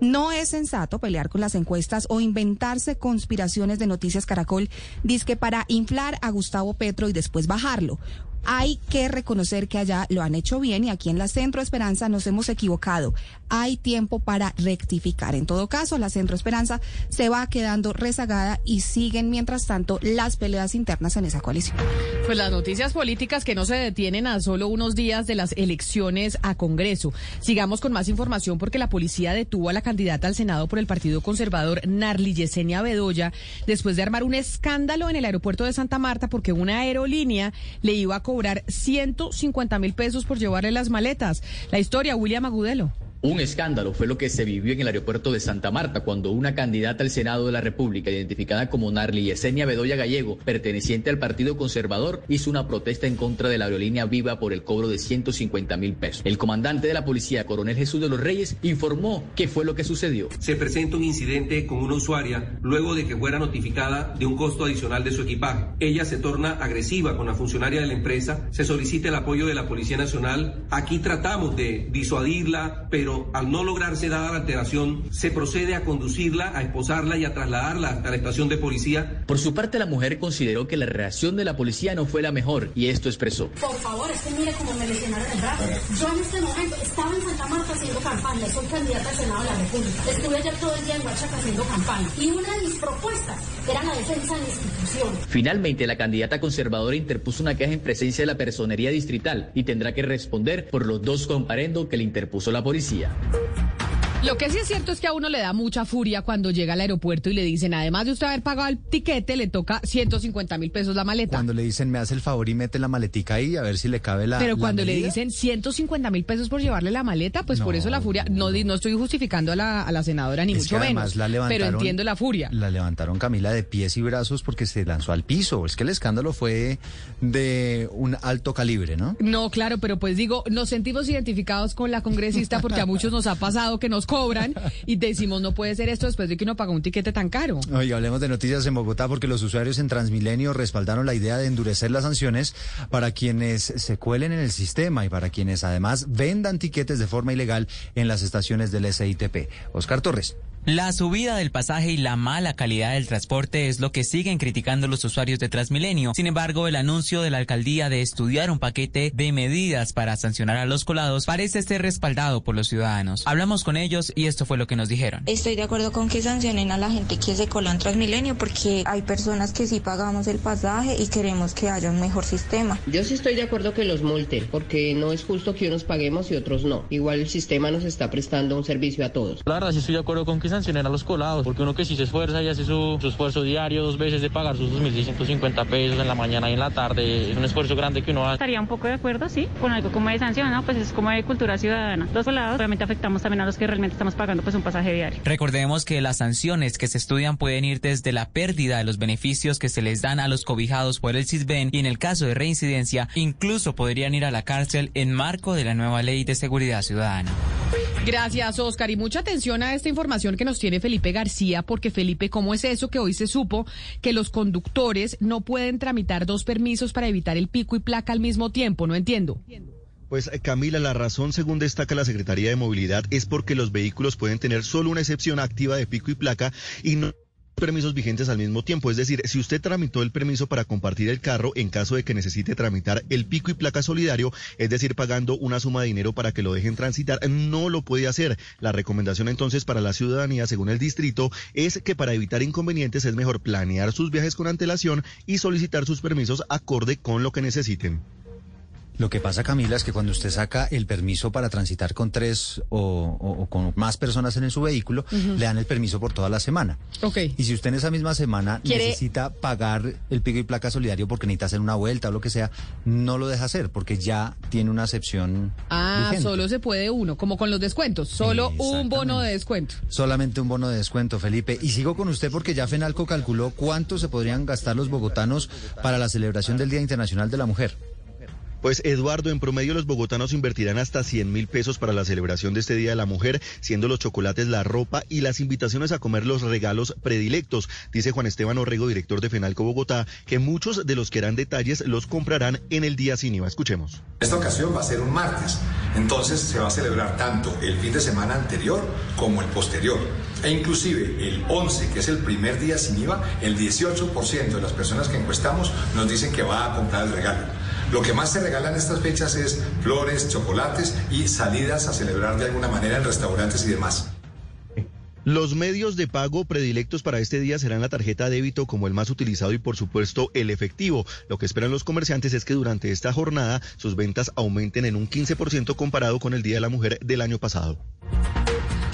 No es sensato pelear con las encuestas o inventarse conspiraciones de Noticias Caracol, disque para inflar a Gustavo Petro y después bajarlo hay que reconocer que allá lo han hecho bien y aquí en la Centro Esperanza nos hemos equivocado. Hay tiempo para rectificar. En todo caso, la Centro Esperanza se va quedando rezagada y siguen mientras tanto las peleas internas en esa coalición. Pues las noticias políticas que no se detienen a solo unos días de las elecciones a Congreso. Sigamos con más información porque la policía detuvo a la candidata al Senado por el Partido Conservador, Narli Yesenia Bedoya, después de armar un escándalo en el aeropuerto de Santa Marta porque una aerolínea le iba a cobrar 150 mil pesos por llevarle las maletas. La historia, William Agudelo. Un escándalo fue lo que se vivió en el aeropuerto de Santa Marta cuando una candidata al Senado de la República, identificada como Narli Yesenia Bedoya Gallego, perteneciente al Partido Conservador, hizo una protesta en contra de la aerolínea Viva por el cobro de 150 mil pesos. El comandante de la policía, coronel Jesús de los Reyes, informó qué fue lo que sucedió. Se presenta un incidente con una usuaria luego de que fuera notificada de un costo adicional de su equipaje. Ella se torna agresiva con la funcionaria de la empresa, se solicita el apoyo de la Policía Nacional. Aquí tratamos de disuadirla, pero al no lograrse dada la alteración, se procede a conducirla, a esposarla y a trasladarla a la estación de policía. Por su parte, la mujer consideró que la reacción de la policía no fue la mejor y esto expresó. Por favor, es que mire cómo me lesionaron el brazo. Yo en este momento estaba en Santa Marta haciendo campaña, soy candidata al Senado de la República. Estuve ayer todo el día en Huachaca haciendo campaña y una de mis propuestas era la defensa de la institución. Finalmente, la candidata conservadora interpuso una queja en presencia de la personería distrital y tendrá que responder por los dos comparendos que le interpuso la policía. Yeah. Lo que sí es cierto es que a uno le da mucha furia cuando llega al aeropuerto y le dicen, además de usted haber pagado el tiquete, le toca 150 mil pesos la maleta. Cuando le dicen, me hace el favor y mete la maletica ahí a ver si le cabe la. Pero la cuando le dicen 150 mil pesos por llevarle la maleta, pues por eso la furia. No, estoy justificando a la, a la senadora ni Es mucho que además menos. la pero levantaron- entiendo la furia. La levantaron Camila de pies y brazos porque se lanzó al piso. Es que el escándalo fue de un alto calibre, ¿no? No, claro, pero pues digo, nos sentimos identificados con la congresista porque a muchos nos ha pasado que nos cobran y decimos no puede ser esto después de que uno paga un tiquete tan caro. Hablemos de noticias en Bogotá porque los usuarios en Transmilenio respaldaron la idea de endurecer las sanciones para quienes se cuelen en el sistema y para quienes además vendan tiquetes de forma ilegal en las estaciones del SITP. Oscar Torres. La subida del pasaje y la mala calidad del transporte es lo que siguen criticando los usuarios de Transmilenio. Sin embargo, el anuncio de la alcaldía de estudiar un paquete de medidas para sancionar a los colados parece ser respaldado por los ciudadanos. Hablamos con ellos y esto fue lo que nos dijeron. Estoy de acuerdo con que sancionen a la gente que se cola en Transmilenio porque hay personas que sí pagamos el pasaje y queremos que haya un mejor sistema. Yo sí estoy de acuerdo que los multen, porque no es justo que unos paguemos y otros no. Igual el sistema nos está prestando un servicio a todos. La verdad sí estoy de acuerdo con que sancionen a los colados, porque uno que sí se esfuerza y hace su, su esfuerzo diario dos veces de pagar sus 2.650 pesos en la mañana y en la tarde, es un esfuerzo grande que uno hace. Estaría un poco de acuerdo, sí, con algo como de sanción, ¿no? Pues es como de cultura ciudadana. Los lados obviamente afectamos también a los que realmente estamos pagando pues un pasaje diario. Recordemos que las sanciones que se estudian pueden ir desde la pérdida de los beneficios que se les dan a los cobijados por el CISBEN y en el caso de reincidencia incluso podrían ir a la cárcel en marco de la nueva ley de seguridad ciudadana. Gracias, Oscar. Y mucha atención a esta información que nos tiene Felipe García, porque Felipe, ¿cómo es eso que hoy se supo que los conductores no pueden tramitar dos permisos para evitar el pico y placa al mismo tiempo? No entiendo. Pues eh, Camila, la razón, según destaca la Secretaría de Movilidad, es porque los vehículos pueden tener solo una excepción activa de pico y placa y no permisos vigentes al mismo tiempo. Es decir, si usted tramitó el permiso para compartir el carro en caso de que necesite tramitar el pico y placa solidario, es decir, pagando una suma de dinero para que lo dejen transitar, no lo puede hacer. La recomendación entonces para la ciudadanía, según el distrito, es que para evitar inconvenientes es mejor planear sus viajes con antelación y solicitar sus permisos acorde con lo que necesiten. Lo que pasa, Camila, es que cuando usted saca el permiso para transitar con tres o, con más personas en su vehículo, le dan el permiso por toda la semana. Ok. Y si usted en esa misma semana necesita pagar el pico y placa solidario porque necesita hacer una vuelta o lo que sea, no lo deja hacer porque ya tiene una excepción. Ah, solo se puede uno, como con los descuentos, solo un bono de descuento. Solamente un bono de descuento, Felipe. Y sigo con usted porque ya FENALCO calculó cuánto se podrían gastar los bogotanos para la celebración del Día Internacional de la Mujer. Pues Eduardo, en promedio los bogotanos invertirán hasta 100 mil pesos para la celebración de este Día de la Mujer, siendo los chocolates la ropa y las invitaciones a comer los regalos predilectos. Dice Juan Esteban Orrego, director de FENALCO Bogotá, que muchos de los que harán detalles los comprarán en el día sin IVA. Escuchemos. Esta ocasión va a ser un martes, entonces se va a celebrar tanto el fin de semana anterior como el posterior. E inclusive el 11, que es el primer día sin IVA, el 18% de las personas que encuestamos nos dicen que va a comprar el regalo. Lo que más se regala en estas fechas es flores, chocolates y salidas a celebrar de alguna manera en restaurantes y demás. Los medios de pago predilectos para este día serán la tarjeta débito como el más utilizado y por supuesto el efectivo. Lo que esperan los comerciantes es que durante esta jornada sus ventas aumenten en un 15% comparado con el Día de la Mujer del año pasado.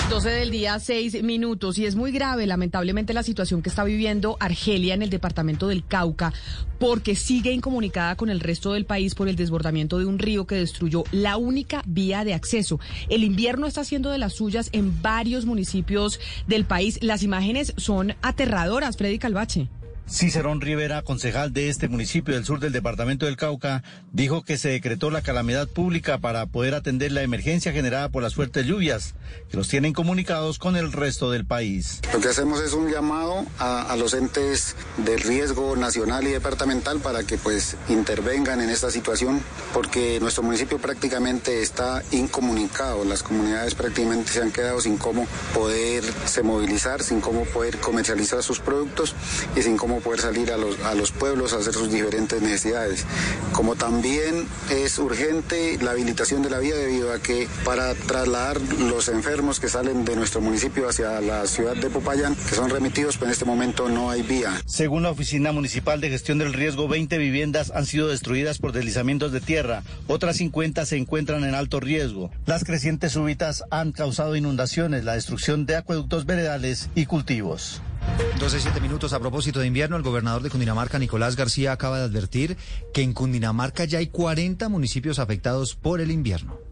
12 del día, 6 minutos. Y es muy grave, lamentablemente, la situación que está viviendo Argelia en el departamento del Cauca, porque sigue incomunicada con el resto del país por el desbordamiento de un río que destruyó la única vía de acceso. El invierno está haciendo de las suyas en varios municipios del país. Las imágenes son aterradoras, Freddy Calvache. Cicerón Rivera, concejal de este municipio del sur del departamento del Cauca, dijo que se decretó la calamidad pública para poder atender la emergencia generada por las fuertes lluvias, que los tienen comunicados con el resto del país. Lo que hacemos es un llamado a, los entes de riesgo nacional y departamental para que pues intervengan en esta situación, porque nuestro municipio prácticamente está incomunicado, las comunidades prácticamente se han quedado sin cómo poderse movilizar, sin cómo poder comercializar sus productos y sin cómo poder salir a los, a los pueblos a hacer sus diferentes necesidades. Como también es urgente la habilitación de la vía debido a que para trasladar los enfermos que salen de nuestro municipio hacia la ciudad de Popayán, que son remitidos, pues en este momento no hay vía. Según la Oficina Municipal de Gestión del Riesgo, 20 viviendas han sido destruidas por deslizamientos de tierra, otras 50 se encuentran en alto riesgo. Las crecientes súbitas han causado inundaciones, la destrucción de acueductos veredales y cultivos. 12 7 minutos a propósito de invierno, el gobernador de Cundinamarca, Nicolás García, acaba de advertir que en Cundinamarca ya hay 40 municipios afectados por el invierno.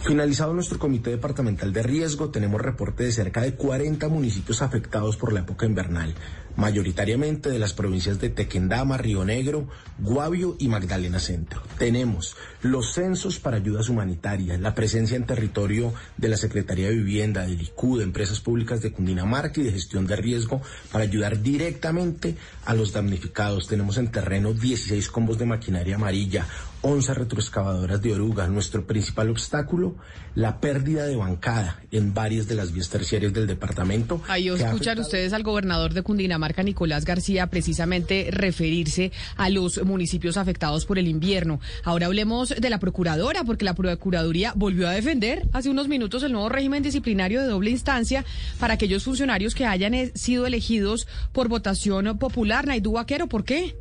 Finalizado nuestro comité departamental de riesgo, tenemos reporte de cerca de 40 municipios afectados por la época invernal mayoritariamente de las provincias de Tequendama, Río Negro, Guavio y Magdalena Centro. Tenemos los censos para ayudas humanitarias, la presencia en territorio de la Secretaría de Vivienda, del ICU, de Empresas Públicas de Cundinamarca y de Gestión de Riesgo para ayudar directamente a los damnificados. Tenemos en terreno 16 combos de maquinaria amarilla, 11 retroexcavadoras de oruga. Nuestro principal obstáculo, la pérdida de bancada en varias de las vías terciarias del departamento. Ahí escuchan ustedes al gobernador de Cundinamarca, Nicolás García, precisamente referirse a los municipios afectados por el invierno. Ahora hablemos de la procuradora, porque la Procuraduría volvió a defender hace unos minutos el nuevo régimen disciplinario de doble instancia para aquellos funcionarios que hayan eh, sido elegidos por votación popular. Naidú Vaquero, ¿por qué?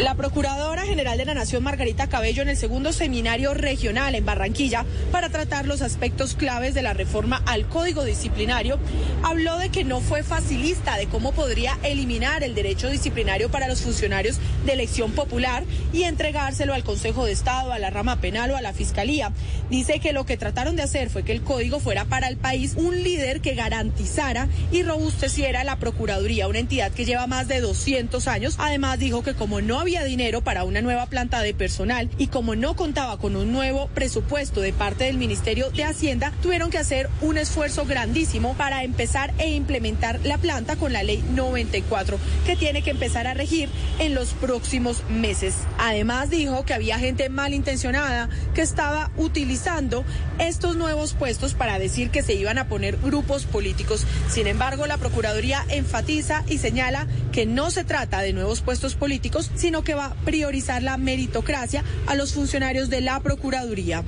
La Procuradora General de la Nación, Margarita Cabello, en el segundo seminario regional en Barranquilla para tratar los aspectos claves de la reforma al Código Disciplinario, habló de que no fue facilista de cómo podría eliminar el derecho disciplinario para los funcionarios de elección popular y entregárselo al Consejo de Estado, a la rama penal o a la Fiscalía. Dice que lo que trataron de hacer fue que el código fuera para el país un líder que garantizara y robusteciera la Procuraduría, una entidad que lleva más de 200 años. Además, dijo que como no había había dinero para una nueva planta de personal y como no contaba con un nuevo presupuesto de parte del Ministerio de Hacienda, tuvieron que hacer un esfuerzo grandísimo para empezar e implementar la planta con la ley 94, que tiene que empezar a regir en los próximos meses. Además dijo que había gente malintencionada que estaba utilizando estos nuevos puestos para decir que se iban a poner grupos políticos. Sin embargo, la Procuraduría enfatiza y señala que no se trata de nuevos puestos políticos, sino que va a priorizar la meritocracia a los funcionarios de la Procuraduría.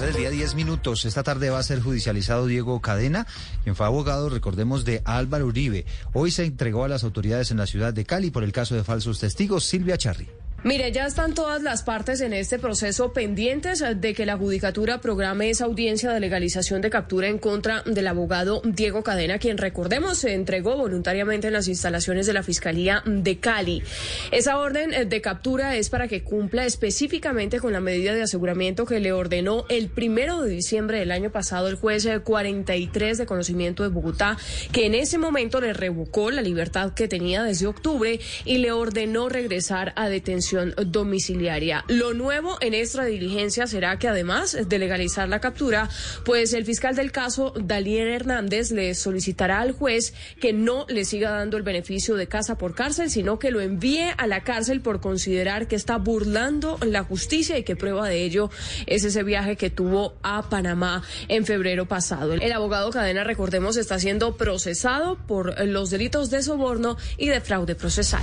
del día 10 minutos. Esta tarde va a ser judicializado Diego Cadena, quien fue abogado, recordemos, de Álvaro Uribe. Hoy se entregó a las autoridades en la ciudad de Cali por el caso de falsos testigos. Silvia Charri. Mire, ya están todas las partes en este proceso pendientes de que la Judicatura programe esa audiencia de legalización de captura en contra del abogado Diego Cadena, quien recordemos se entregó voluntariamente en las instalaciones de la Fiscalía de Cali. Esa orden de captura es para que cumpla específicamente con la medida de aseguramiento que le ordenó el primero de diciembre del año pasado el juez 43 de conocimiento de Bogotá, que en ese momento le revocó la libertad que tenía desde octubre y le ordenó regresar a detención domiciliaria. Lo nuevo en esta diligencia será que además de legalizar la captura, pues el fiscal del caso, Dalier Hernández, le solicitará al juez que no le siga dando el beneficio de casa por cárcel, sino que lo envíe a la cárcel por considerar que está burlando la justicia y que prueba de ello es ese viaje que tuvo a Panamá en febrero pasado. El abogado Cadena, recordemos, está siendo procesado por los delitos de soborno y de fraude procesal.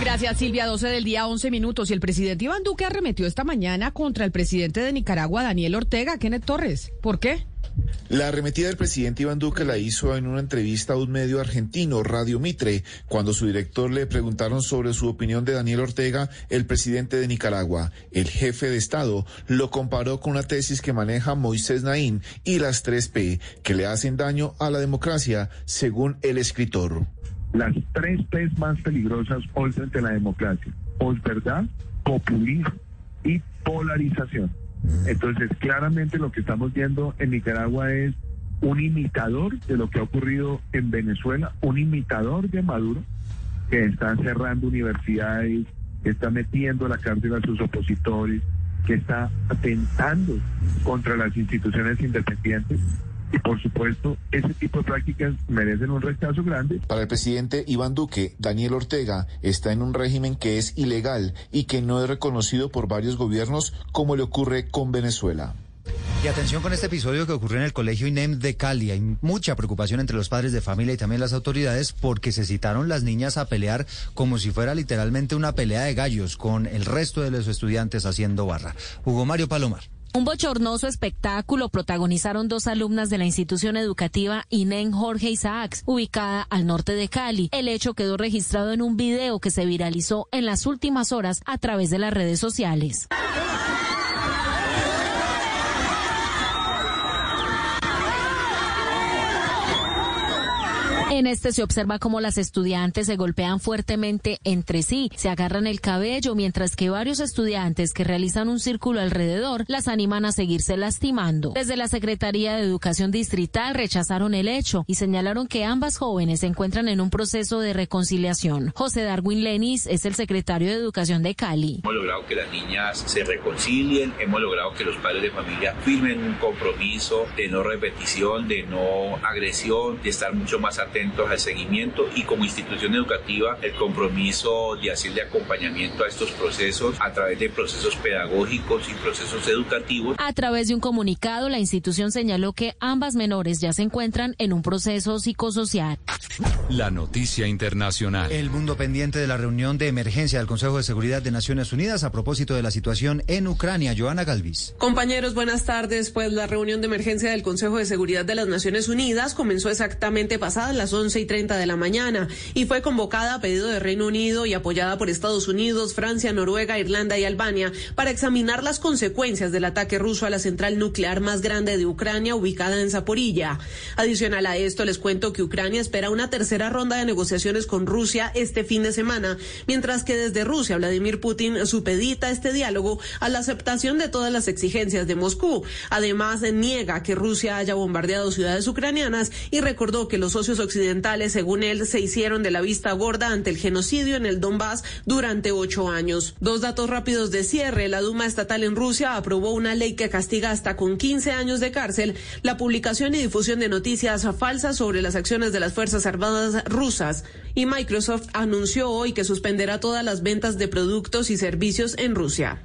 Gracias, Silvia. 12 del día, 11 minutos y el presidente Iván Duque arremetió esta mañana contra el presidente de Nicaragua, Daniel Ortega, Kenneth Torres. ¿Por qué? La arremetida del presidente Iván Duque la hizo en una entrevista a un medio argentino, Radio Mitre, cuando su director le preguntaron sobre su opinión de Daniel Ortega, el presidente de Nicaragua. El jefe de Estado lo comparó con una tesis que maneja Moisés Naín y las 3P, que le hacen daño a la democracia, según el escritor. Las tres P más peligrosas hoy frente a la democracia posverdad, populismo y polarización. Entonces, claramente lo que estamos viendo en Nicaragua es un imitador de lo que ha ocurrido en Venezuela, un imitador de Maduro, que está cerrando universidades, que está metiendo a la cárcel a sus opositores, que está atentando contra las instituciones independientes y por supuesto, ese tipo de prácticas merecen un rechazo grande. Para el presidente Iván Duque, Daniel Ortega está en un régimen que es ilegal y que no es reconocido por varios gobiernos como le ocurre con Venezuela. Y atención con este episodio que ocurrió en el colegio INEM de Cali. Hay mucha preocupación entre los padres de familia y también las autoridades porque se citaron las niñas a pelear como si fuera literalmente una pelea de gallos con el resto de los estudiantes haciendo barra. Hugo Mario Palomar. Un bochornoso espectáculo protagonizaron dos alumnas de la institución educativa INEN Jorge Isaacs, ubicada al norte de Cali. El hecho quedó registrado en un video que se viralizó en las últimas horas a través de las redes sociales. En este se observa cómo las estudiantes se golpean fuertemente entre sí, se agarran el cabello, mientras que varios estudiantes que realizan un círculo alrededor las animan a seguirse lastimando. Desde la Secretaría de Educación Distrital rechazaron el hecho y señalaron que ambas jóvenes se encuentran en un proceso de reconciliación. José Darwin Lenis es el secretario de Educación de Cali. Hemos logrado que las niñas se reconcilien, hemos logrado que los padres de familia firmen un compromiso de no repetición, de no agresión, de estar mucho más atentos al seguimiento y como institución educativa el compromiso de hacerle acompañamiento a estos procesos a través de procesos pedagógicos y procesos educativos. A través de un comunicado, la institución señaló que ambas menores ya se encuentran en un proceso psicosocial. La noticia internacional. El mundo pendiente de la reunión de emergencia del Consejo de Seguridad de Naciones Unidas a propósito de la situación en Ucrania. Joana Galvis. Compañeros, buenas tardes. Pues la reunión de emergencia del Consejo de Seguridad de las Naciones Unidas comenzó exactamente pasadas las 11 y 30 de la mañana y fue convocada a pedido de Reino Unido y apoyada por Estados Unidos, Francia, Noruega, Irlanda y Albania para examinar las consecuencias del ataque ruso a la central nuclear más grande de Ucrania ubicada en Zaporilla. Adicional a esto, les cuento que Ucrania espera una tercera ronda de negociaciones con Rusia este fin de semana, mientras que desde Rusia Vladimir Putin supedita este diálogo a la aceptación de todas las exigencias de Moscú. Además, niega que Rusia haya bombardeado ciudades ucranianas y recordó que los socios occidentales según él, se hicieron de la vista gorda ante el genocidio en el Donbass durante ocho años. Dos datos rápidos de cierre. La Duma estatal en Rusia aprobó una ley que castiga hasta con 15 años de cárcel la publicación y difusión de noticias falsas sobre las acciones de las Fuerzas Armadas rusas. Y Microsoft anunció hoy que suspenderá todas las ventas de productos y servicios en Rusia.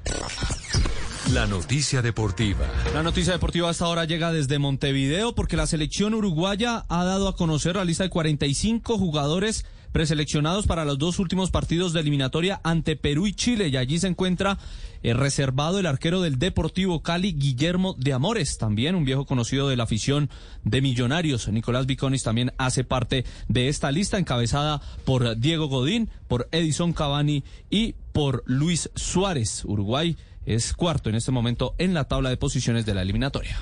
La noticia deportiva. La noticia deportiva hasta ahora llega desde Montevideo porque la selección uruguaya ha dado a conocer la lista de 45 jugadores preseleccionados para los dos últimos partidos de eliminatoria ante Perú y Chile y allí se encuentra eh, reservado el arquero del Deportivo Cali, Guillermo de Amores, también un viejo conocido de la afición de Millonarios. Nicolás Viconis también hace parte de esta lista encabezada por Diego Godín, por Edison Cavani y por Luis Suárez. Uruguay es cuarto en este momento en la tabla de posiciones de la eliminatoria.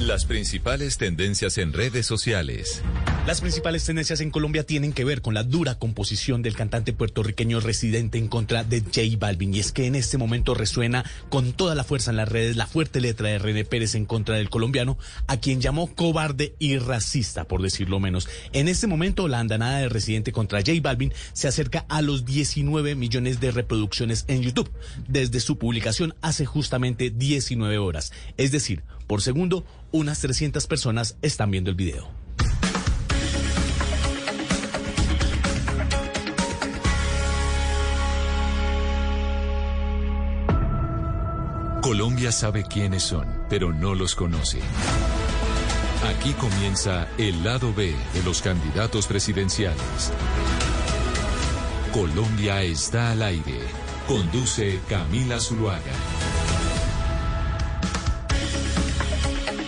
Las principales tendencias en redes sociales. Las principales tendencias en Colombia tienen que ver con la dura composición del cantante puertorriqueño residente en contra de J Balvin. Y es que en este momento resuena con toda la fuerza en las redes la fuerte letra de René Pérez en contra del colombiano, a quien llamó cobarde y racista, por decirlo menos. En este momento la andanada de residente contra J Balvin se acerca a los 19 millones de reproducciones en YouTube, desde su publicación hace justamente 19 horas. Es decir, por segundo, unas 300 personas están viendo el video. Colombia sabe quiénes son, pero no los conoce. Aquí comienza el lado B de los candidatos presidenciales. Colombia está al aire. Conduce Camila Zuluaga.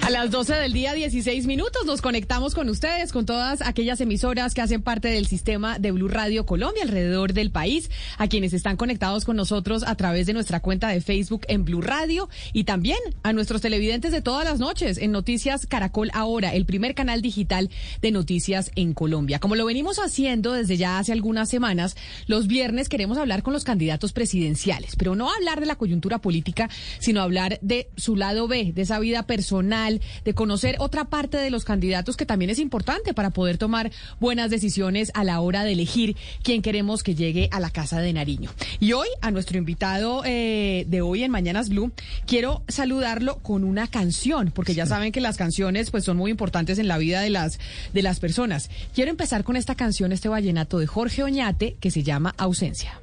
A las 12 del día, 16 minutos, nos conectamos con ustedes, con todas aquellas emisoras que hacen parte del sistema de Blue Radio Colombia alrededor del país, a quienes están conectados con nosotros a través de nuestra cuenta de Facebook en Blue Radio y también a nuestros televidentes de todas las noches en Noticias Caracol Ahora, el primer canal digital de noticias en Colombia. Como lo venimos haciendo desde ya hace algunas semanas, los viernes queremos hablar con los candidatos presidenciales, pero no hablar de la coyuntura política, sino hablar de su lado B, de esa vida personal de conocer otra parte de los candidatos que también es importante para poder tomar buenas decisiones a la hora de elegir quién queremos que llegue a la Casa de Nariño. Y hoy, a nuestro invitado eh, de hoy en Mañanas Blue, quiero saludarlo con una canción, porque ya saben que las canciones pues son muy importantes en la vida de las, de las personas. Quiero empezar con esta canción, este vallenato de Jorge Oñate, que se llama Ausencia.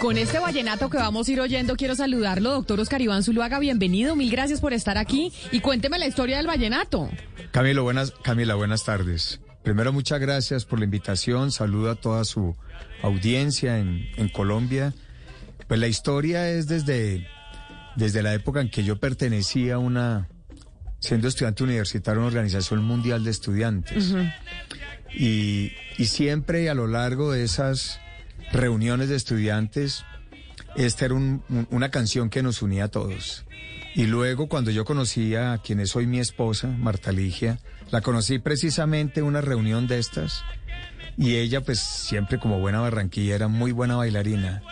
Con este vallenato que vamos a ir oyendo, quiero saludarlo, doctor Oscar Iván Zuluaga, bienvenido, mil gracias por estar aquí y cuénteme la historia del vallenato. Camilo, buenas, Camila, buenas tardes. Primero, muchas gracias por la invitación, saludo a toda su audiencia en, en Colombia. Pues la historia es desde, desde la época en que yo pertenecía a una, siendo estudiante universitario, una organización mundial de estudiantes. y, y siempre a lo largo de esas reuniones de estudiantes, esta era una canción que nos unía a todos. Y luego cuando yo conocí a quien es hoy mi esposa, Marta Ligia, la conocí precisamente en una reunión de estas y ella pues siempre como buena barranquilla era muy buena bailarina.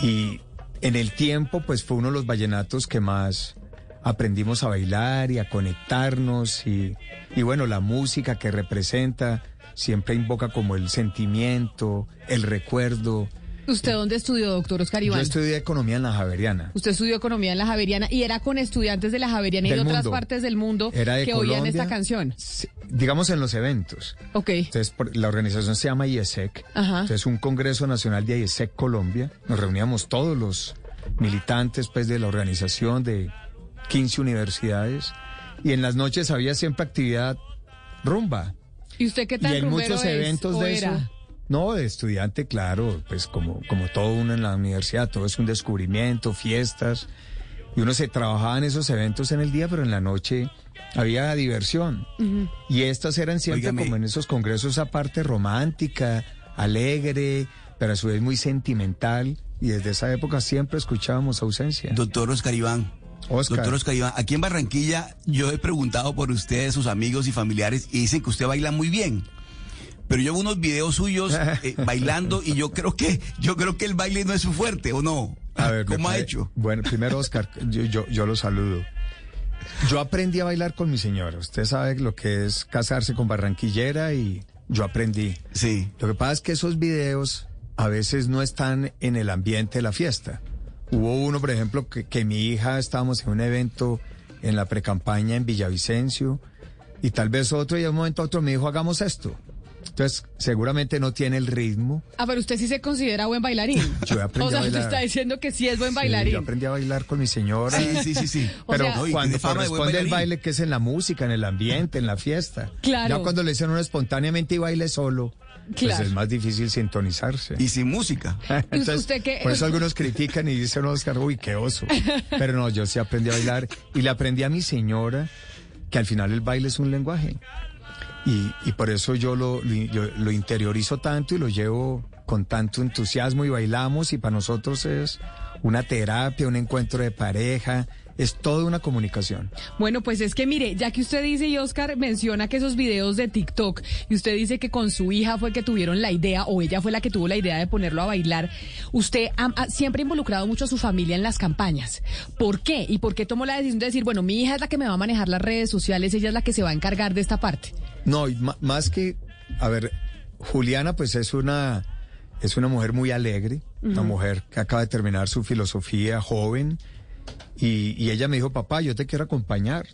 Y en el tiempo pues fue uno de los vallenatos que más aprendimos a bailar y a conectarnos y, y bueno, la música que representa siempre invoca como el sentimiento, el recuerdo. ¿Usted dónde estudió, doctor Oscar Iván? Yo estudié economía en la Javeriana. Usted estudió economía en la Javeriana y era con estudiantes de la Javeriana y de otras partes del mundo que oían esta canción. digamos en los eventos. Ok. Entonces, la organización se llama IESEC. Ajá. Entonces, un Congreso Nacional de IESEC Colombia. Nos reuníamos todos los militantes pues, de la organización de 15 universidades. Y en las noches había siempre actividad rumba. ¿Y usted qué tal? Y en muchos eventos de eso. No, de estudiante, claro, pues como, como todo uno en la universidad, todo es un descubrimiento, fiestas. Y uno se trabajaba en esos eventos en el día, pero en la noche había diversión. Y estas eran siempre como en esos congresos, esa parte romántica, alegre, pero a su vez muy sentimental. Y desde esa época siempre escuchábamos ausencia. Doctor Oscar Iván, Oscar. Doctor Oscar Iván, aquí en Barranquilla yo he preguntado por ustedes, sus amigos y familiares, y dicen que usted baila muy bien. Pero yo veo unos videos suyos *laughs* eh, bailando y yo creo que yo creo que el baile no es su fuerte, ¿o no? A ver, ¿Cómo ha pare- hecho? Bueno, primero, Oscar, yo, yo, yo lo saludo. Yo aprendí a bailar con mi señora. Usted sabe lo que es casarse con barranquillera y yo aprendí. Sí. Lo que pasa es que esos videos a veces no están en el ambiente de la fiesta. Hubo uno, por ejemplo, que, que mi hija estábamos en un evento en la precampaña en Villavicencio y tal vez otro y de un momento a otro me dijo hagamos esto. Entonces, seguramente no tiene el ritmo. Ah, pero usted sí se considera buen bailarín. *laughs* Yo he aprendido O sea, a usted bailar. está diciendo que sí es buen Sí, bailarín. yo aprendí a bailar con mi señora. Sí, sí, sí, sí. *laughs* O Pero sea- No, y cuando corresponde el baile que es en la música, en el ambiente, en la fiesta. Claro. Ya cuando le dicen uno espontáneamente y baile solo, Claro. pues es más difícil sintonizarse. Y sin música. *laughs* Entonces, ¿Usted qué? Por eso algunos critican y dicen, Oscar, uy, qué oso. *laughs* Pero no, yo sí aprendí a bailar y le aprendí a mi señora que al final el baile es un lenguaje. Y, y por eso yo lo, lo- yo lo interiorizo tanto y lo llevo con tanto entusiasmo y bailamos y para nosotros es una terapia, un encuentro de pareja, es toda una comunicación. Bueno, pues es que mire, ya que usted dice y Oscar menciona que esos videos de TikTok y usted dice que con su hija fue que tuvieron la idea o ella fue la que tuvo la idea de ponerlo a bailar, usted ha, ha siempre ha involucrado mucho a su familia en las campañas. ¿Por qué? ¿Y por qué tomó la decisión de decir, bueno, mi hija es la que me va a manejar las redes sociales, ella es la que se va a encargar de esta parte? No, y más que, a ver, Juliana pues es una, es una mujer muy alegre, una mujer que acaba de terminar su filosofía joven y, y ella me dijo, papá, yo te quiero acompañar.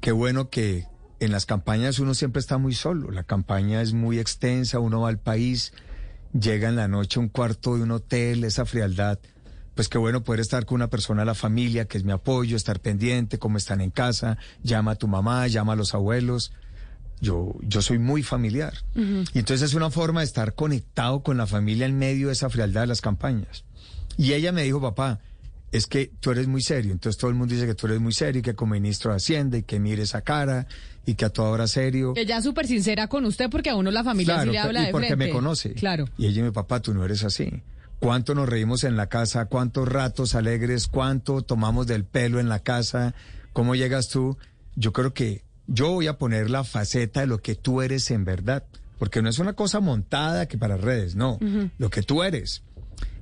Qué bueno que en las campañas uno siempre está muy solo, la campaña es muy extensa, uno va al país, llega en la noche a un cuarto de un hotel, esa frialdad. Pues qué bueno poder estar con una persona de la familia, que es mi apoyo, estar pendiente, cómo están en casa, llama a tu mamá, llama a los abuelos. Yo, yo soy muy familiar. Y entonces es una forma de estar conectado con la familia en medio de esa frialdad de las campañas. Y ella me dijo, papá, es que tú eres muy serio. Entonces todo el mundo dice que tú eres muy serio y que como ministro de Hacienda y que mire esa cara y que a toda hora serio. Ella es súper sincera con usted porque a uno la familia sí le Claro, habla y de porque frente. me conoce. Claro. Y ella me papá, tú no eres así. ¿Cuánto nos reímos en la casa? ¿Cuántos ratos alegres? ¿Cuánto tomamos del pelo en la casa? ¿Cómo llegas tú? Yo creo que yo voy a poner la faceta de lo que tú eres en verdad. Porque no es una cosa montada que para redes, no. Lo que tú eres.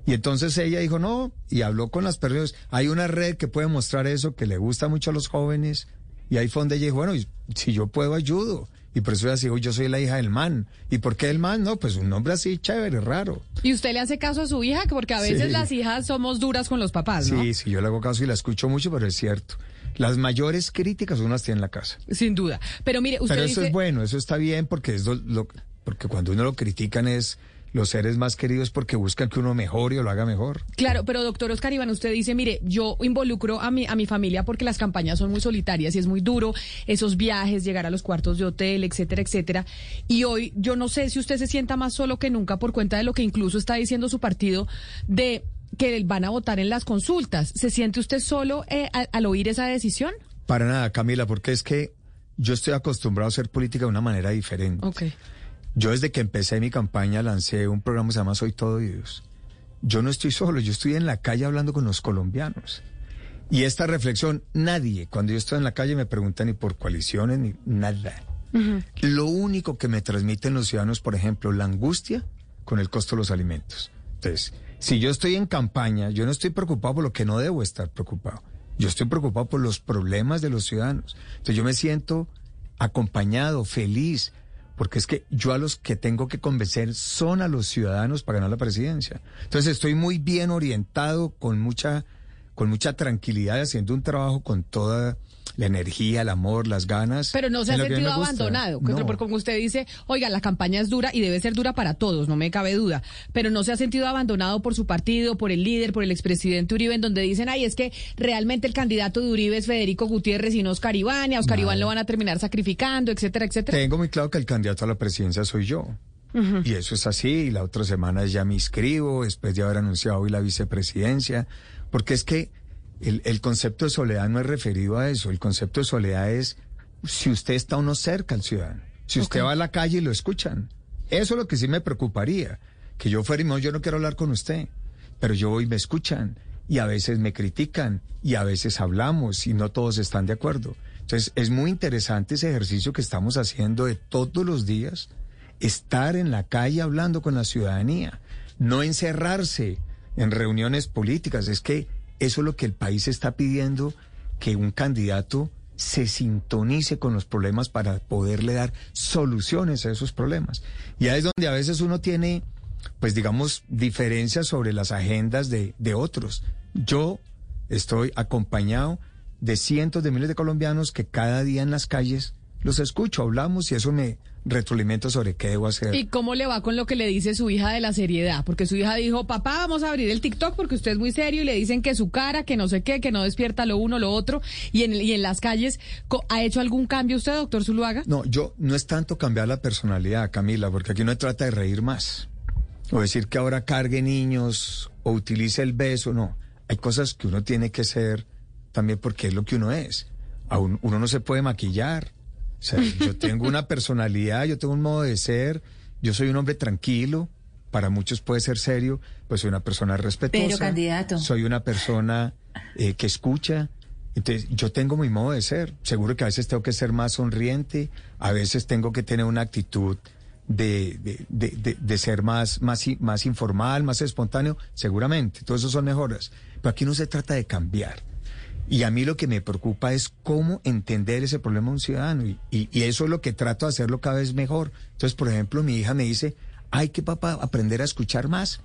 Y entonces ella dijo, no, y habló con las personas. Hay una red que puede mostrar eso, que le gusta mucho a los jóvenes. Y ahí fue donde ella dijo, bueno, si yo puedo, ayudo. Y por eso ella dijo, yo soy la hija del man. ¿Y por qué el man? No, pues un nombre así chévere, raro. ¿Y usted le hace caso a su hija? Porque a veces Sí. las hijas somos duras con los papás, ¿no? Sí, sí, yo le hago caso y la escucho mucho, pero es cierto. Las mayores críticas uno las tiene en la casa. Sin duda. Pero mire, usted pero eso dice... es bueno, eso está bien porque es lo, lo- porque cuando uno lo critican es los seres más queridos porque buscan que uno mejore o lo haga mejor. Claro, pero doctor Oscar Iván, usted dice, mire, yo involucro a mi, a mi familia porque las campañas son muy solitarias y es muy duro, esos viajes, llegar a los cuartos de hotel, etcétera, etcétera. Y hoy yo no sé si usted se sienta más solo que nunca por cuenta de lo que incluso está diciendo su partido de que van a votar en las consultas. ¿Se siente usted solo eh, al, al oír esa decisión? Para nada, Camila, porque es que yo estoy acostumbrado a hacer política de una manera diferente. Ok. Yo desde que empecé mi campaña lancé un programa que se llama Soy Todo Dios. Yo no estoy solo, yo estoy en la calle hablando con los colombianos. Y esta reflexión, nadie, cuando yo estoy en la calle me pregunta ni por coaliciones ni nada. Lo único que me transmiten los ciudadanos, por ejemplo, la angustia con el costo de los alimentos. Entonces, si yo estoy en campaña, yo no estoy preocupado por lo que no debo estar preocupado. Yo estoy preocupado por los problemas de los ciudadanos. Entonces yo me siento acompañado, feliz, porque es que yo a los que tengo que convencer son a los ciudadanos para ganar la presidencia. Entonces estoy muy bien orientado, con mucha, con mucha tranquilidad, haciendo un trabajo con toda la energía, el amor, las ganas. Pero no se ha sentido abandonado, No. porque como usted dice, oiga, la campaña es dura y debe ser dura para todos, no me cabe duda, pero no se ha sentido abandonado por su partido, por el líder, por el expresidente Uribe, en donde dicen, ay, es que realmente el candidato de Uribe es Federico Gutiérrez y no Oscar Iván, y a Oscar Iván lo van a terminar sacrificando, etcétera, etcétera. Tengo muy claro que el candidato a la presidencia soy yo. Y eso es así, y la otra semana ya me inscribo, después de haber anunciado hoy la vicepresidencia, porque es que el, el concepto de soledad no es referido a eso, el concepto de soledad es si usted está o no cerca al ciudadano, si usted va a la calle y lo escuchan. Eso es lo que sí me preocuparía, que yo fuera y no, yo no quiero hablar con usted, pero yo voy y me escuchan y a veces me critican y a veces hablamos y no todos están de acuerdo. Entonces es muy interesante ese ejercicio que estamos haciendo de todos los días, estar en la calle hablando con la ciudadanía, no encerrarse en reuniones políticas. Es que eso es lo que el país está pidiendo, que un candidato se sintonice con los problemas para poderle dar soluciones a esos problemas. Y ahí es donde a veces uno tiene, pues digamos, diferencias sobre las agendas de, de otros. Yo estoy acompañado de cientos de miles de colombianos que cada día en las calles los escucho, hablamos y eso me retroalimenta sobre qué debo hacer. ¿Y cómo le va con lo que le dice su hija de la seriedad? Porque su hija dijo, papá, vamos a abrir el TikTok porque usted es muy serio y le dicen que su cara, que no sé qué, que no despierta lo uno, lo otro. Y en, y en las calles, ¿ha hecho algún cambio usted, doctor Zuluaga? No, yo no es tanto cambiar la personalidad, Camila, porque aquí no se trata de reír más. O decir que ahora cargue niños o utilice el beso, no. Hay cosas que uno tiene que ser también porque es lo que uno es. Uno no se puede maquillar o sea, yo tengo una personalidad, yo tengo un modo de ser, yo soy un hombre tranquilo, para muchos puede ser serio, pues soy una persona respetuosa. Pero candidato. Soy una persona eh, que escucha. Entonces, yo tengo mi modo de ser. Seguro que a veces tengo que ser más sonriente, a veces tengo que tener una actitud de, de, de, de ser más, más, más informal, más espontáneo, seguramente. Todo eso son mejoras. Pero aquí no se trata de cambiar. Y a mí lo que me preocupa es cómo entender ese problema a un ciudadano. Y, eso es lo que trato de hacerlo cada vez mejor. Entonces, por ejemplo, mi hija me dice, hay que, papá, aprender a escuchar más.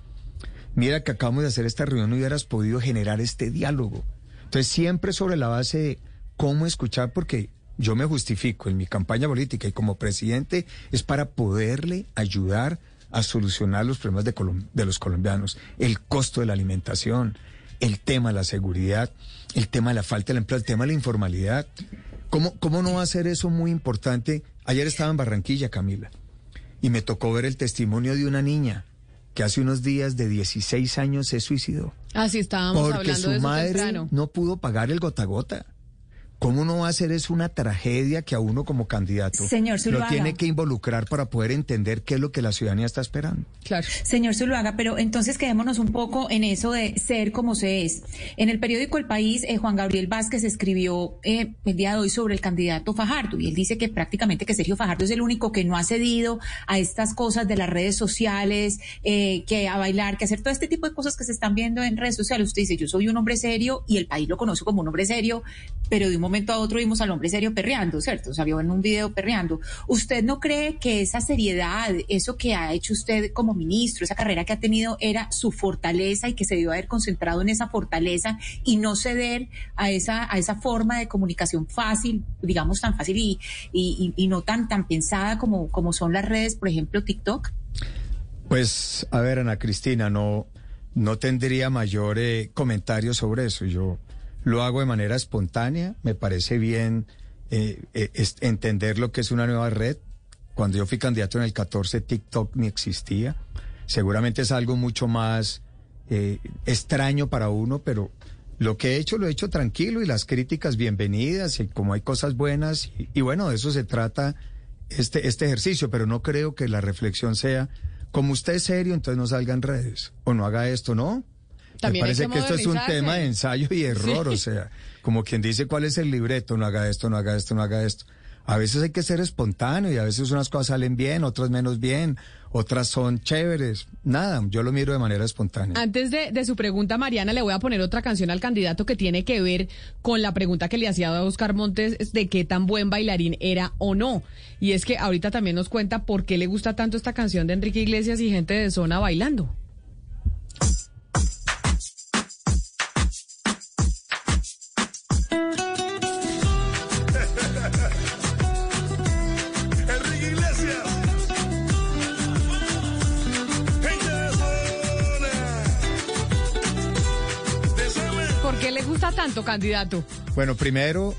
Mira que acabamos de hacer esta reunión y hubieras podido generar este diálogo. Entonces, siempre sobre la base de cómo escuchar, porque yo me justifico en mi campaña política y como presidente es para poderle ayudar a solucionar los problemas de, de los colombianos, el costo de la alimentación, el tema de la seguridad, el tema de la falta de empleo, el tema de la informalidad. ¿Cómo, ¿Cómo no va a ser eso muy importante? Ayer estaba en Barranquilla, Camila, y me tocó ver el testimonio de una niña que hace unos días de 16 años se suicidó. Así estábamos porque hablando su de madre no pudo pagar el gota a gota. ¿Cómo no va a ser eso una tragedia que a uno como candidato Señor lo tiene que involucrar para poder entender qué es lo que la ciudadanía está esperando? Claro. Señor Zuluaga, pero entonces quedémonos un poco en eso de ser como se es. En el periódico El País, eh, Juan Gabriel Vázquez escribió eh, el día de hoy sobre el candidato Fajardo y él dice que prácticamente que Sergio Fajardo es el único que no ha cedido a estas cosas de las redes sociales, eh, que a bailar, que hacer todo este tipo de cosas que se están viendo en redes sociales. Usted dice, yo soy un hombre serio y el país lo conoce como un hombre serio, pero de un momento a otro vimos al hombre serio perreando, ¿cierto? Salió en un video perreando. ¿Usted no cree que esa seriedad, eso que ha hecho usted como ministro, esa carrera que ha tenido, era su fortaleza y que se debió haber concentrado en esa fortaleza y no ceder a esa, a esa forma de comunicación fácil, digamos tan fácil y, y, no tan, tan pensada como, como son las redes, por ejemplo, TikTok? Pues, a ver, Ana Cristina, no, no tendría mayor eh, comentario sobre eso. Yo lo hago de manera espontánea, me parece bien eh, eh, entender lo que es una nueva red. Cuando yo fui candidato en el 14, TikTok ni existía. Seguramente es algo mucho más eh, extraño para uno, pero lo que he hecho lo he hecho tranquilo y las críticas bienvenidas y como hay cosas buenas y, y bueno, de eso se trata este, este ejercicio, pero no creo que la reflexión sea, como usted es serio, entonces no salga en redes o no haga esto, ¿no? También Me parece que, esto es un tema de ensayo y error, Sí. o sea, como quien dice cuál es el libreto, no haga esto, no haga esto, no haga esto. A veces hay que ser espontáneo y a veces unas cosas salen bien, otras menos bien, otras son chéveres. Nada, yo lo miro de manera espontánea. Antes de, de su pregunta, Mariana, le voy a poner otra canción al candidato que tiene que ver con la pregunta que le hacía a Oscar Montes de qué tan buen bailarín era o no. Y es que ahorita también nos cuenta por qué le gusta tanto esta canción de Enrique Iglesias y gente de zona bailando. Tanto, candidato? Bueno, primero,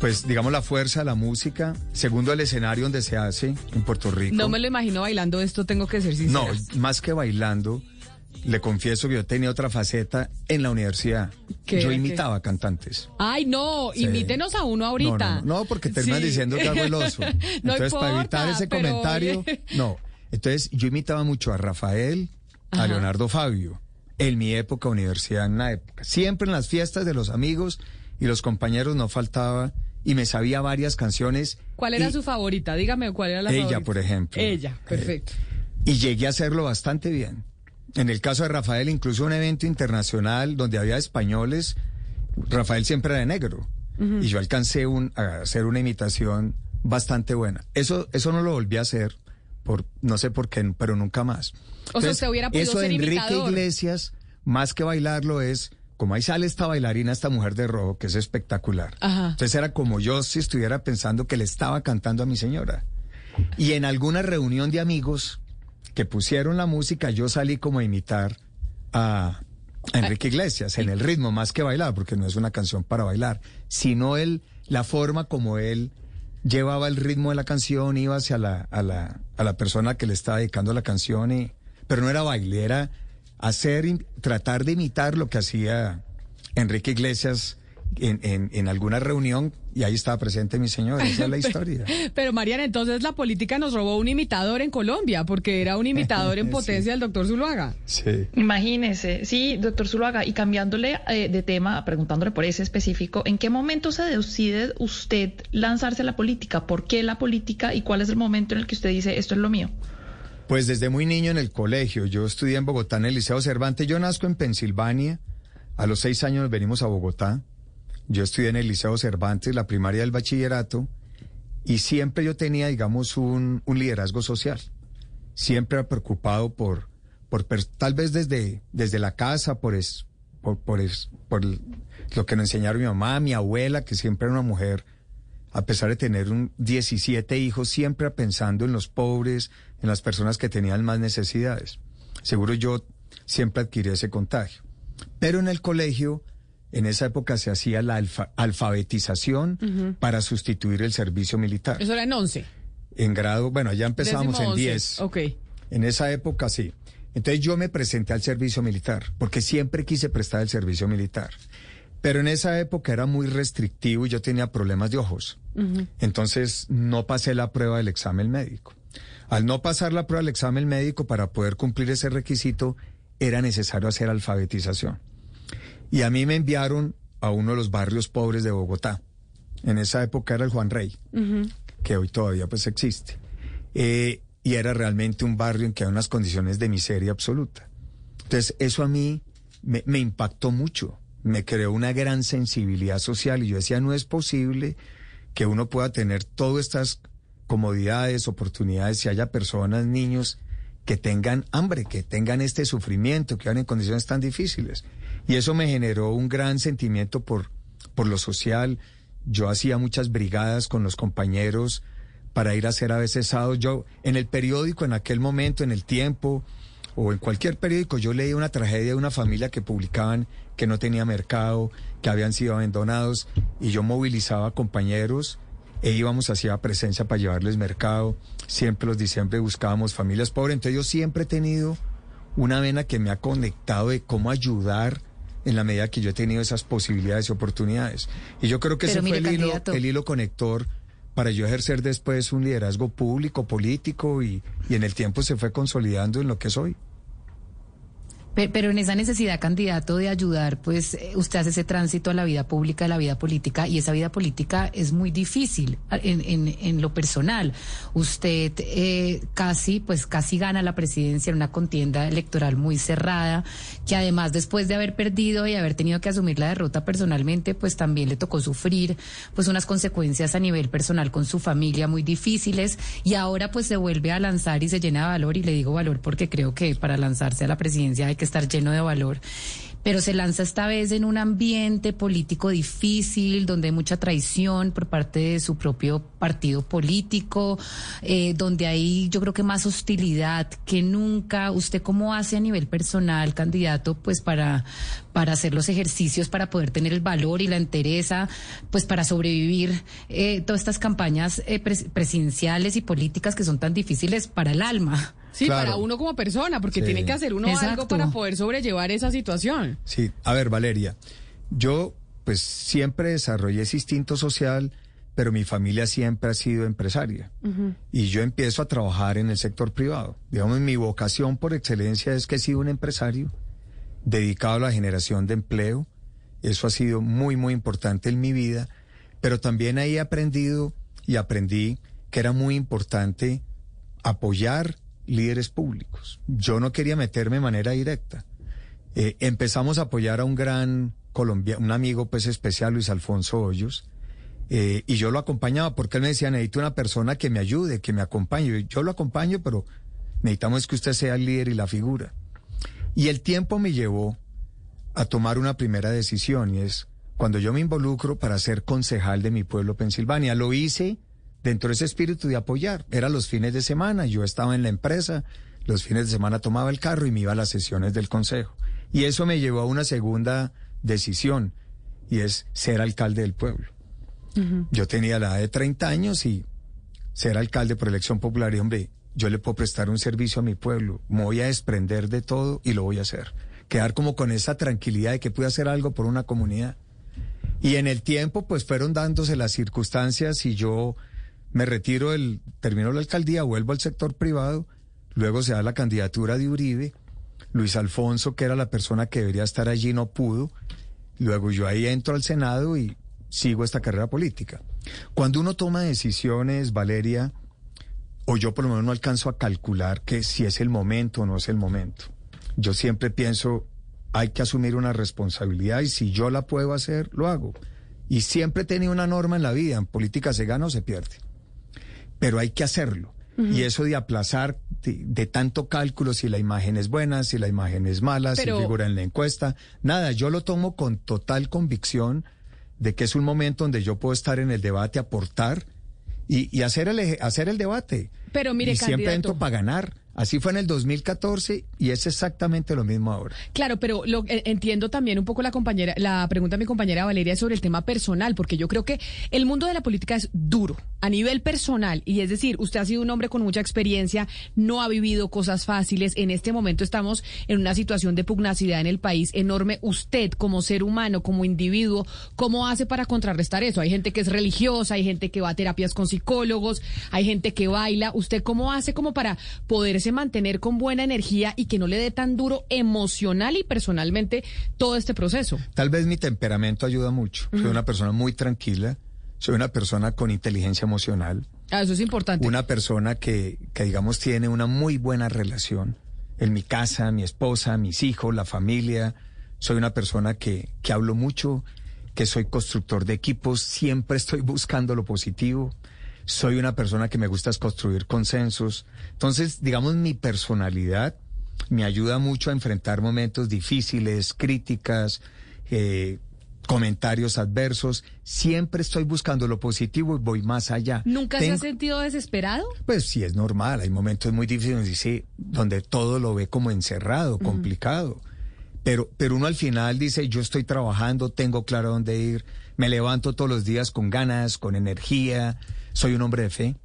pues digamos la fuerza de la música. Segundo, el escenario donde se hace en Puerto Rico. No me lo imagino bailando esto, tengo que ser sincera. No, más que bailando, le confieso que yo tenía otra faceta en la universidad. ¿Qué? Yo ¿Qué? imitaba cantantes. Ay, no, Sí. imítenos a uno ahorita. No, no, no, porque terminan Sí. diciendo que hago el oso. *laughs* No Entonces, para importa, evitar ese comentario, oye. no. Entonces, yo imitaba mucho a Rafael, a. Leonardo Fabio, en mi época universidad, en una época. Siempre en las fiestas de los amigos y los compañeros no faltaba y me sabía varias canciones. ¿Cuál era y- su favorita? Dígame cuál era la Ella, favorita. por ejemplo. Ella, perfecto. Y llegué a hacerlo bastante bien. En el caso de Rafael, incluso un evento internacional donde había españoles, Rafael siempre era de negro. Y yo alcancé un, a hacer una imitación bastante buena. Eso, eso no lo volví a hacer, por, no sé por qué, pero nunca más. O sea, usted hubiera podido eso de Enrique imitador. Iglesias, más que bailarlo, es como ahí sale esta bailarina, esta mujer de rojo, que es espectacular. Ajá. Entonces era como yo si estuviera pensando que le estaba cantando a mi señora. Y en alguna reunión de amigos que pusieron la música, yo salí como a imitar a Enrique Iglesias en el ritmo, más que bailar, porque no es una canción para bailar, sino él, la forma como él llevaba el ritmo de la canción, iba hacia la, a, la, a la persona que le estaba dedicando la canción, y, pero no era baile, era hacer, tratar de imitar lo que hacía Enrique Iglesias en, en, en alguna reunión, y ahí estaba presente mi señora, esa es la *laughs* historia. Pero Mariana, entonces la política nos robó un imitador en Colombia, porque era un imitador en *laughs* Sí. potencia del doctor Zuluaga. Sí. Imagínese, sí, doctor Zuluaga, y cambiándole eh, de tema, preguntándole por ese específico, ¿en qué momento se decide usted lanzarse a la política? ¿Por qué la política y cuál es el momento en el que usted dice esto es lo mío? Pues desde muy niño en el colegio. Yo estudié en Bogotá en el Liceo Cervantes. Yo nazco en Pensilvania. A los seis años venimos a Bogotá. Yo estudié en el Liceo Cervantes, la primaria del bachillerato. Y siempre yo tenía, digamos, un, un liderazgo social. Siempre preocupado por, por tal vez desde, desde la casa, por, es, por, por, lo que nos enseñaron mi mamá, mi abuela, que siempre era una mujer a pesar de tener un 17 hijos, siempre pensando en los pobres, en las personas que tenían más necesidades. Seguro yo siempre adquirí ese contagio. Pero en el colegio, en esa época se hacía la alfa- alfabetización para sustituir el servicio militar. Eso era en 11. En grado, bueno, ya empezábamos en once. 10. Ok. En esa época sí. Entonces yo me presenté al servicio militar, porque siempre quise prestar el servicio militar. Pero en esa época era muy restrictivo y yo tenía problemas de ojos. Entonces no pasé la prueba del examen médico. Al no pasar la prueba del examen médico para poder cumplir ese requisito, era necesario hacer alfabetización. Y a mí me enviaron a uno de los barrios pobres de Bogotá. En esa época era el Juan Rey que hoy todavía pues existe. Eh, y era realmente un barrio en que hay unas condiciones de miseria absoluta. Entonces eso a mí me, me impactó mucho, me creó una gran sensibilidad social y yo decía, no es posible que uno pueda tener todas estas comodidades, oportunidades, si haya personas, niños que tengan hambre, que tengan este sufrimiento, que van en condiciones tan difíciles. Y eso me generó un gran sentimiento por, por lo social. Yo hacía muchas brigadas con los compañeros para ir a hacer a veces sábados. Yo, en el periódico, en aquel momento, en el tiempo, o en cualquier periódico, yo leía una tragedia de una familia que publicaban que no tenía mercado, que habían sido abandonados, y yo movilizaba compañeros e íbamos hacia presencia para llevarles mercado. Siempre los diciembre buscábamos familias pobres. Entonces yo siempre he tenido una vena que me ha conectado de cómo ayudar en la medida que yo he tenido esas posibilidades y oportunidades. Y yo creo que Pero ese fue el hilo, el hilo conector para yo ejercer después un liderazgo público, político y, y en el tiempo se fue consolidando en lo que soy. Pe- Pero en esa necesidad, candidato, de ayudar, pues eh, usted hace ese tránsito a la vida pública, a la vida política, y esa vida política es muy difícil en, en lo personal. Usted eh, casi, pues casi gana la presidencia en una contienda electoral muy cerrada, que además después de haber perdido y haber tenido que asumir la derrota personalmente, pues también le tocó sufrir pues unas consecuencias a nivel personal con su familia muy difíciles, y ahora pues se vuelve a lanzar y se llena de valor, y le digo valor porque creo que para lanzarse a la presidencia hay que estar lleno de valor. Pero se lanza esta vez en un ambiente político difícil, donde hay mucha traición por parte de su propio partido político, eh, donde hay yo creo que más hostilidad que nunca. ¿Usted cómo hace a nivel personal, candidato, pues para, para hacer los ejercicios, para poder tener el valor y la entereza, pues para sobrevivir eh, todas estas campañas eh, pres- presidenciales y políticas que son tan difíciles para el alma? Sí, Claro. para uno como persona, porque Sí. tiene que hacer uno algo para poder sobrellevar esa situación. Sí, a ver, Valeria, yo pues siempre desarrollé ese instinto social, pero mi familia siempre ha sido empresaria. Y yo empiezo a trabajar en el sector privado. Digamos, mi vocación por excelencia es que he sido un empresario dedicado a la generación de empleo. Eso ha sido muy, muy importante en mi vida. Pero también ahí he aprendido y aprendí que era muy importante apoyar líderes públicos. Yo no quería meterme de manera directa. Eh, empezamos a apoyar a un gran colombiano, un amigo pues especial, Luis Alfonso Hoyos, eh, y yo lo acompañaba porque él me decía, necesito una persona que me ayude, que me acompañe. Yo lo acompaño, pero necesitamos que usted sea el líder y la figura. Y el tiempo me llevó a tomar una primera decisión y es cuando yo me involucro para ser concejal de mi pueblo, Pensilvania. Lo hice dentro de ese espíritu de apoyar. Era los fines de semana, yo estaba en la empresa, los fines de semana tomaba el carro y me iba a las sesiones del consejo. Y eso me llevó a una segunda decisión y es ser alcalde del pueblo. Yo tenía la edad de 30 años y ser alcalde por elección popular y hombre, yo le puedo prestar un servicio a mi pueblo, me voy a desprender de todo y lo voy a hacer. Quedar como con esa tranquilidad de que pude hacer algo por una comunidad. Y en el tiempo, pues fueron dándose las circunstancias y yo me retiro del, termino la alcaldía, vuelvo al sector privado, luego se da la candidatura de Uribe, Luis Alfonso, que era la persona que debería estar allí, no pudo, luego yo ahí entro al Senado y sigo esta carrera política. Cuando uno toma decisiones, Valeria, o yo por lo menos no alcanzo a calcular que si es el momento o no es el momento. Yo siempre pienso, hay que asumir una responsabilidad y si yo la puedo hacer, lo hago. Y siempre tenido una norma en la vida, en política se gana o se pierde. Pero hay que hacerlo. Y eso de aplazar de, de, tanto cálculo, si la imagen es buena, si la imagen es mala, Pero... si figura en la encuesta, nada, yo lo tomo con total convicción de que es un momento donde yo puedo estar en el debate, aportar y, y hacer, el, hacer el debate. Pero mire, y siempre candidato. entro para ganar. Así fue en el 2014 y es exactamente lo mismo ahora. Claro, pero lo, eh, entiendo también un poco la compañera, la pregunta de mi compañera Valeria sobre el tema personal, porque yo creo que el mundo de la política es duro a nivel personal y es decir, usted ha sido un hombre con mucha experiencia, no ha vivido cosas fáciles. En este momento estamos en una situación de pugnacidad en el país enorme. Usted como ser humano, como individuo, ¿cómo hace para contrarrestar eso? Hay gente que es religiosa, hay gente que va a terapias con psicólogos, hay gente que baila. ¿Usted cómo hace como para poderse mantener con buena energía y que no le dé tan duro emocional y personalmente todo este proceso? Tal vez mi temperamento ayuda mucho. Soy una persona muy tranquila, soy una persona con inteligencia emocional. Ah, eso es importante. Una persona que, que, digamos, tiene una muy buena relación. En mi casa, mi esposa, mis hijos, la familia. Soy una persona que, que hablo mucho, que soy constructor de equipos, siempre estoy buscando lo positivo soy una persona que me gusta construir consensos. Entonces, digamos, mi personalidad me ayuda mucho a enfrentar momentos difíciles, críticas, eh, comentarios adversos. Siempre estoy buscando lo positivo y voy más allá. ¿Nunca Tengo... se ha sentido desesperado? Pues sí, es normal. Hay momentos muy difíciles dice, donde todo lo ve como encerrado, complicado. Uh -huh. Pero, pero uno al final dice, yo estoy trabajando, tengo claro dónde ir, me levanto todos los días con ganas, con energía, soy un hombre de fe,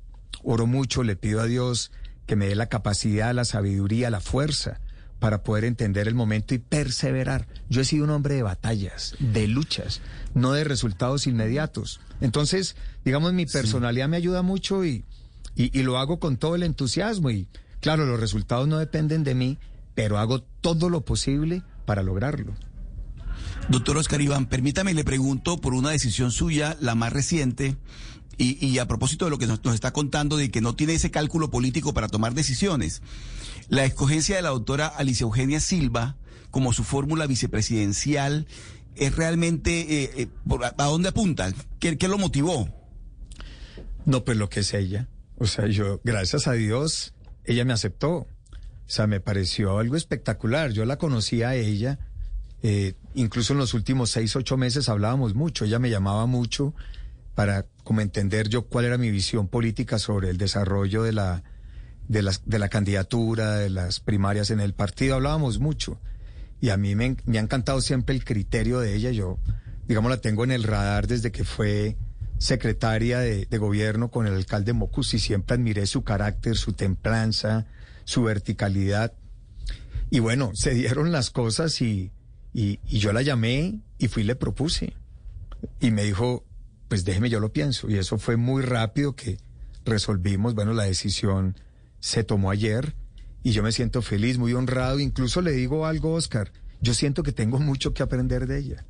oro mucho, le pido a Dios que me dé la capacidad, la sabiduría, la fuerza para poder entender el momento y perseverar. Yo he sido un hombre de batallas, de luchas, no de resultados inmediatos. Entonces, digamos, mi personalidad sí. me ayuda mucho y, y, y lo hago con todo el entusiasmo y claro, los resultados no dependen de mí, pero hago todo lo posible para lograrlo. Doctor Oscar Iván, permítame, le pregunto por una decisión suya, la más reciente, y, a propósito de lo que nos, está contando, de que no tiene ese cálculo político para tomar decisiones. La escogencia de la doctora Alicia Eugenia Silva como su fórmula vicepresidencial es realmente, eh, eh, por, ¿a dónde apunta? ¿Qué, ¿Qué lo motivó? No, pues lo que es ella. O sea, yo, gracias a Dios, ella me aceptó. O sea, me pareció algo espectacular. Yo la conocía a ella. Eh, incluso en los últimos seis, ocho meses hablábamos mucho. Ella me llamaba mucho para como entender yo cuál era mi visión política sobre el desarrollo de la, de, la candidatura, de las primarias en el partido. Hablábamos mucho. Y a mí me, me ha encantado siempre el criterio de ella. Yo, digamos, la tengo en el radar desde que fue secretaria de, de gobierno con el alcalde Mocus y siempre admiré su carácter, su templanza, su verticalidad. Y bueno, se dieron las cosas y, y, yo la llamé y fui y le propuse. Y me dijo, pues déjeme yo lo pienso. Y eso fue muy rápido que resolvimos. Bueno, la decisión se tomó ayer y yo me siento feliz, muy honrado. Incluso le digo algo, Oscar, yo siento que tengo mucho que aprender de ella.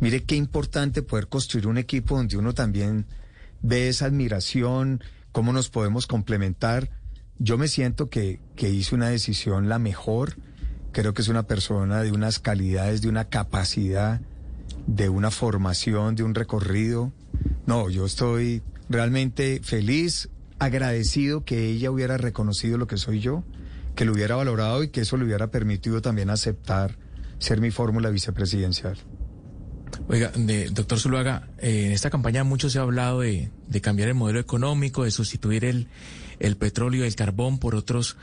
Mire qué importante poder construir un equipo donde uno también ve esa admiración, cómo nos podemos complementar. Yo me siento que, que hice una decisión la mejor. Creo que es una persona de unas calidades, de una capacidad, de una formación, de un recorrido. No, yo estoy realmente feliz, agradecido que ella hubiera reconocido lo que soy yo, que lo hubiera valorado y que eso le hubiera permitido también aceptar ser mi fórmula vicepresidencial. Oiga, doctor Zuluaga, eh, en esta campaña mucho se ha hablado de, cambiar el modelo económico, de sustituir el, el petróleo y el carbón por otros,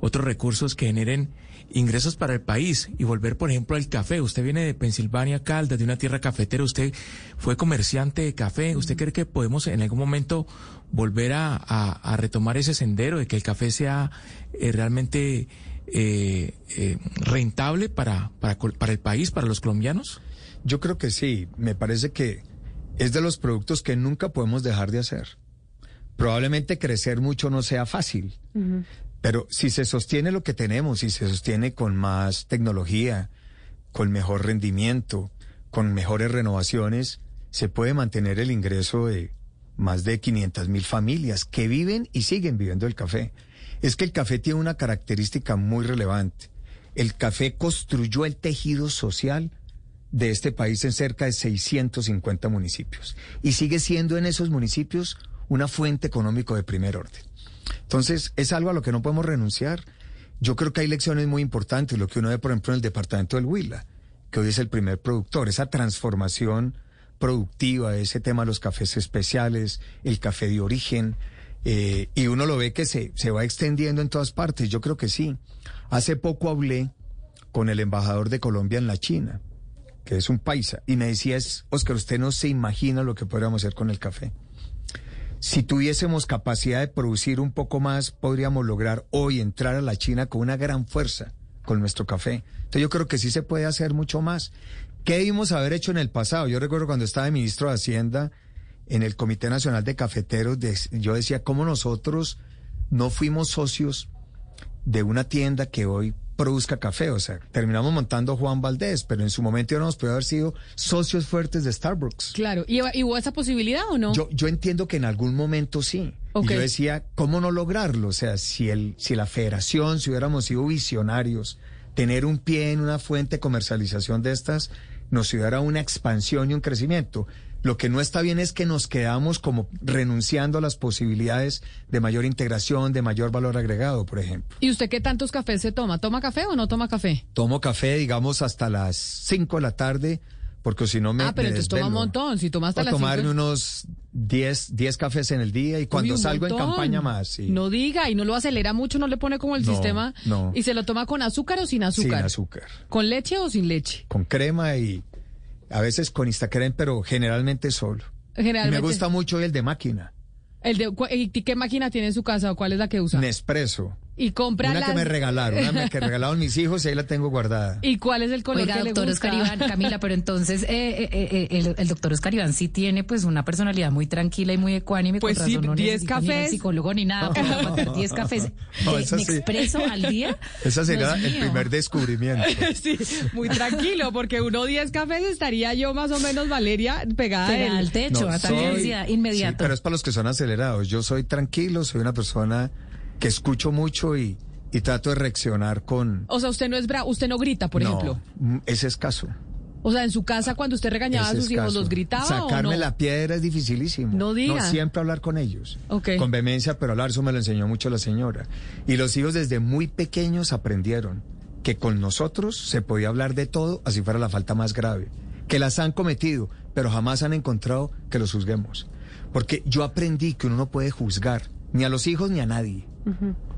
otros recursos que generen ingresos para el país y volver, por ejemplo, al café. Usted viene de Pensilvania, Caldas, de una tierra cafetera, usted fue comerciante de café. ¿Usted cree que podemos en algún momento volver a, a, a retomar ese sendero de que el café sea eh, realmente eh, eh, rentable para, para, para el país, para los colombianos? Yo creo que sí. Me parece que es de los productos que nunca podemos dejar de hacer. Probablemente crecer mucho no sea fácil, pero si se sostiene lo que tenemos, si se sostiene con más tecnología, con mejor rendimiento, con mejores renovaciones, se puede mantener el ingreso de más de 500 mil familias que viven y siguen viviendo el café. Es que el café tiene una característica muy relevante. El café construyó el tejido social de este país en cerca de 650 municipios y sigue siendo en esos municipios una fuente económico de primer orden. Entonces, es algo a lo que no podemos renunciar. Yo creo que hay lecciones muy importantes, lo que uno ve, por ejemplo, en el departamento del Huila, que hoy es el primer productor, esa transformación productiva, ese tema de los cafés especiales, el café de origen, eh, y uno lo ve que se, se va extendiendo en todas partes. Yo creo que sí. Hace poco hablé con el embajador de Colombia en la China, que es un paisa, y me decía, Oscar, usted no se imagina lo que podríamos hacer con el café. Si tuviésemos capacidad de producir un poco más, podríamos lograr hoy entrar a la China con una gran fuerza con nuestro café. Entonces yo creo que sí se puede hacer mucho más. ¿Qué debimos haber hecho en el pasado? Yo recuerdo cuando estaba de ministro de Hacienda en el Comité Nacional de Cafeteros, yo decía, ¿cómo nosotros no fuimos socios de una tienda que hoy produzca café. O sea, terminamos montando Juan Valdés, pero en su momento no nos puede haber sido socios fuertes de Starbucks. Claro, ¿y, y hubo esa posibilidad o no? Yo, yo entiendo que en algún momento sí. Y yo decía, ¿cómo no lograrlo? O sea, si, el, si la federación, si hubiéramos sido visionarios, tener un pie en una fuente de comercialización de estas, nos ayudara a una expansión y un crecimiento. Lo que no está bien es que nos quedamos como renunciando a las posibilidades de mayor integración, de mayor valor agregado, por ejemplo. ¿Y usted qué tantos cafés se toma? ¿Toma café o no toma café? Tomo café, digamos, hasta las 5 de la tarde, porque si no me. ah, pero me entonces toma un montón. Si toma hasta las tomarme cinco- unos 10, 10 cafés en el día y cuando Uy, salgo en campaña más. Sí. No diga, y no lo acelera mucho, no le pone como el No, sistema. no. ¿Y se lo toma con azúcar o sin azúcar? Sin azúcar. ¿Con leche o sin leche? Con crema y a veces con Instacrem, pero generalmente solo. Y Generalmente. me gusta mucho el de máquina. El de, ¿Y qué máquina tiene en su casa o cuál es la que usa? Nespresso. Y compra Una las- que me regalaron, una que *laughs* regalaron mis hijos y ahí la tengo guardada. ¿Y cuál es el color Oiga, que le doctor gusta? Oscar Iván, Camila, pero entonces eh, eh, eh, el, el doctor Oscar Iván sí tiene pues una personalidad muy tranquila y muy ecuánime. Pues con sí, razón no 10 necesita ni ir al cafés. psicólogo ni nada, *laughs* para aguantar 10 cafés No, esa de sí. expreso al día. *laughs* Ese sería Dios el mío. primer descubrimiento. sí, muy tranquilo, porque uno 10 cafés estaría yo más o menos, Valeria, pegada al techo, No, ataque soy- ansiedad Sí, inmediato. pero es para los que son acelerados. Yo soy tranquilo, soy una persona que escucho mucho y, y trato de reaccionar con... O sea, usted no es bravo, usted no grita, por No, ejemplo. mm, Es escaso. O sea, en su casa cuando usted regañaba a sus hijos. ¿los gritaba Sacarme o no? la piedra es dificilísimo. No diga. siempre hablar con ellos. Ok. Con vehemencia, pero hablar, eso me lo enseñó mucho la señora. Y los hijos desde muy pequeños aprendieron que con nosotros se podía hablar de todo, así fuera la falta más grave. Que las han cometido, pero jamás han encontrado que los juzguemos. Porque yo aprendí que uno no puede juzgar ni a los hijos ni a nadie.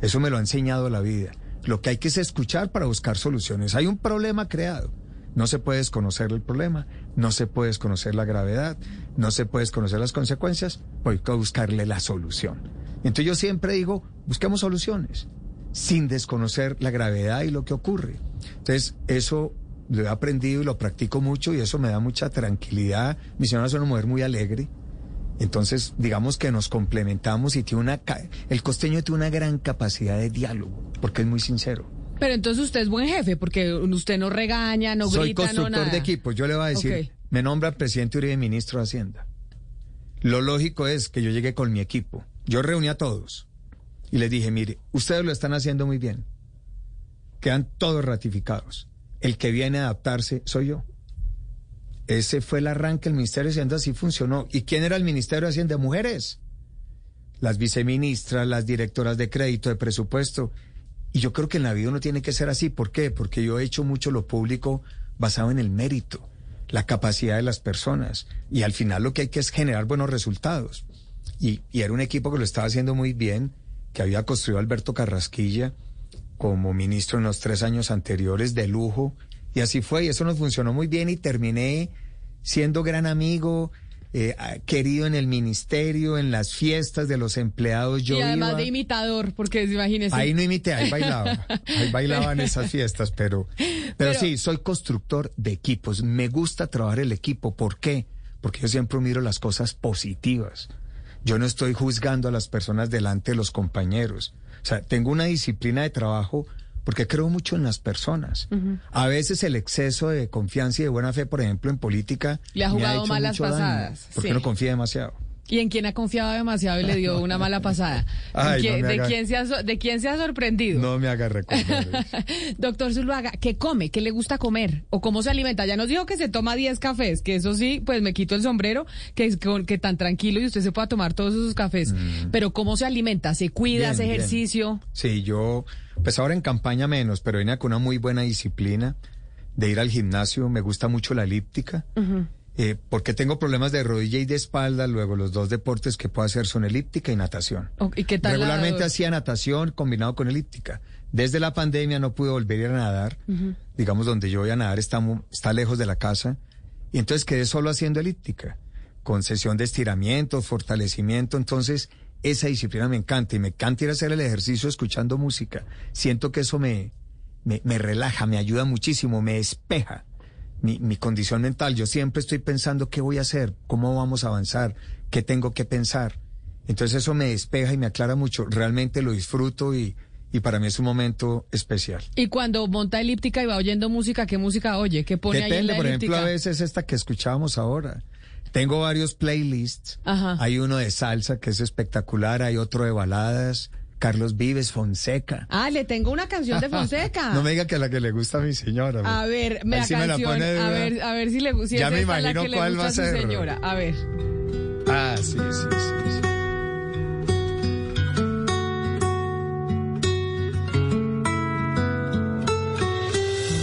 Eso me lo ha enseñado la vida. Lo que hay que es escuchar para buscar soluciones. Hay un problema creado. No se puede desconocer el problema, no se puede desconocer la gravedad, no se puede desconocer las consecuencias, pues hay que buscarle la solución. Entonces yo siempre digo, busquemos soluciones, sin desconocer la gravedad y lo que ocurre. Entonces eso lo he aprendido y lo practico mucho y eso me da mucha tranquilidad. Mi señora es una mujer muy alegre, entonces, digamos que nos complementamos y tiene una el costeño tiene una gran capacidad de diálogo, porque es muy sincero. Pero entonces usted es buen jefe, porque usted no regaña, no Soy grita, no constructor nada. de equipos. Yo le voy a decir, me nombra presidente Uribe ministro de Hacienda. Lo lógico es que yo llegué con mi equipo. Yo reuní a todos y les dije, mire, ustedes lo están haciendo muy bien. Quedan todos ratificados. El que viene a adaptarse soy yo. Ese fue el arranque del Ministerio de Hacienda, así funcionó. ¿Y quién era el Ministerio de Hacienda? Mujeres. Las viceministras, las directoras de crédito, de presupuesto. Y yo creo que en la vida uno tiene que ser así. ¿Por qué? Porque yo he hecho mucho lo público basado en el mérito, la capacidad de las personas. Y al final lo que hay que es generar buenos resultados. Y, y era un equipo que lo estaba haciendo muy bien, que había construido Alberto Carrasquilla como ministro en los tres años anteriores de lujo. Y así fue, y eso nos funcionó muy bien y terminé siendo gran amigo, eh, ah, querido en el ministerio, en las fiestas de los empleados. Yo y además iba- de imitador, porque imagínese. Ahí no imité, ahí bailaba. Ahí *laughs* bailaba en esas fiestas, pero, pero, Pero- sí, soy constructor de equipos. Me gusta trabajar el equipo. ¿Por qué? Porque yo siempre miro las cosas positivas. Yo no estoy juzgando a las personas delante de los compañeros. O sea, tengo una disciplina de trabajo porque creo mucho en las personas. A veces el exceso de confianza y de buena fe, por ejemplo, en política, Le ha me jugado hecho malas mucho daño, pasadas, porque sí. uno confía demasiado. Y en quien ha confiado demasiado y le dio una mala pasada. Ay, ¿De, no quién- me de haga- quién se ha, ¿De quién se ha sorprendido? No me haga recordar. *laughs* Doctor Zuluaga, ¿qué come? ¿Qué le gusta comer? ¿O cómo se alimenta? Ya nos dijo que se toma 10 cafés, que eso sí, pues me quito el sombrero, que es que tan tranquilo y usted se pueda tomar todos esos cafés. Pero ¿cómo se alimenta? ¿Se cuida? ¿Hace bien. ejercicio? Sí, yo, pues ahora en campaña menos, pero venía con una muy buena disciplina de ir al gimnasio. Me gusta mucho la elíptica, eh, porque tengo problemas de rodilla y de espalda. Luego los dos deportes que puedo hacer son elíptica y natación. ¿Y qué tal? la- Regularmente hacía natación combinado con elíptica. Desde la pandemia no pude volver a ir a nadar. Ujú. Digamos, donde yo voy a nadar está, está lejos de la casa. Y entonces quedé solo haciendo elíptica, con sesión de estiramiento, fortalecimiento. Entonces, esa disciplina me encanta y me encanta ir a hacer el ejercicio escuchando música. Siento que eso me, me, me relaja, me ayuda muchísimo, me despeja mi, mi condición mental. Yo siempre estoy pensando qué voy a hacer, cómo vamos a avanzar, qué tengo que pensar. Entonces eso me despeja y me aclara mucho. Realmente lo disfruto y, y para mí es un momento especial. Y cuando monta elíptica y va oyendo música, ¿qué música oye? ¿Qué pone ahí en Depende, la por ejemplo, a veces esta que escuchábamos ahora. Tengo varios playlists. Ajá. Hay uno de salsa que es espectacular, hay otro de baladas. Carlos Vives, Fonseca. Ah, le tengo una canción de Fonseca. *laughs* No me diga que la que le gusta a mi señora. A ver, me Ahí la sí me la canción, pone a ver, a ver si le si Ya es me la imagino le cuál gusta va a a su ser. señora. A ver. Ah, sí, sí, sí. sí.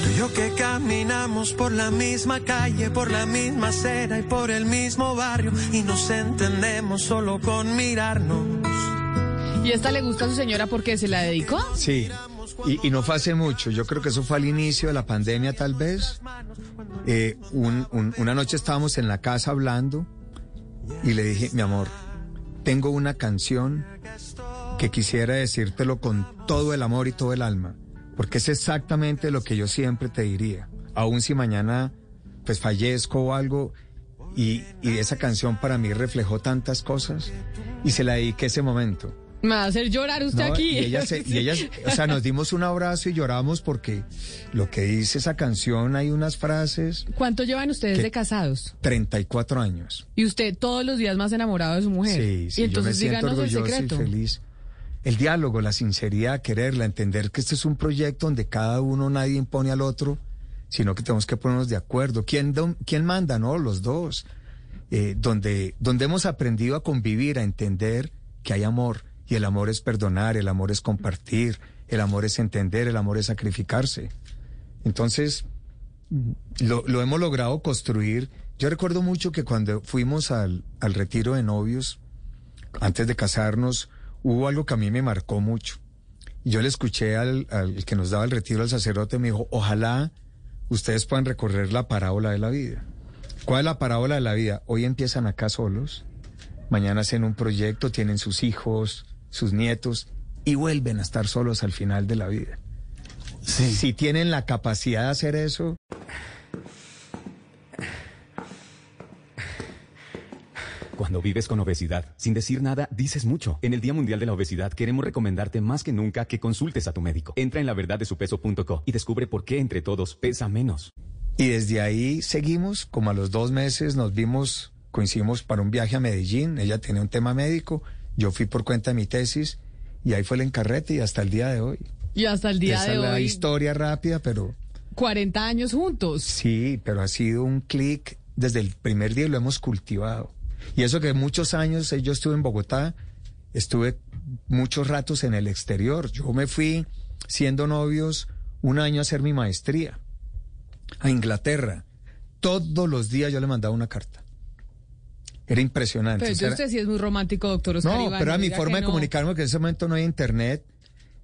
Tú y yo que caminamos por la misma calle, por la misma acera y por el mismo barrio y nos entendemos solo con mirarnos. ¿Y esta le gusta a su señora porque se la dedicó? Sí, y, no fue hace mucho, yo creo que eso fue al inicio de la pandemia tal vez. Eh, un- un- una noche estábamos en la casa hablando y le dije, mi amor, tengo una canción que quisiera decírtelo con todo el amor y todo el alma, porque es exactamente lo que yo siempre te diría, aun si mañana pues fallezco o algo, y, y esa canción para mí reflejó tantas cosas y se la dediqué ese momento. Me va a hacer llorar usted No, aquí. Y ella, se- y *laughs* o sea, nos dimos un abrazo y lloramos porque lo que dice esa canción, hay unas frases, ¿Cuánto llevan ustedes ¿Qué? de casados? 34 años. Y usted todos los días más enamorado de su mujer. Sí, sí, y entonces yo me siento díganos el orgulloso secreto. y feliz. El diálogo, la sinceridad, quererla, entender que este es un proyecto donde cada uno, nadie impone al otro, sino que tenemos que ponernos de acuerdo. ¿Quién, dom- quién manda? No, los dos. Eh, donde, donde hemos aprendido a convivir, a entender que hay amor. Y el amor es perdonar, el amor es compartir, el amor es entender, el amor es sacrificarse. Entonces, lo, hemos logrado construir. Yo recuerdo mucho que cuando fuimos al, al retiro de novios, antes de casarnos, hubo algo que a mí me marcó mucho. Yo le escuché al, al que nos daba el retiro, al sacerdote, me dijo, ojalá ustedes puedan recorrer la parábola de la vida. ¿Cuál es la parábola de la vida? Hoy empiezan acá solos, mañana hacen un proyecto, tienen sus hijos, sus nietos, y vuelven a estar solos al final de la vida. Si tienen la capacidad de hacer eso, Cuando vives con obesidad, sin decir nada, dices mucho. En el Día Mundial de la Obesidad queremos recomendarte más que nunca que consultes a tu médico. Entra en la verdad de su peso.co y descubre por qué entre todos pesa menos. Y desde ahí seguimos, como a los dos meses nos vimos, coincidimos para un viaje a Medellín, ella tenía un tema médico, yo fui por cuenta de mi tesis y ahí fue el encarrete y hasta el día de hoy. Y hasta el día Esa de es la hoy, historia rápida, pero 40 años juntos. sí, pero ha sido un clic desde el primer día y lo hemos cultivado. Y eso que muchos años, eh, yo estuve en Bogotá, estuve muchos ratos en el exterior. Yo me fui siendo novios un año a hacer mi maestría a Inglaterra. Todos los días yo le mandaba una carta. Era impresionante. Pero usted sí es muy romántico, doctor Oscar no, Iván, pero era mi forma que de no. comunicarme, porque en ese momento no había internet.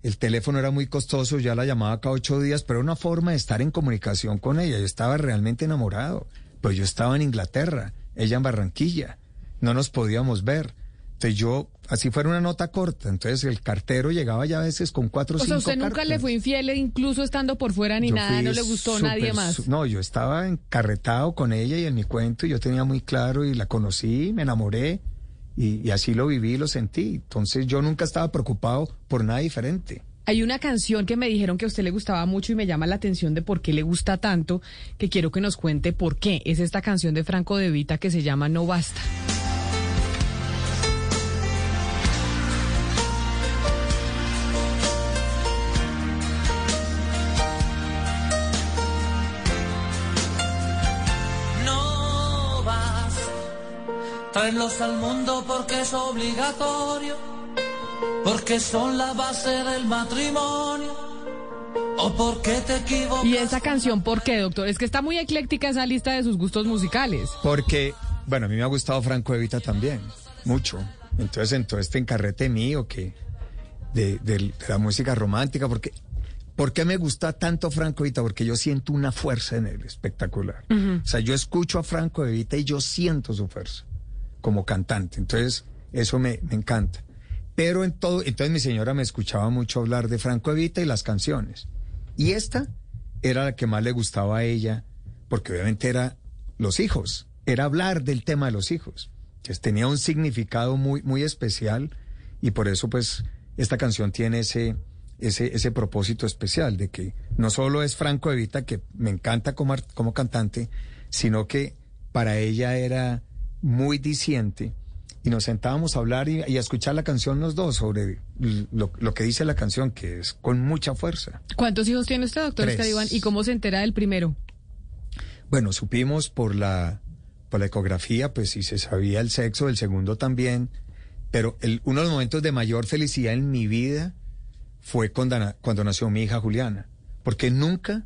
El teléfono era muy costoso, ya la llamaba cada ocho días, pero era una forma de estar en comunicación con ella. Yo estaba realmente enamorado. Pues yo estaba en Inglaterra, ella en Barranquilla. No nos podíamos ver. Entonces yo, así fuera una nota corta. Entonces el cartero llegaba ya a veces con cuatro o O sea, cinco usted nunca cartas. le fue infiel, incluso estando por fuera ni Yo nada, no le gustó a súper nadie más. No, yo estaba encarretado con ella y en mi cuento y yo tenía muy claro y la conocí, me enamoré y, y así lo viví y lo sentí. Entonces yo nunca estaba preocupado por nada diferente. Hay una canción que me dijeron que a usted le gustaba mucho y me llama la atención de por qué le gusta tanto, que quiero que nos cuente por qué. Es esta canción de Franco De Vita que se llama No Basta. Traerlos al mundo porque es obligatorio, porque son la base del matrimonio, o porque te equivocas. Y esa canción, ¿por qué, doctor? Es que está muy ecléctica esa lista de sus gustos musicales. Porque, bueno, a mí me ha gustado Franco Evita también, mucho. Entonces, en todo este encarrete mío que de, de- de la música romántica, porque ¿por qué me gusta tanto Franco Evita? Porque yo siento una fuerza en él espectacular. O sea, yo escucho a Franco Evita y yo siento su fuerza como cantante. Entonces, eso me, me encanta. Pero en todo, entonces mi señora me escuchaba mucho hablar de Franco Evita y las canciones. Y esta era la que más le gustaba a ella, porque obviamente era los hijos, era hablar del tema de los hijos. Entonces tenía un significado muy, muy especial y por eso pues esta canción tiene ese, ese, ese propósito especial de que no solo es Franco Evita, que me encanta como, como cantante, sino que para ella era muy diciente y nos sentábamos a hablar y, y a escuchar la canción los dos sobre lo, lo que dice la canción, que es con mucha fuerza. ¿Cuántos hijos tiene usted, doctor Tres. Iván? ¿Y cómo se entera del primero? Bueno, supimos por la, por la ecografía, pues si se sabía el sexo, el segundo también, pero el, uno de los momentos de mayor felicidad en mi vida fue cuando, cuando nació mi hija Juliana, porque nunca,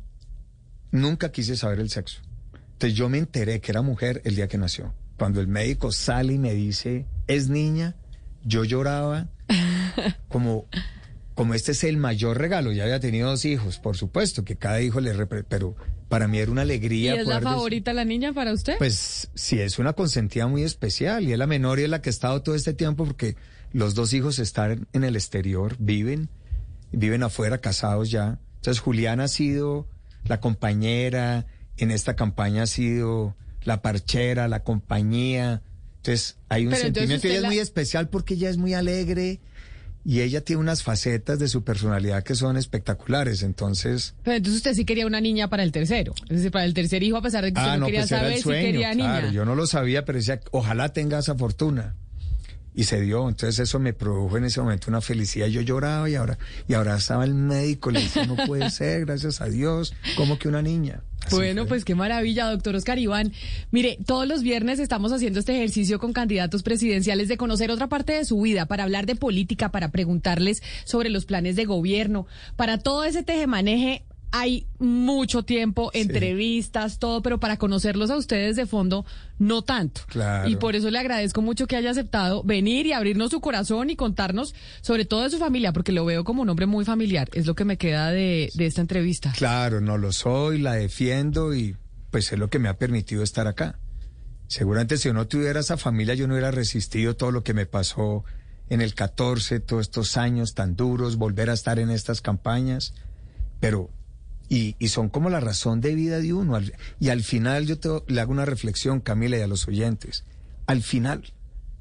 nunca quise saber el sexo. Entonces yo me enteré que era mujer el día que nació. Cuando el médico sale y me dice, es niña, yo lloraba *laughs* como, como este es el mayor regalo. Ya había tenido dos hijos, por supuesto, que cada hijo le... repre- Pero para mí era una ¿Y alegría. es la favorita la niña para usted? pues sí, es una consentida muy especial y es la menor y es la que ha estado todo este tiempo porque los dos hijos están en el exterior, viven, viven afuera, casados ya. Entonces Juliana ha sido la compañera, en esta campaña ha sido la parchera, la compañía. Entonces hay un Pero sentimiento ella es muy especial porque ella es muy alegre y ella tiene unas facetas de su personalidad que son espectaculares. Entonces... Pero entonces usted sí quería una niña para el tercero. Es decir, para el tercer hijo, a pesar de que usted Ah, no, no, quería pues saber el sueño, si quería claro, yo no lo sabía, pero decía, ojalá tenga esa fortuna. Y se dio, entonces eso me produjo en ese momento una felicidad. Yo lloraba y ahora, y ahora estaba el médico, le decía, no puede *laughs* ser, gracias a Dios, como que una niña. Bueno, pues qué maravilla, doctor Oscar Iván. Mire, todos los viernes estamos haciendo este ejercicio con candidatos presidenciales de conocer otra parte de su vida, para hablar de política, para preguntarles sobre los planes de gobierno, para todo ese tejemaneje. Hay mucho tiempo, entrevistas, todo, pero para conocerlos a ustedes de fondo, no tanto. Claro. Y por eso le agradezco mucho que haya aceptado venir y abrirnos su corazón y contarnos sobre todo de su familia, porque lo veo como un hombre muy familiar. Es lo que me queda de, de esta entrevista. Claro, no lo soy, la defiendo y pues es lo que me ha permitido estar acá. Seguramente si yo no tuviera esa familia yo no hubiera resistido todo lo que me pasó en el 14, todos estos años tan duros, volver a estar en estas campañas, pero y, y son como la razón de vida de uno. Y al final yo te- le hago una reflexión, Camila, y a los oyentes. Al final,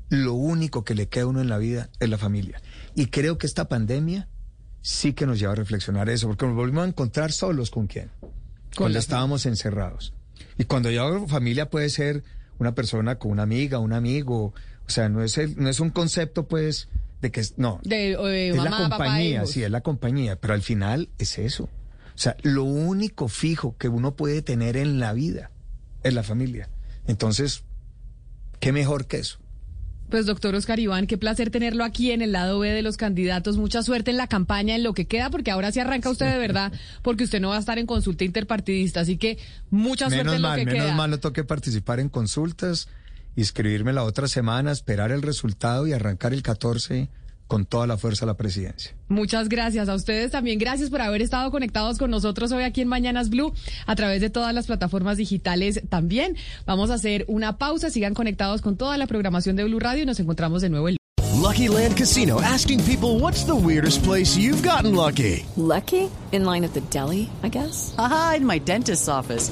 lo único que le queda a uno en la vida es la familia. Y creo que esta pandemia sí que nos lleva a reflexionar eso, porque nos volvimos a encontrar solos con quién, cuando estábamos encerrados. Y cuando yo familia puede ser una persona con una amiga, un amigo, o sea, no es, el, no es un concepto pues de que es, no, De, es mamá, la compañía, sí, es la compañía, pero al final es eso. O sea, lo único fijo que uno puede tener en la vida es la familia. Entonces, ¿qué mejor que eso? Pues doctor Oscar Iván, qué placer tenerlo aquí en el lado B de los candidatos. Mucha suerte en la campaña, en lo que queda, porque ahora sí arranca usted de verdad, porque usted no va a estar en consulta interpartidista. Así que mucha suerte menos en lo mal, que menos queda. mal no toque participar en consultas, inscribirme la otra semana, esperar el resultado y arrancar el 14 con toda la fuerza a la presidencia. Muchas gracias a ustedes también. Gracias por haber estado conectados con nosotros hoy aquí en Mañanas Blue a través de todas las plataformas digitales también. Vamos a hacer una pausa. Sigan conectados con toda la programación de Blue Radio y nos encontramos de nuevo el Lucky Land Casino asking people what's the weirdest place you've gotten lucky? Lucky? In line at the deli, I guess? Aha, in my dentist's office.